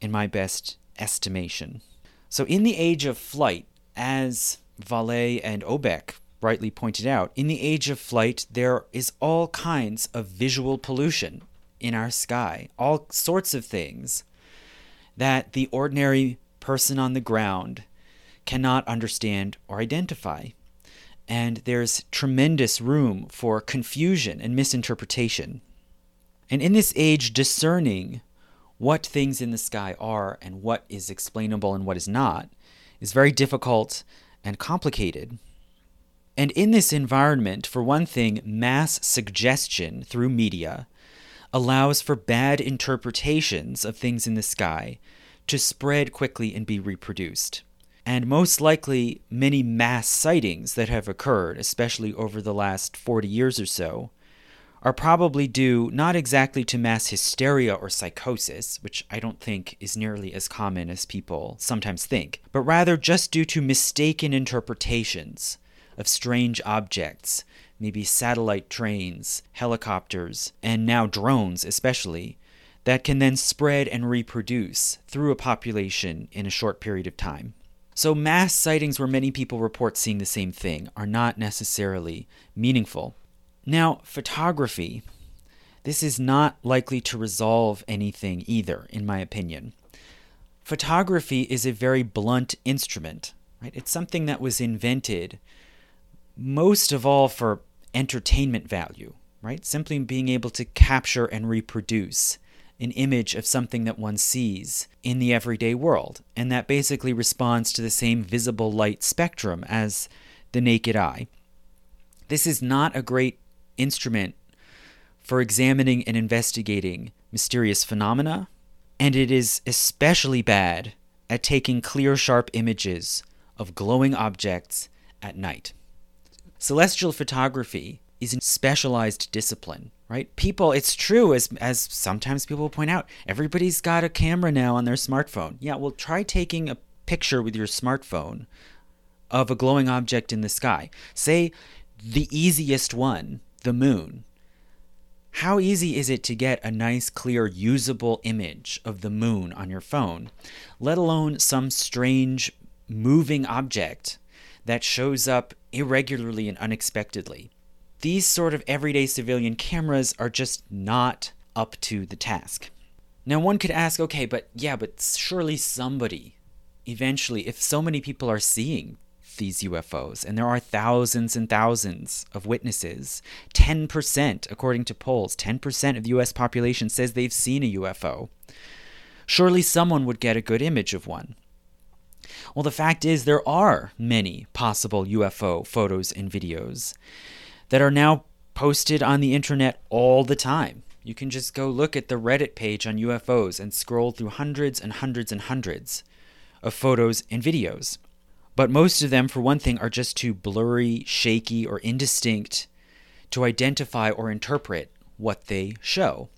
in my best estimation. So, in the age of flight, as Vallée and Aubeck rightly pointed out, in the age of flight, there is all kinds of visual pollution in our sky, all sorts of things that the ordinary person on the ground cannot understand or identify and there's tremendous room for confusion and misinterpretation. And in this age, discerning what things in the sky are and what is explainable and what is not is very difficult and complicated. And in this environment, for one thing, mass suggestion through media allows for bad interpretations of things in the sky to spread quickly and be reproduced and most likely many mass sightings that have occurred, especially over the last 40 years or so, are probably due not exactly to mass hysteria or psychosis, which I don't think is nearly as common as people sometimes think, but rather just due to mistaken interpretations of strange objects, maybe satellite trains, helicopters, and now drones especially, that can then spread and reproduce through a population in a short period of time. So, mass sightings where many people report seeing the same thing are not necessarily meaningful. Now, photography, this is not likely to resolve anything either, in my opinion. Photography is a very blunt instrument, right? It's something that was invented most of all for entertainment value, right? Simply being able to capture and reproduce an image of something that one sees in the everyday world, and that basically responds to the same visible light spectrum as the naked eye. This is not a great instrument for examining and investigating mysterious phenomena, and it is especially bad at taking clear, sharp images of glowing objects at night. Celestial photography is a specialized discipline, right? People, it's true, as, as sometimes people point out, everybody's got a camera now on their smartphone. Yeah, well, try taking a picture with your smartphone of a glowing object in the sky. Say the easiest one, the moon. How easy is it to get a nice, clear, usable image of the moon on your phone, let alone some strange moving object that shows up irregularly and unexpectedly? These sort of everyday civilian cameras are just not up to the task. Now, one could ask, okay, but yeah, but surely somebody eventually, if so many people are seeing these UFOs, and there are thousands and thousands of witnesses. 10%, according to polls, 10% of the US population says they've seen a UFO. Surely someone would get a good image of one. Well, the fact is, there are many possible UFO photos and videos that are now posted on the internet all the time. You can just go look at the Reddit page on UFOs and scroll through hundreds and hundreds and hundreds of photos and videos. But most of them, for one thing, are just too blurry, shaky, or indistinct to identify or interpret what they show.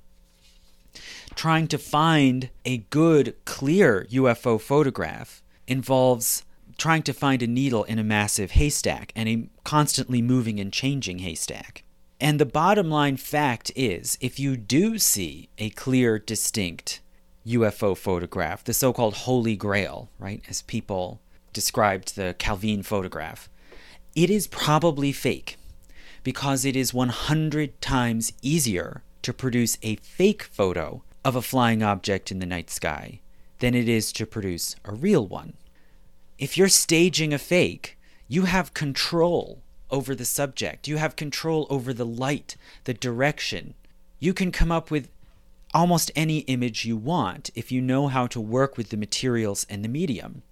Trying to find a good, clear UFO photograph involves trying to find a needle in a massive haystack and a constantly moving and changing haystack. And the bottom line fact is if you do see a clear, distinct UFO photograph, the so called Holy Grail, right, as people described the Calvine photograph, it is probably fake because it is 100 times easier to produce a fake photo of a flying object in the night sky than it is to produce a real one. If you're staging a fake, you have control over the subject, you have control over the light, the direction. You can come up with almost any image you want if you know how to work with the materials and the medium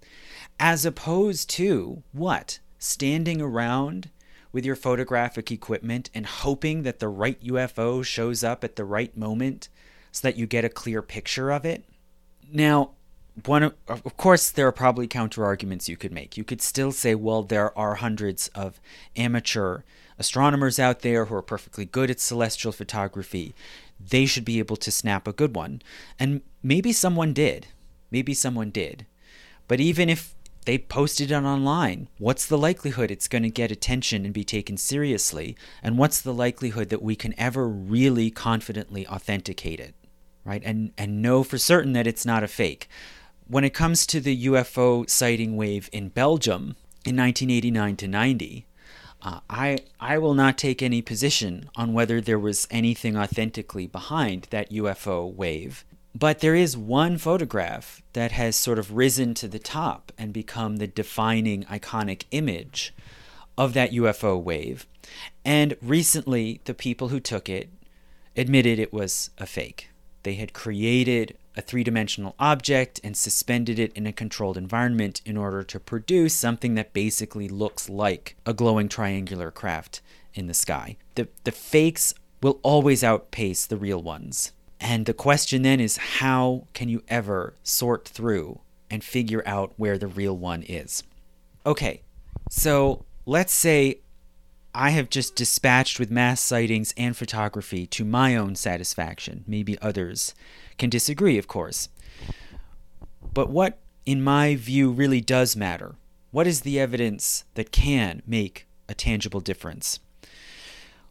as opposed to what? Standing around with your photographic equipment and hoping that the right UFO shows up at the right moment so that you get a clear picture of it. Now, one of, of course there are probably counter arguments you could make. You could still say, well, there are hundreds of amateur astronomers out there who are perfectly good at celestial photography. They should be able to snap a good one. And maybe someone did. Maybe someone did. But even if they posted it online. What's the likelihood it's going to get attention and be taken seriously? And what's the likelihood that we can ever really confidently authenticate it? Right? And and know for certain that it's not a fake. When it comes to the UFO sighting wave in Belgium in 1989 to 90, uh, I I will not take any position on whether there was anything authentically behind that UFO wave. But there is one photograph that has sort of risen to the top and become the defining iconic image of that UFO wave. And recently, the people who took it admitted it was a fake. They had created a three dimensional object and suspended it in a controlled environment in order to produce something that basically looks like a glowing triangular craft in the sky. The, the fakes will always outpace the real ones. And the question then is how can you ever sort through and figure out where the real one is? Okay, so let's say I have just dispatched with mass sightings and photography to my own satisfaction. Maybe others can disagree, of course. But what, in my view, really does matter? What is the evidence that can make a tangible difference?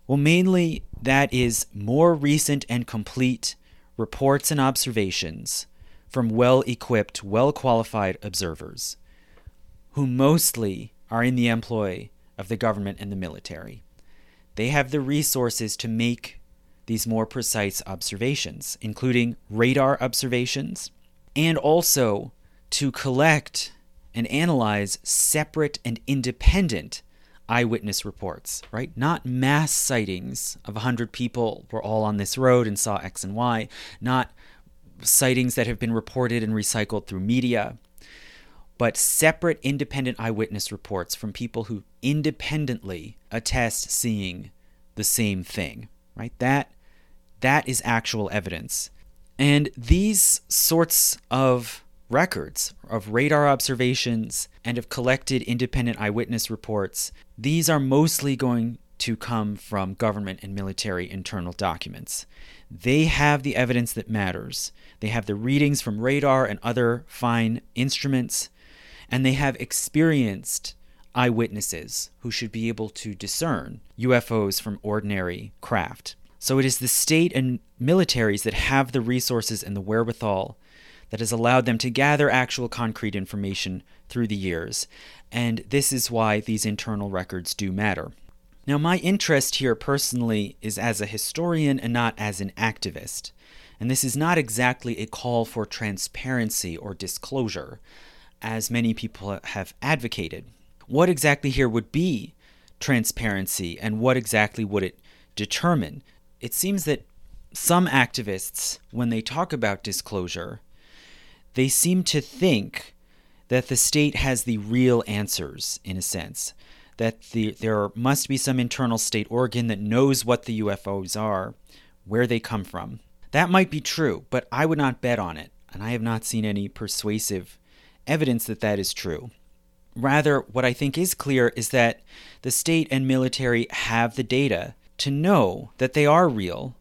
Well, mainly that is more recent and complete reports and observations from well equipped, well qualified observers who mostly are in the employ of the government and the military. They have the resources to make these more precise observations, including radar observations, and also to collect and analyze separate and independent eyewitness reports, right? Not mass sightings of 100 people were all on this road and saw X and Y, not sightings that have been reported and recycled through media, but separate independent eyewitness reports from people who independently attest seeing the same thing, right? That that is actual evidence. And these sorts of records of radar observations and of collected independent eyewitness reports, these are mostly going to come from government and military internal documents. They have the evidence that matters. They have the readings from radar and other fine instruments, and they have experienced eyewitnesses who should be able to discern UFOs from ordinary craft. So it is the state and militaries that have the resources and the wherewithal that has allowed them to gather actual concrete information through the years, and this is why these internal records do matter. Now, my interest here personally is as a historian and not as an activist. And this is not exactly a call for transparency or disclosure, as many people have advocated. What exactly here would be transparency, and what exactly would it determine? It seems that some activists, when they talk about disclosure, they seem to think that the state has the real answers, in a sense that the, there must be some internal state organ that knows what the UFOs are, where they come from. That might be true, but I would not bet on it, and I have not seen any persuasive evidence that that is true. Rather, what I think is clear is that the state and military have the data to know that they are real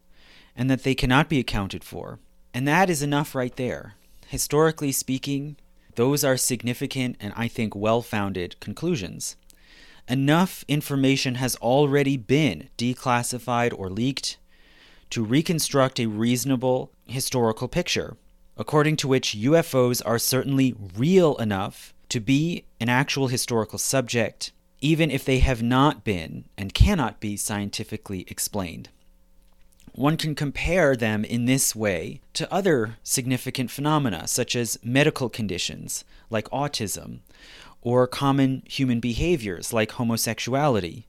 and that they cannot be accounted for. And that is enough right there. Historically speaking, those are significant and I think well founded conclusions enough information has already been declassified or leaked to reconstruct a reasonable historical picture, according to which UFOs are certainly real enough to be an actual historical subject, even if they have not been and cannot be scientifically explained. One can compare them in this way to other significant phenomena, such as medical conditions like autism, or common human behaviors like homosexuality,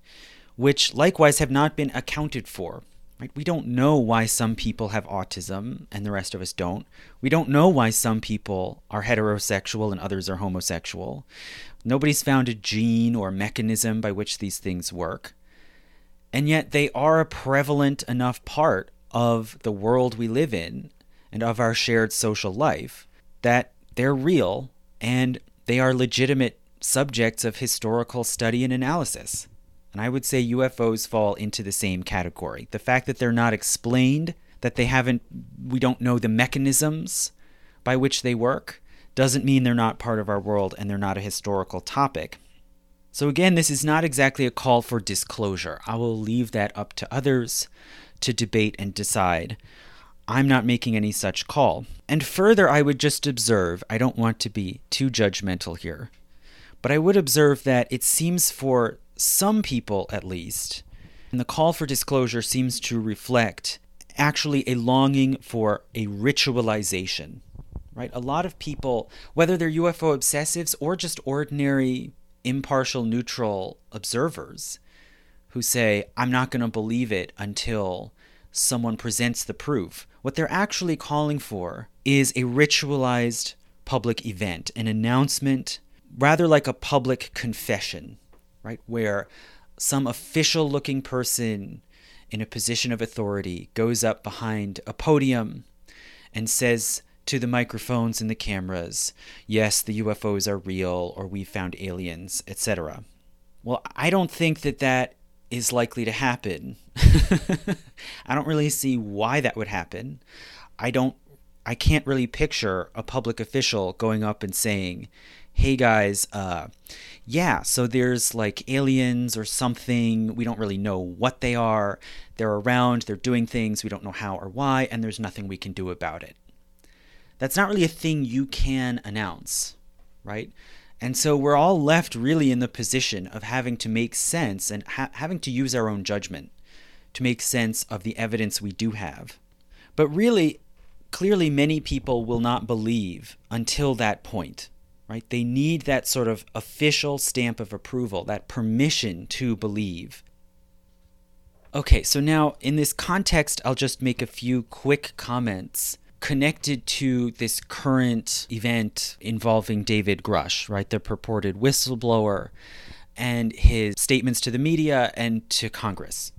which likewise have not been accounted for. Right? We don't know why some people have autism and the rest of us don't. We don't know why some people are heterosexual and others are homosexual. Nobody's found a gene or mechanism by which these things work. And yet they are a prevalent enough part of the world we live in and of our shared social life that they're real and they are legitimate subjects of historical study and analysis. And I would say UFOs fall into the same category. The fact that they're not explained, that they haven't, we don't know the mechanisms by which they work, doesn't mean they're not part of our world and they're not a historical topic. So, again, this is not exactly a call for disclosure. I will leave that up to others to debate and decide. I'm not making any such call. And further, I would just observe I don't want to be too judgmental here, but I would observe that it seems for some people at least, and the call for disclosure seems to reflect actually a longing for a ritualization. Right? A lot of people, whether they're UFO obsessives or just ordinary, impartial, neutral observers, who say, I'm not going to believe it until someone presents the proof. What they're actually calling for is a ritualized public event, an announcement, rather like a public confession, right? Where some official looking person in a position of authority goes up behind a podium and says to the microphones and the cameras, yes, the UFOs are real, or we found aliens, etc. Well, I don't think that that is likely to happen. I don't really see why that would happen. I don't I can't really picture a public official going up and saying, "Hey guys, uh yeah, so there's like aliens or something. We don't really know what they are. They're around, they're doing things, we don't know how or why, and there's nothing we can do about it." That's not really a thing you can announce, right? And so we're all left really in the position of having to make sense and ha- having to use our own judgment to make sense of the evidence we do have. But really, clearly, many people will not believe until that point, right? They need that sort of official stamp of approval, that permission to believe. Okay, so now in this context, I'll just make a few quick comments connected to this current event involving David Grusch, right? The purported whistleblower and his statements to the media and to Congress,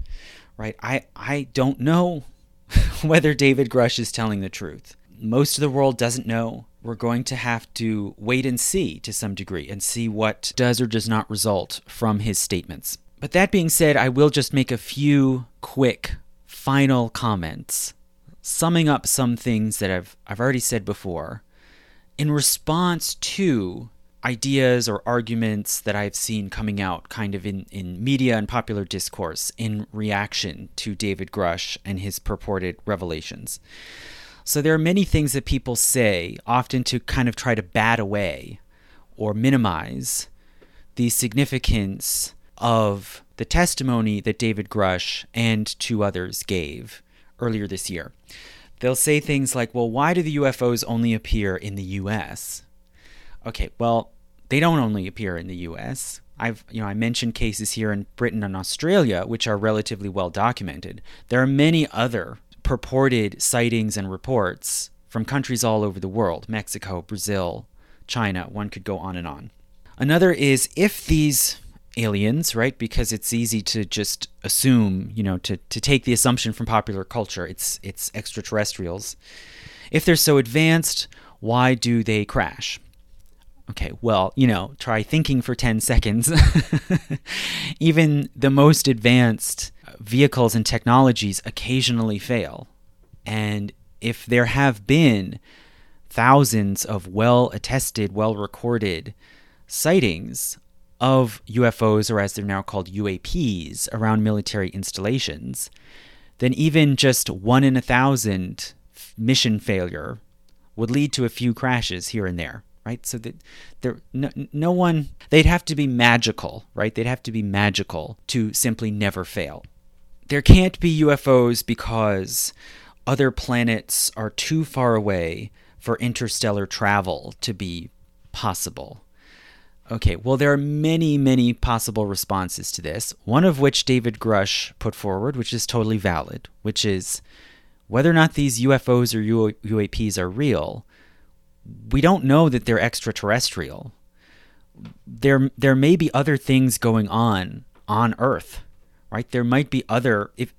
right? I, I don't know whether David Grusch is telling the truth. Most of the world doesn't know. We're going to have to wait and see to some degree and see what does or does not result from his statements. But that being said, I will just make a few quick final comments summing up some things that I've, I've already said before in response to ideas or arguments that I've seen coming out kind of in, in media and popular discourse in reaction to David Grusch and his purported revelations. So there are many things that people say, often to kind of try to bat away or minimize the significance of the testimony that David Grusch and two others gave earlier this year. They'll say things like, well, why do the UFOs only appear in the US? Okay, well, they don't only appear in the US. I've, you know, I mentioned cases here in Britain and Australia, which are relatively well documented. There are many other purported sightings and reports from countries all over the world Mexico, Brazil, China. One could go on and on. Another is if these aliens, right? Because it's easy to just assume, you know, to, to take the assumption from popular culture, it's it's extraterrestrials. If they're so advanced, why do they crash? Okay, well, you know, try thinking for 10 seconds. Even the most advanced vehicles and technologies occasionally fail. And if there have been thousands of well attested, well recorded sightings of UFOs, or as they're now called UAPs, around military installations, then even just one in a thousand mission failure would lead to a few crashes here and there, right? So that there, no, no one, they'd have to be magical, right? They'd have to be magical to simply never fail. There can't be UFOs because other planets are too far away for interstellar travel to be possible. Okay, well, there are many, many possible responses to this, one of which David Grusch put forward, which is totally valid, which is whether or not these UFOs or UAPs are real, we don't know that they're extraterrestrial. There, there may be other things going on on Earth, right? There might be other, if,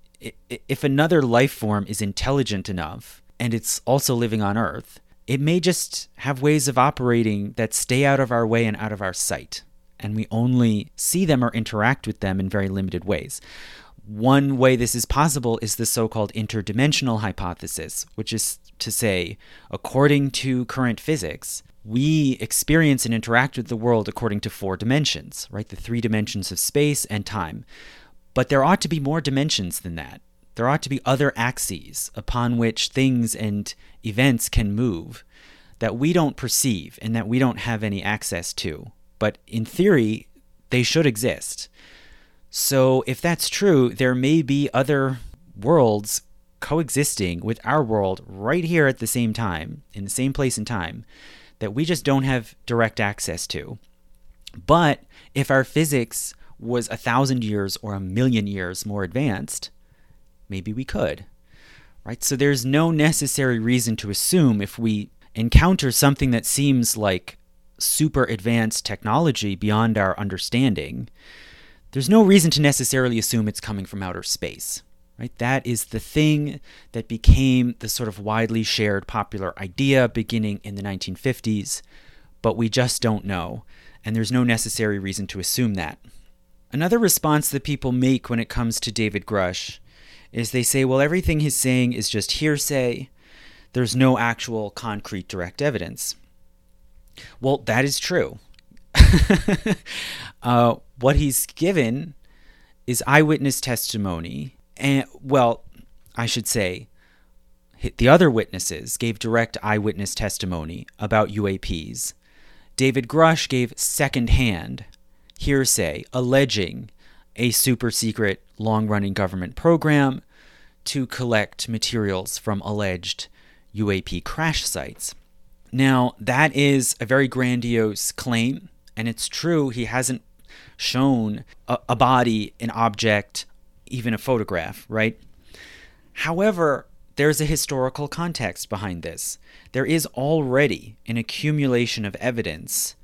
if another life form is intelligent enough and it's also living on Earth, it may just have ways of operating that stay out of our way and out of our sight, and we only see them or interact with them in very limited ways. One way this is possible is the so called interdimensional hypothesis, which is to say, according to current physics, we experience and interact with the world according to four dimensions, right? The three dimensions of space and time. But there ought to be more dimensions than that. There ought to be other axes upon which things and events can move that we don't perceive and that we don't have any access to. But in theory, they should exist. So if that's true, there may be other worlds coexisting with our world right here at the same time, in the same place and time, that we just don't have direct access to. But if our physics was a thousand years or a million years more advanced, maybe we could. Right? So there's no necessary reason to assume if we encounter something that seems like super advanced technology beyond our understanding, there's no reason to necessarily assume it's coming from outer space. Right? That is the thing that became the sort of widely shared popular idea beginning in the 1950s, but we just don't know, and there's no necessary reason to assume that. Another response that people make when it comes to David Grusch is they say, well, everything he's saying is just hearsay. There's no actual concrete direct evidence. Well, that is true. uh, what he's given is eyewitness testimony. And, well, I should say, the other witnesses gave direct eyewitness testimony about UAPs. David Grusch gave secondhand hearsay alleging a super secret, long running government program to collect materials from alleged UAP crash sites. Now, that is a very grandiose claim, and it's true, he hasn't shown a, a body, an object, even a photograph, right? However, there's a historical context behind this. There is already an accumulation of evidence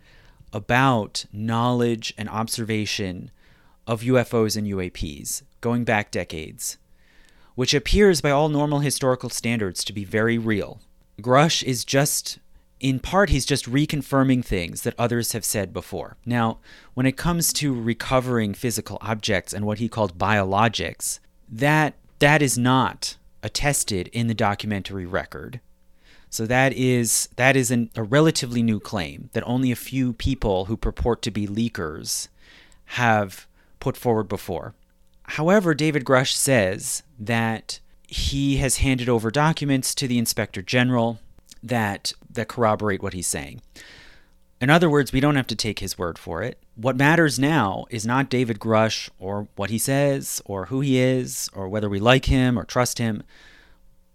about knowledge and observation of UFOs and UAPs going back decades, which appears by all normal historical standards to be very real. Grusch is just, in part, he's just reconfirming things that others have said before. Now, when it comes to recovering physical objects and what he called biologics, that that is not attested in the documentary record. So that is that is an, a relatively new claim that only a few people who purport to be leakers have put forward before. However, David Grusch says that he has handed over documents to the inspector general that that corroborate what he's saying. In other words, we don't have to take his word for it. What matters now is not David Grusch or what he says or who he is or whether we like him or trust him.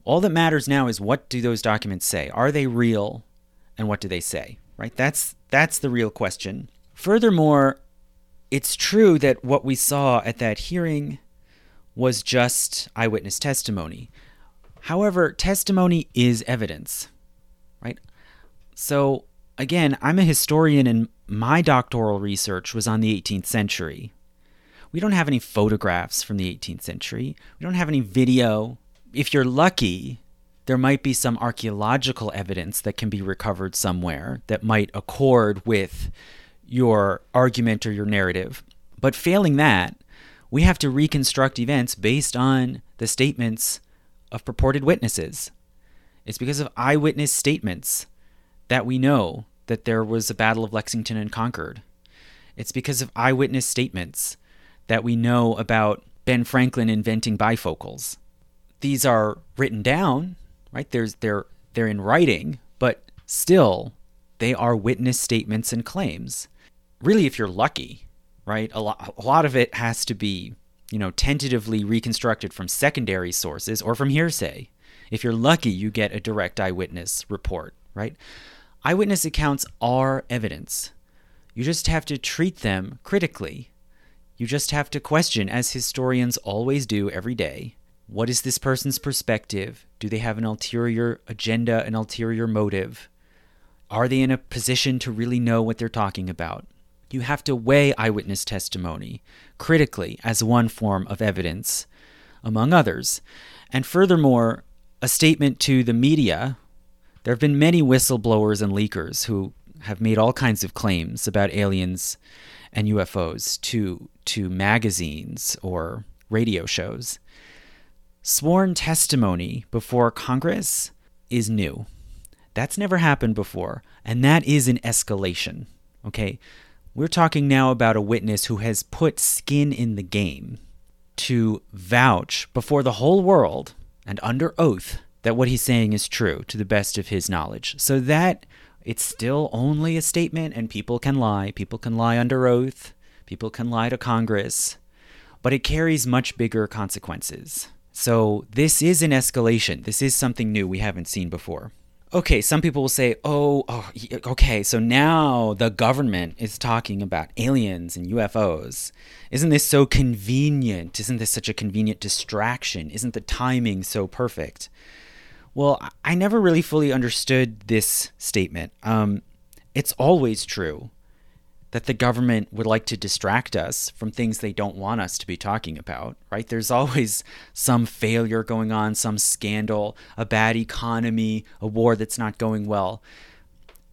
All that matters now is what do those documents say? Are they real and what do they say? Right? That's that's the real question. Furthermore, it's true that what we saw at that hearing was just eyewitness testimony. However, testimony is evidence, right? So, again, I'm a historian and my doctoral research was on the 18th century. We don't have any photographs from the 18th century. We don't have any video. If you're lucky, there might be some archaeological evidence that can be recovered somewhere that might accord with your argument or your narrative. But failing that, we have to reconstruct events based on the statements of purported witnesses. It's because of eyewitness statements that we know that there was a Battle of Lexington and Concord. It's because of eyewitness statements that we know about Ben Franklin inventing bifocals. These are written down, right? There's they're they're in writing, but still they are witness statements and claims really, if you're lucky, right, a lot, a lot of it has to be, you know, tentatively reconstructed from secondary sources or from hearsay. If you're lucky, you get a direct eyewitness report, right? Eyewitness accounts are evidence. You just have to treat them critically. You just have to question, as historians always do every day, what is this person's perspective? Do they have an ulterior agenda, an ulterior motive? Are they in a position to really know what they're talking about? You have to weigh eyewitness testimony critically as one form of evidence, among others. And furthermore, a statement to the media. There have been many whistleblowers and leakers who have made all kinds of claims about aliens and UFOs to, to magazines or radio shows. Sworn testimony before Congress is new. That's never happened before, and that is an escalation. Okay? We're talking now about a witness who has put skin in the game to vouch before the whole world and under oath that what he's saying is true to the best of his knowledge. So that it's still only a statement and people can lie. People can lie under oath. People can lie to Congress. But it carries much bigger consequences. So this is an escalation. This is something new we haven't seen before okay, some people will say, oh, oh, okay, so now the government is talking about aliens and UFOs. Isn't this so convenient? Isn't this such a convenient distraction? Isn't the timing so perfect? Well, I never really fully understood this statement. Um, it's always true that the government would like to distract us from things they don't want us to be talking about, right? There's always some failure going on, some scandal, a bad economy, a war that's not going well.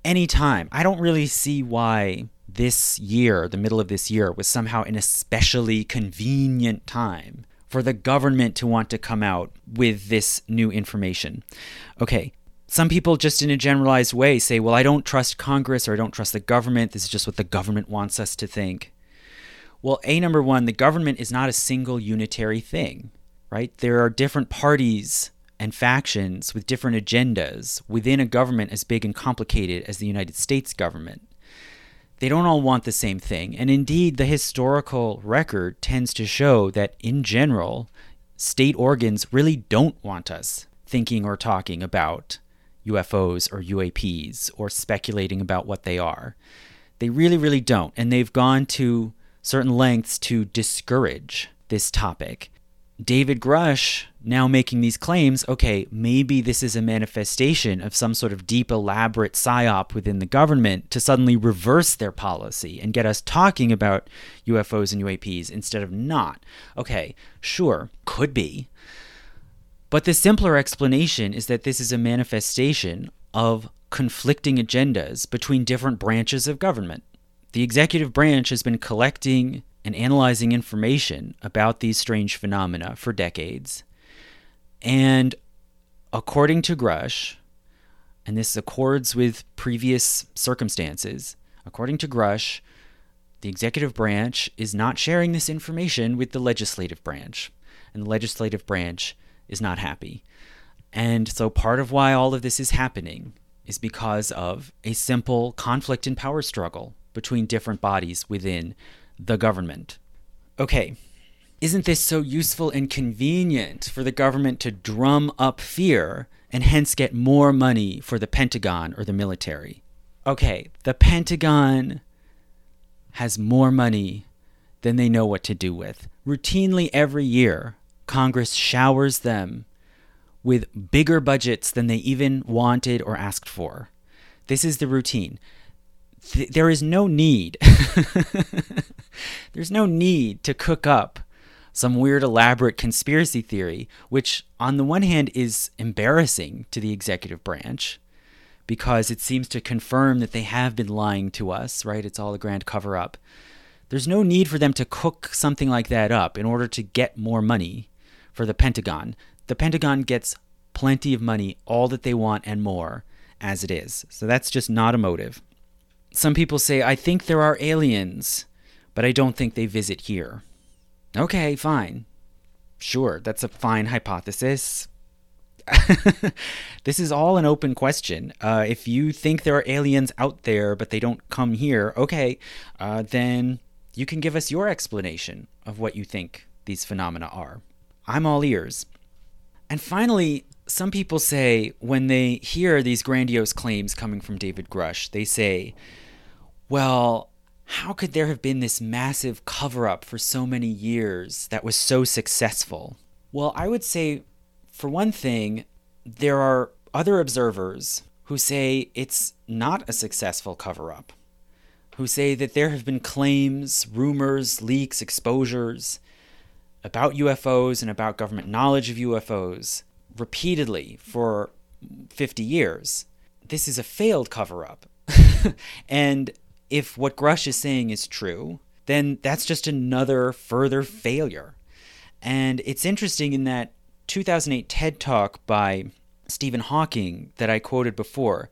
Anytime. I don't really see why this year, the middle of this year, was somehow an especially convenient time for the government to want to come out with this new information. Okay, some people just in a generalized way say, well, I don't trust Congress or I don't trust the government. This is just what the government wants us to think. Well, A number one, the government is not a single unitary thing, right? There are different parties and factions with different agendas within a government as big and complicated as the United States government. They don't all want the same thing. And indeed, the historical record tends to show that, in general, state organs really don't want us thinking or talking about UFOs or UAPs or speculating about what they are. They really, really don't. And they've gone to certain lengths to discourage this topic. David Grusch now making these claims okay, maybe this is a manifestation of some sort of deep, elaborate psyop within the government to suddenly reverse their policy and get us talking about UFOs and UAPs instead of not. Okay, sure, could be. But the simpler explanation is that this is a manifestation of conflicting agendas between different branches of government. The executive branch has been collecting and analyzing information about these strange phenomena for decades. And according to Grusch, and this accords with previous circumstances, according to Grusch, the executive branch is not sharing this information with the legislative branch, and the legislative branch is not happy. And so part of why all of this is happening is because of a simple conflict and power struggle between different bodies within the government. Okay, isn't this so useful and convenient for the government to drum up fear and hence get more money for the Pentagon or the military? Okay, the Pentagon has more money than they know what to do with. Routinely every year, Congress showers them with bigger budgets than they even wanted or asked for. This is the routine. Th- there is no need. There's no need to cook up some weird elaborate conspiracy theory, which on the one hand is embarrassing to the executive branch because it seems to confirm that they have been lying to us, right? It's all a grand cover up. There's no need for them to cook something like that up in order to get more money for the Pentagon. The Pentagon gets plenty of money, all that they want and more, as it is. So that's just not a motive. Some people say, I think there are aliens, but I don't think they visit here. Okay, fine. Sure, that's a fine hypothesis. this is all an open question. Uh, if you think there are aliens out there, but they don't come here, okay, uh, then you can give us your explanation of what you think these phenomena are. I'm all ears. And finally, some people say when they hear these grandiose claims coming from David Grusch, they say, well, how could there have been this massive cover up for so many years that was so successful? Well, I would say, for one thing, there are other observers who say it's not a successful cover up, who say that there have been claims, rumors, leaks, exposures about UFOs and about government knowledge of UFOs repeatedly for 50 years. This is a failed cover up. and if what Grusch is saying is true, then that's just another further failure. And it's interesting in that 2008 TED Talk by Stephen Hawking that I quoted before.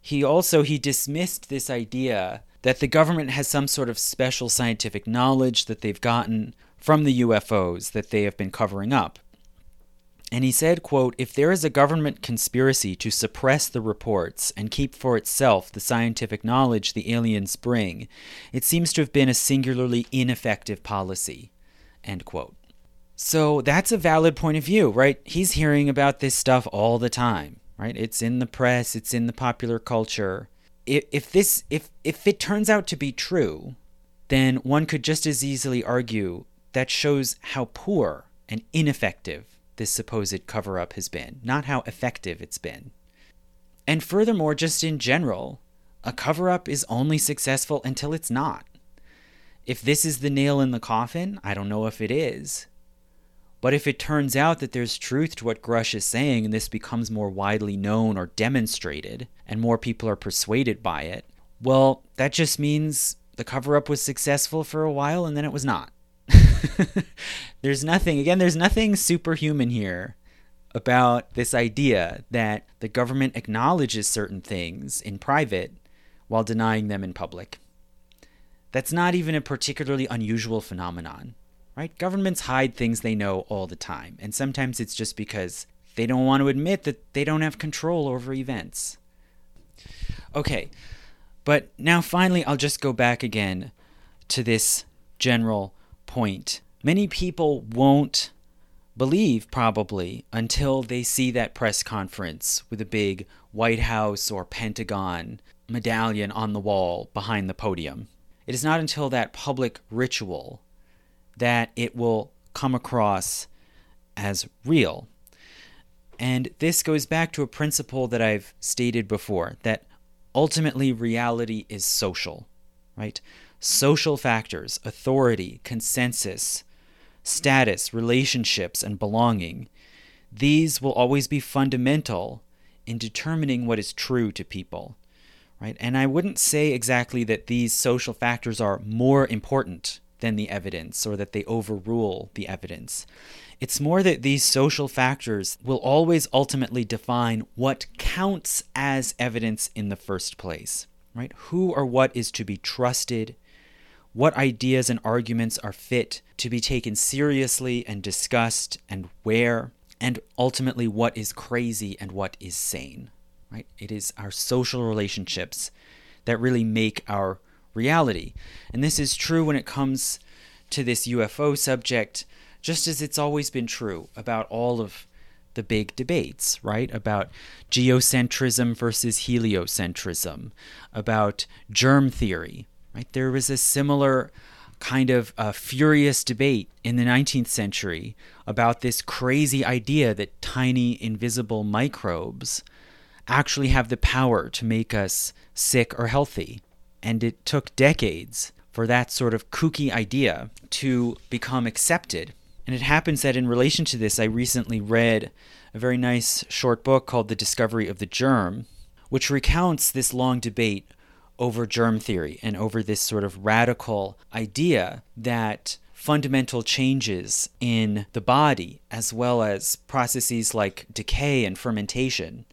He also he dismissed this idea that the government has some sort of special scientific knowledge that they've gotten from the UFOs that they have been covering up. And he said, quote, if there is a government conspiracy to suppress the reports and keep for itself the scientific knowledge the aliens bring, it seems to have been a singularly ineffective policy. End quote. So that's a valid point of view, right? He's hearing about this stuff all the time, right? It's in the press, it's in the popular culture. If, if this if if it turns out to be true, then one could just as easily argue that shows how poor and ineffective this supposed cover up has been, not how effective it's been. And furthermore, just in general, a cover up is only successful until it's not. If this is the nail in the coffin, I don't know if it is. But if it turns out that there's truth to what Grusch is saying and this becomes more widely known or demonstrated, and more people are persuaded by it, well, that just means the cover up was successful for a while and then it was not. there's nothing, again, there's nothing superhuman here about this idea that the government acknowledges certain things in private while denying them in public. That's not even a particularly unusual phenomenon, right? Governments hide things they know all the time, and sometimes it's just because they don't want to admit that they don't have control over events. Okay, but now finally, I'll just go back again to this general point. Many people won't believe, probably, until they see that press conference with a big White House or Pentagon medallion on the wall behind the podium. It is not until that public ritual that it will come across as real. And this goes back to a principle that I've stated before that ultimately reality is social, right? Social factors, authority, consensus, status, relationships, and belonging, these will always be fundamental in determining what is true to people, right? And I wouldn't say exactly that these social factors are more important than the evidence or that they overrule the evidence. It's more that these social factors will always ultimately define what counts as evidence in the first place, right? Who or what is to be trusted, what ideas and arguments are fit to be taken seriously and discussed, and where, and ultimately what is crazy and what is sane, right? It is our social relationships that really make our reality. And this is true when it comes to this UFO subject just as it's always been true about all of the big debates, right? About geocentrism versus heliocentrism, about germ theory, right? There was a similar kind of uh, furious debate in the 19th century about this crazy idea that tiny invisible microbes actually have the power to make us sick or healthy. And it took decades for that sort of kooky idea to become accepted and it happens that in relation to this, I recently read a very nice short book called The Discovery of the Germ, which recounts this long debate over germ theory and over this sort of radical idea that fundamental changes in the body, as well as processes like decay and fermentation,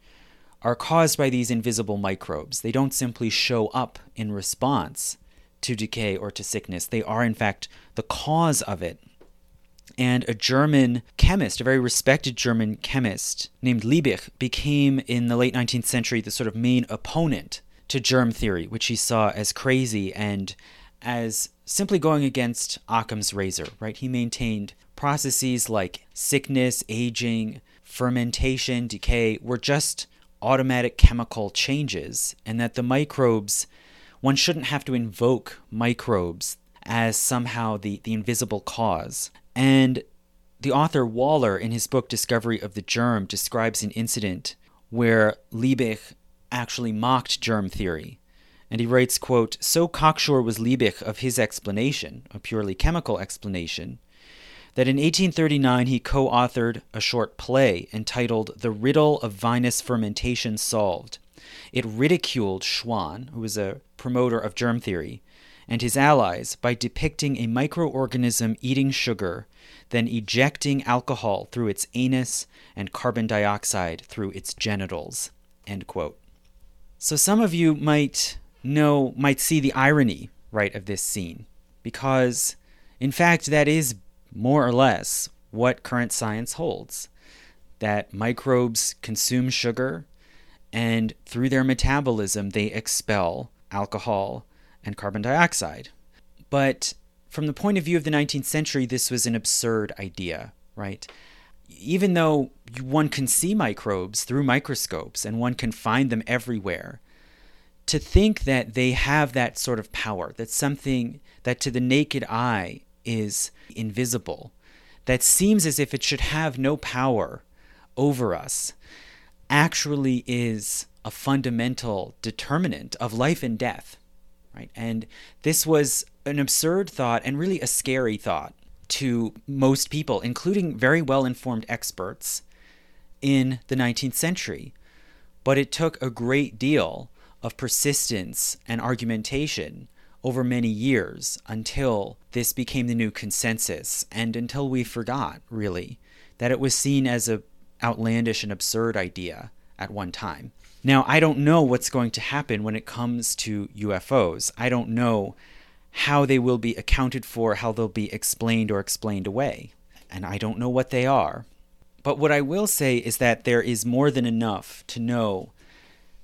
are caused by these invisible microbes. They don't simply show up in response to decay or to sickness, they are, in fact, the cause of it and a German chemist, a very respected German chemist named Liebig, became in the late 19th century the sort of main opponent to germ theory, which he saw as crazy and as simply going against Occam's razor, right? He maintained processes like sickness, aging, fermentation, decay were just automatic chemical changes, and that the microbes, one shouldn't have to invoke microbes as somehow the, the invisible cause. And the author Waller, in his book Discovery of the Germ, describes an incident where Liebig actually mocked germ theory. And he writes, quote, So cocksure was Liebig of his explanation, a purely chemical explanation, that in 1839 he co authored a short play entitled The Riddle of Vinous Fermentation Solved. It ridiculed Schwann, who was a promoter of germ theory, and his allies by depicting a microorganism eating sugar, then ejecting alcohol through its anus and carbon dioxide through its genitals. So some of you might know, might see the irony, right, of this scene, because in fact that is more or less what current science holds that microbes consume sugar and through their metabolism they expel alcohol and carbon dioxide. But from the point of view of the 19th century, this was an absurd idea, right? Even though one can see microbes through microscopes and one can find them everywhere, to think that they have that sort of power, that something that to the naked eye is invisible, that seems as if it should have no power over us, actually is a fundamental determinant of life and death right? And this was an absurd thought and really a scary thought to most people, including very well informed experts in the 19th century. But it took a great deal of persistence and argumentation over many years until this became the new consensus and until we forgot, really, that it was seen as a outlandish and absurd idea at one time. Now, I don't know what's going to happen when it comes to UFOs. I don't know how they will be accounted for, how they'll be explained or explained away. And I don't know what they are. But what I will say is that there is more than enough to know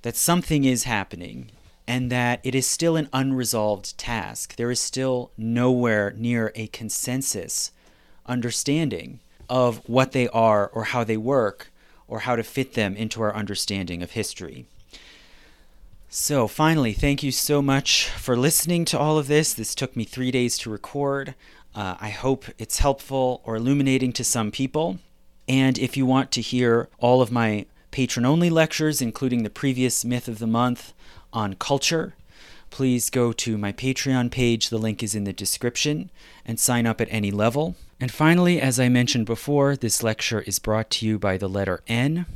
that something is happening and that it is still an unresolved task. There is still nowhere near a consensus understanding of what they are or how they work or how to fit them into our understanding of history. So, finally, thank you so much for listening to all of this. This took me three days to record. Uh, I hope it's helpful or illuminating to some people. And if you want to hear all of my patron only lectures, including the previous Myth of the Month on culture, please go to my Patreon page. The link is in the description and sign up at any level. And finally, as I mentioned before, this lecture is brought to you by the letter N.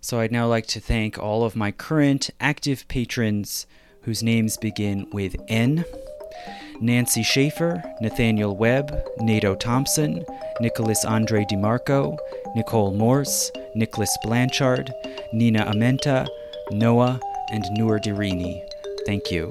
So I'd now like to thank all of my current active patrons whose names begin with N. Nancy Schaefer, Nathaniel Webb, Nato Thompson, Nicholas Andre DeMarco, Nicole Morse, Nicholas Blanchard, Nina Amenta, Noah, and Noor Dirini. Thank you.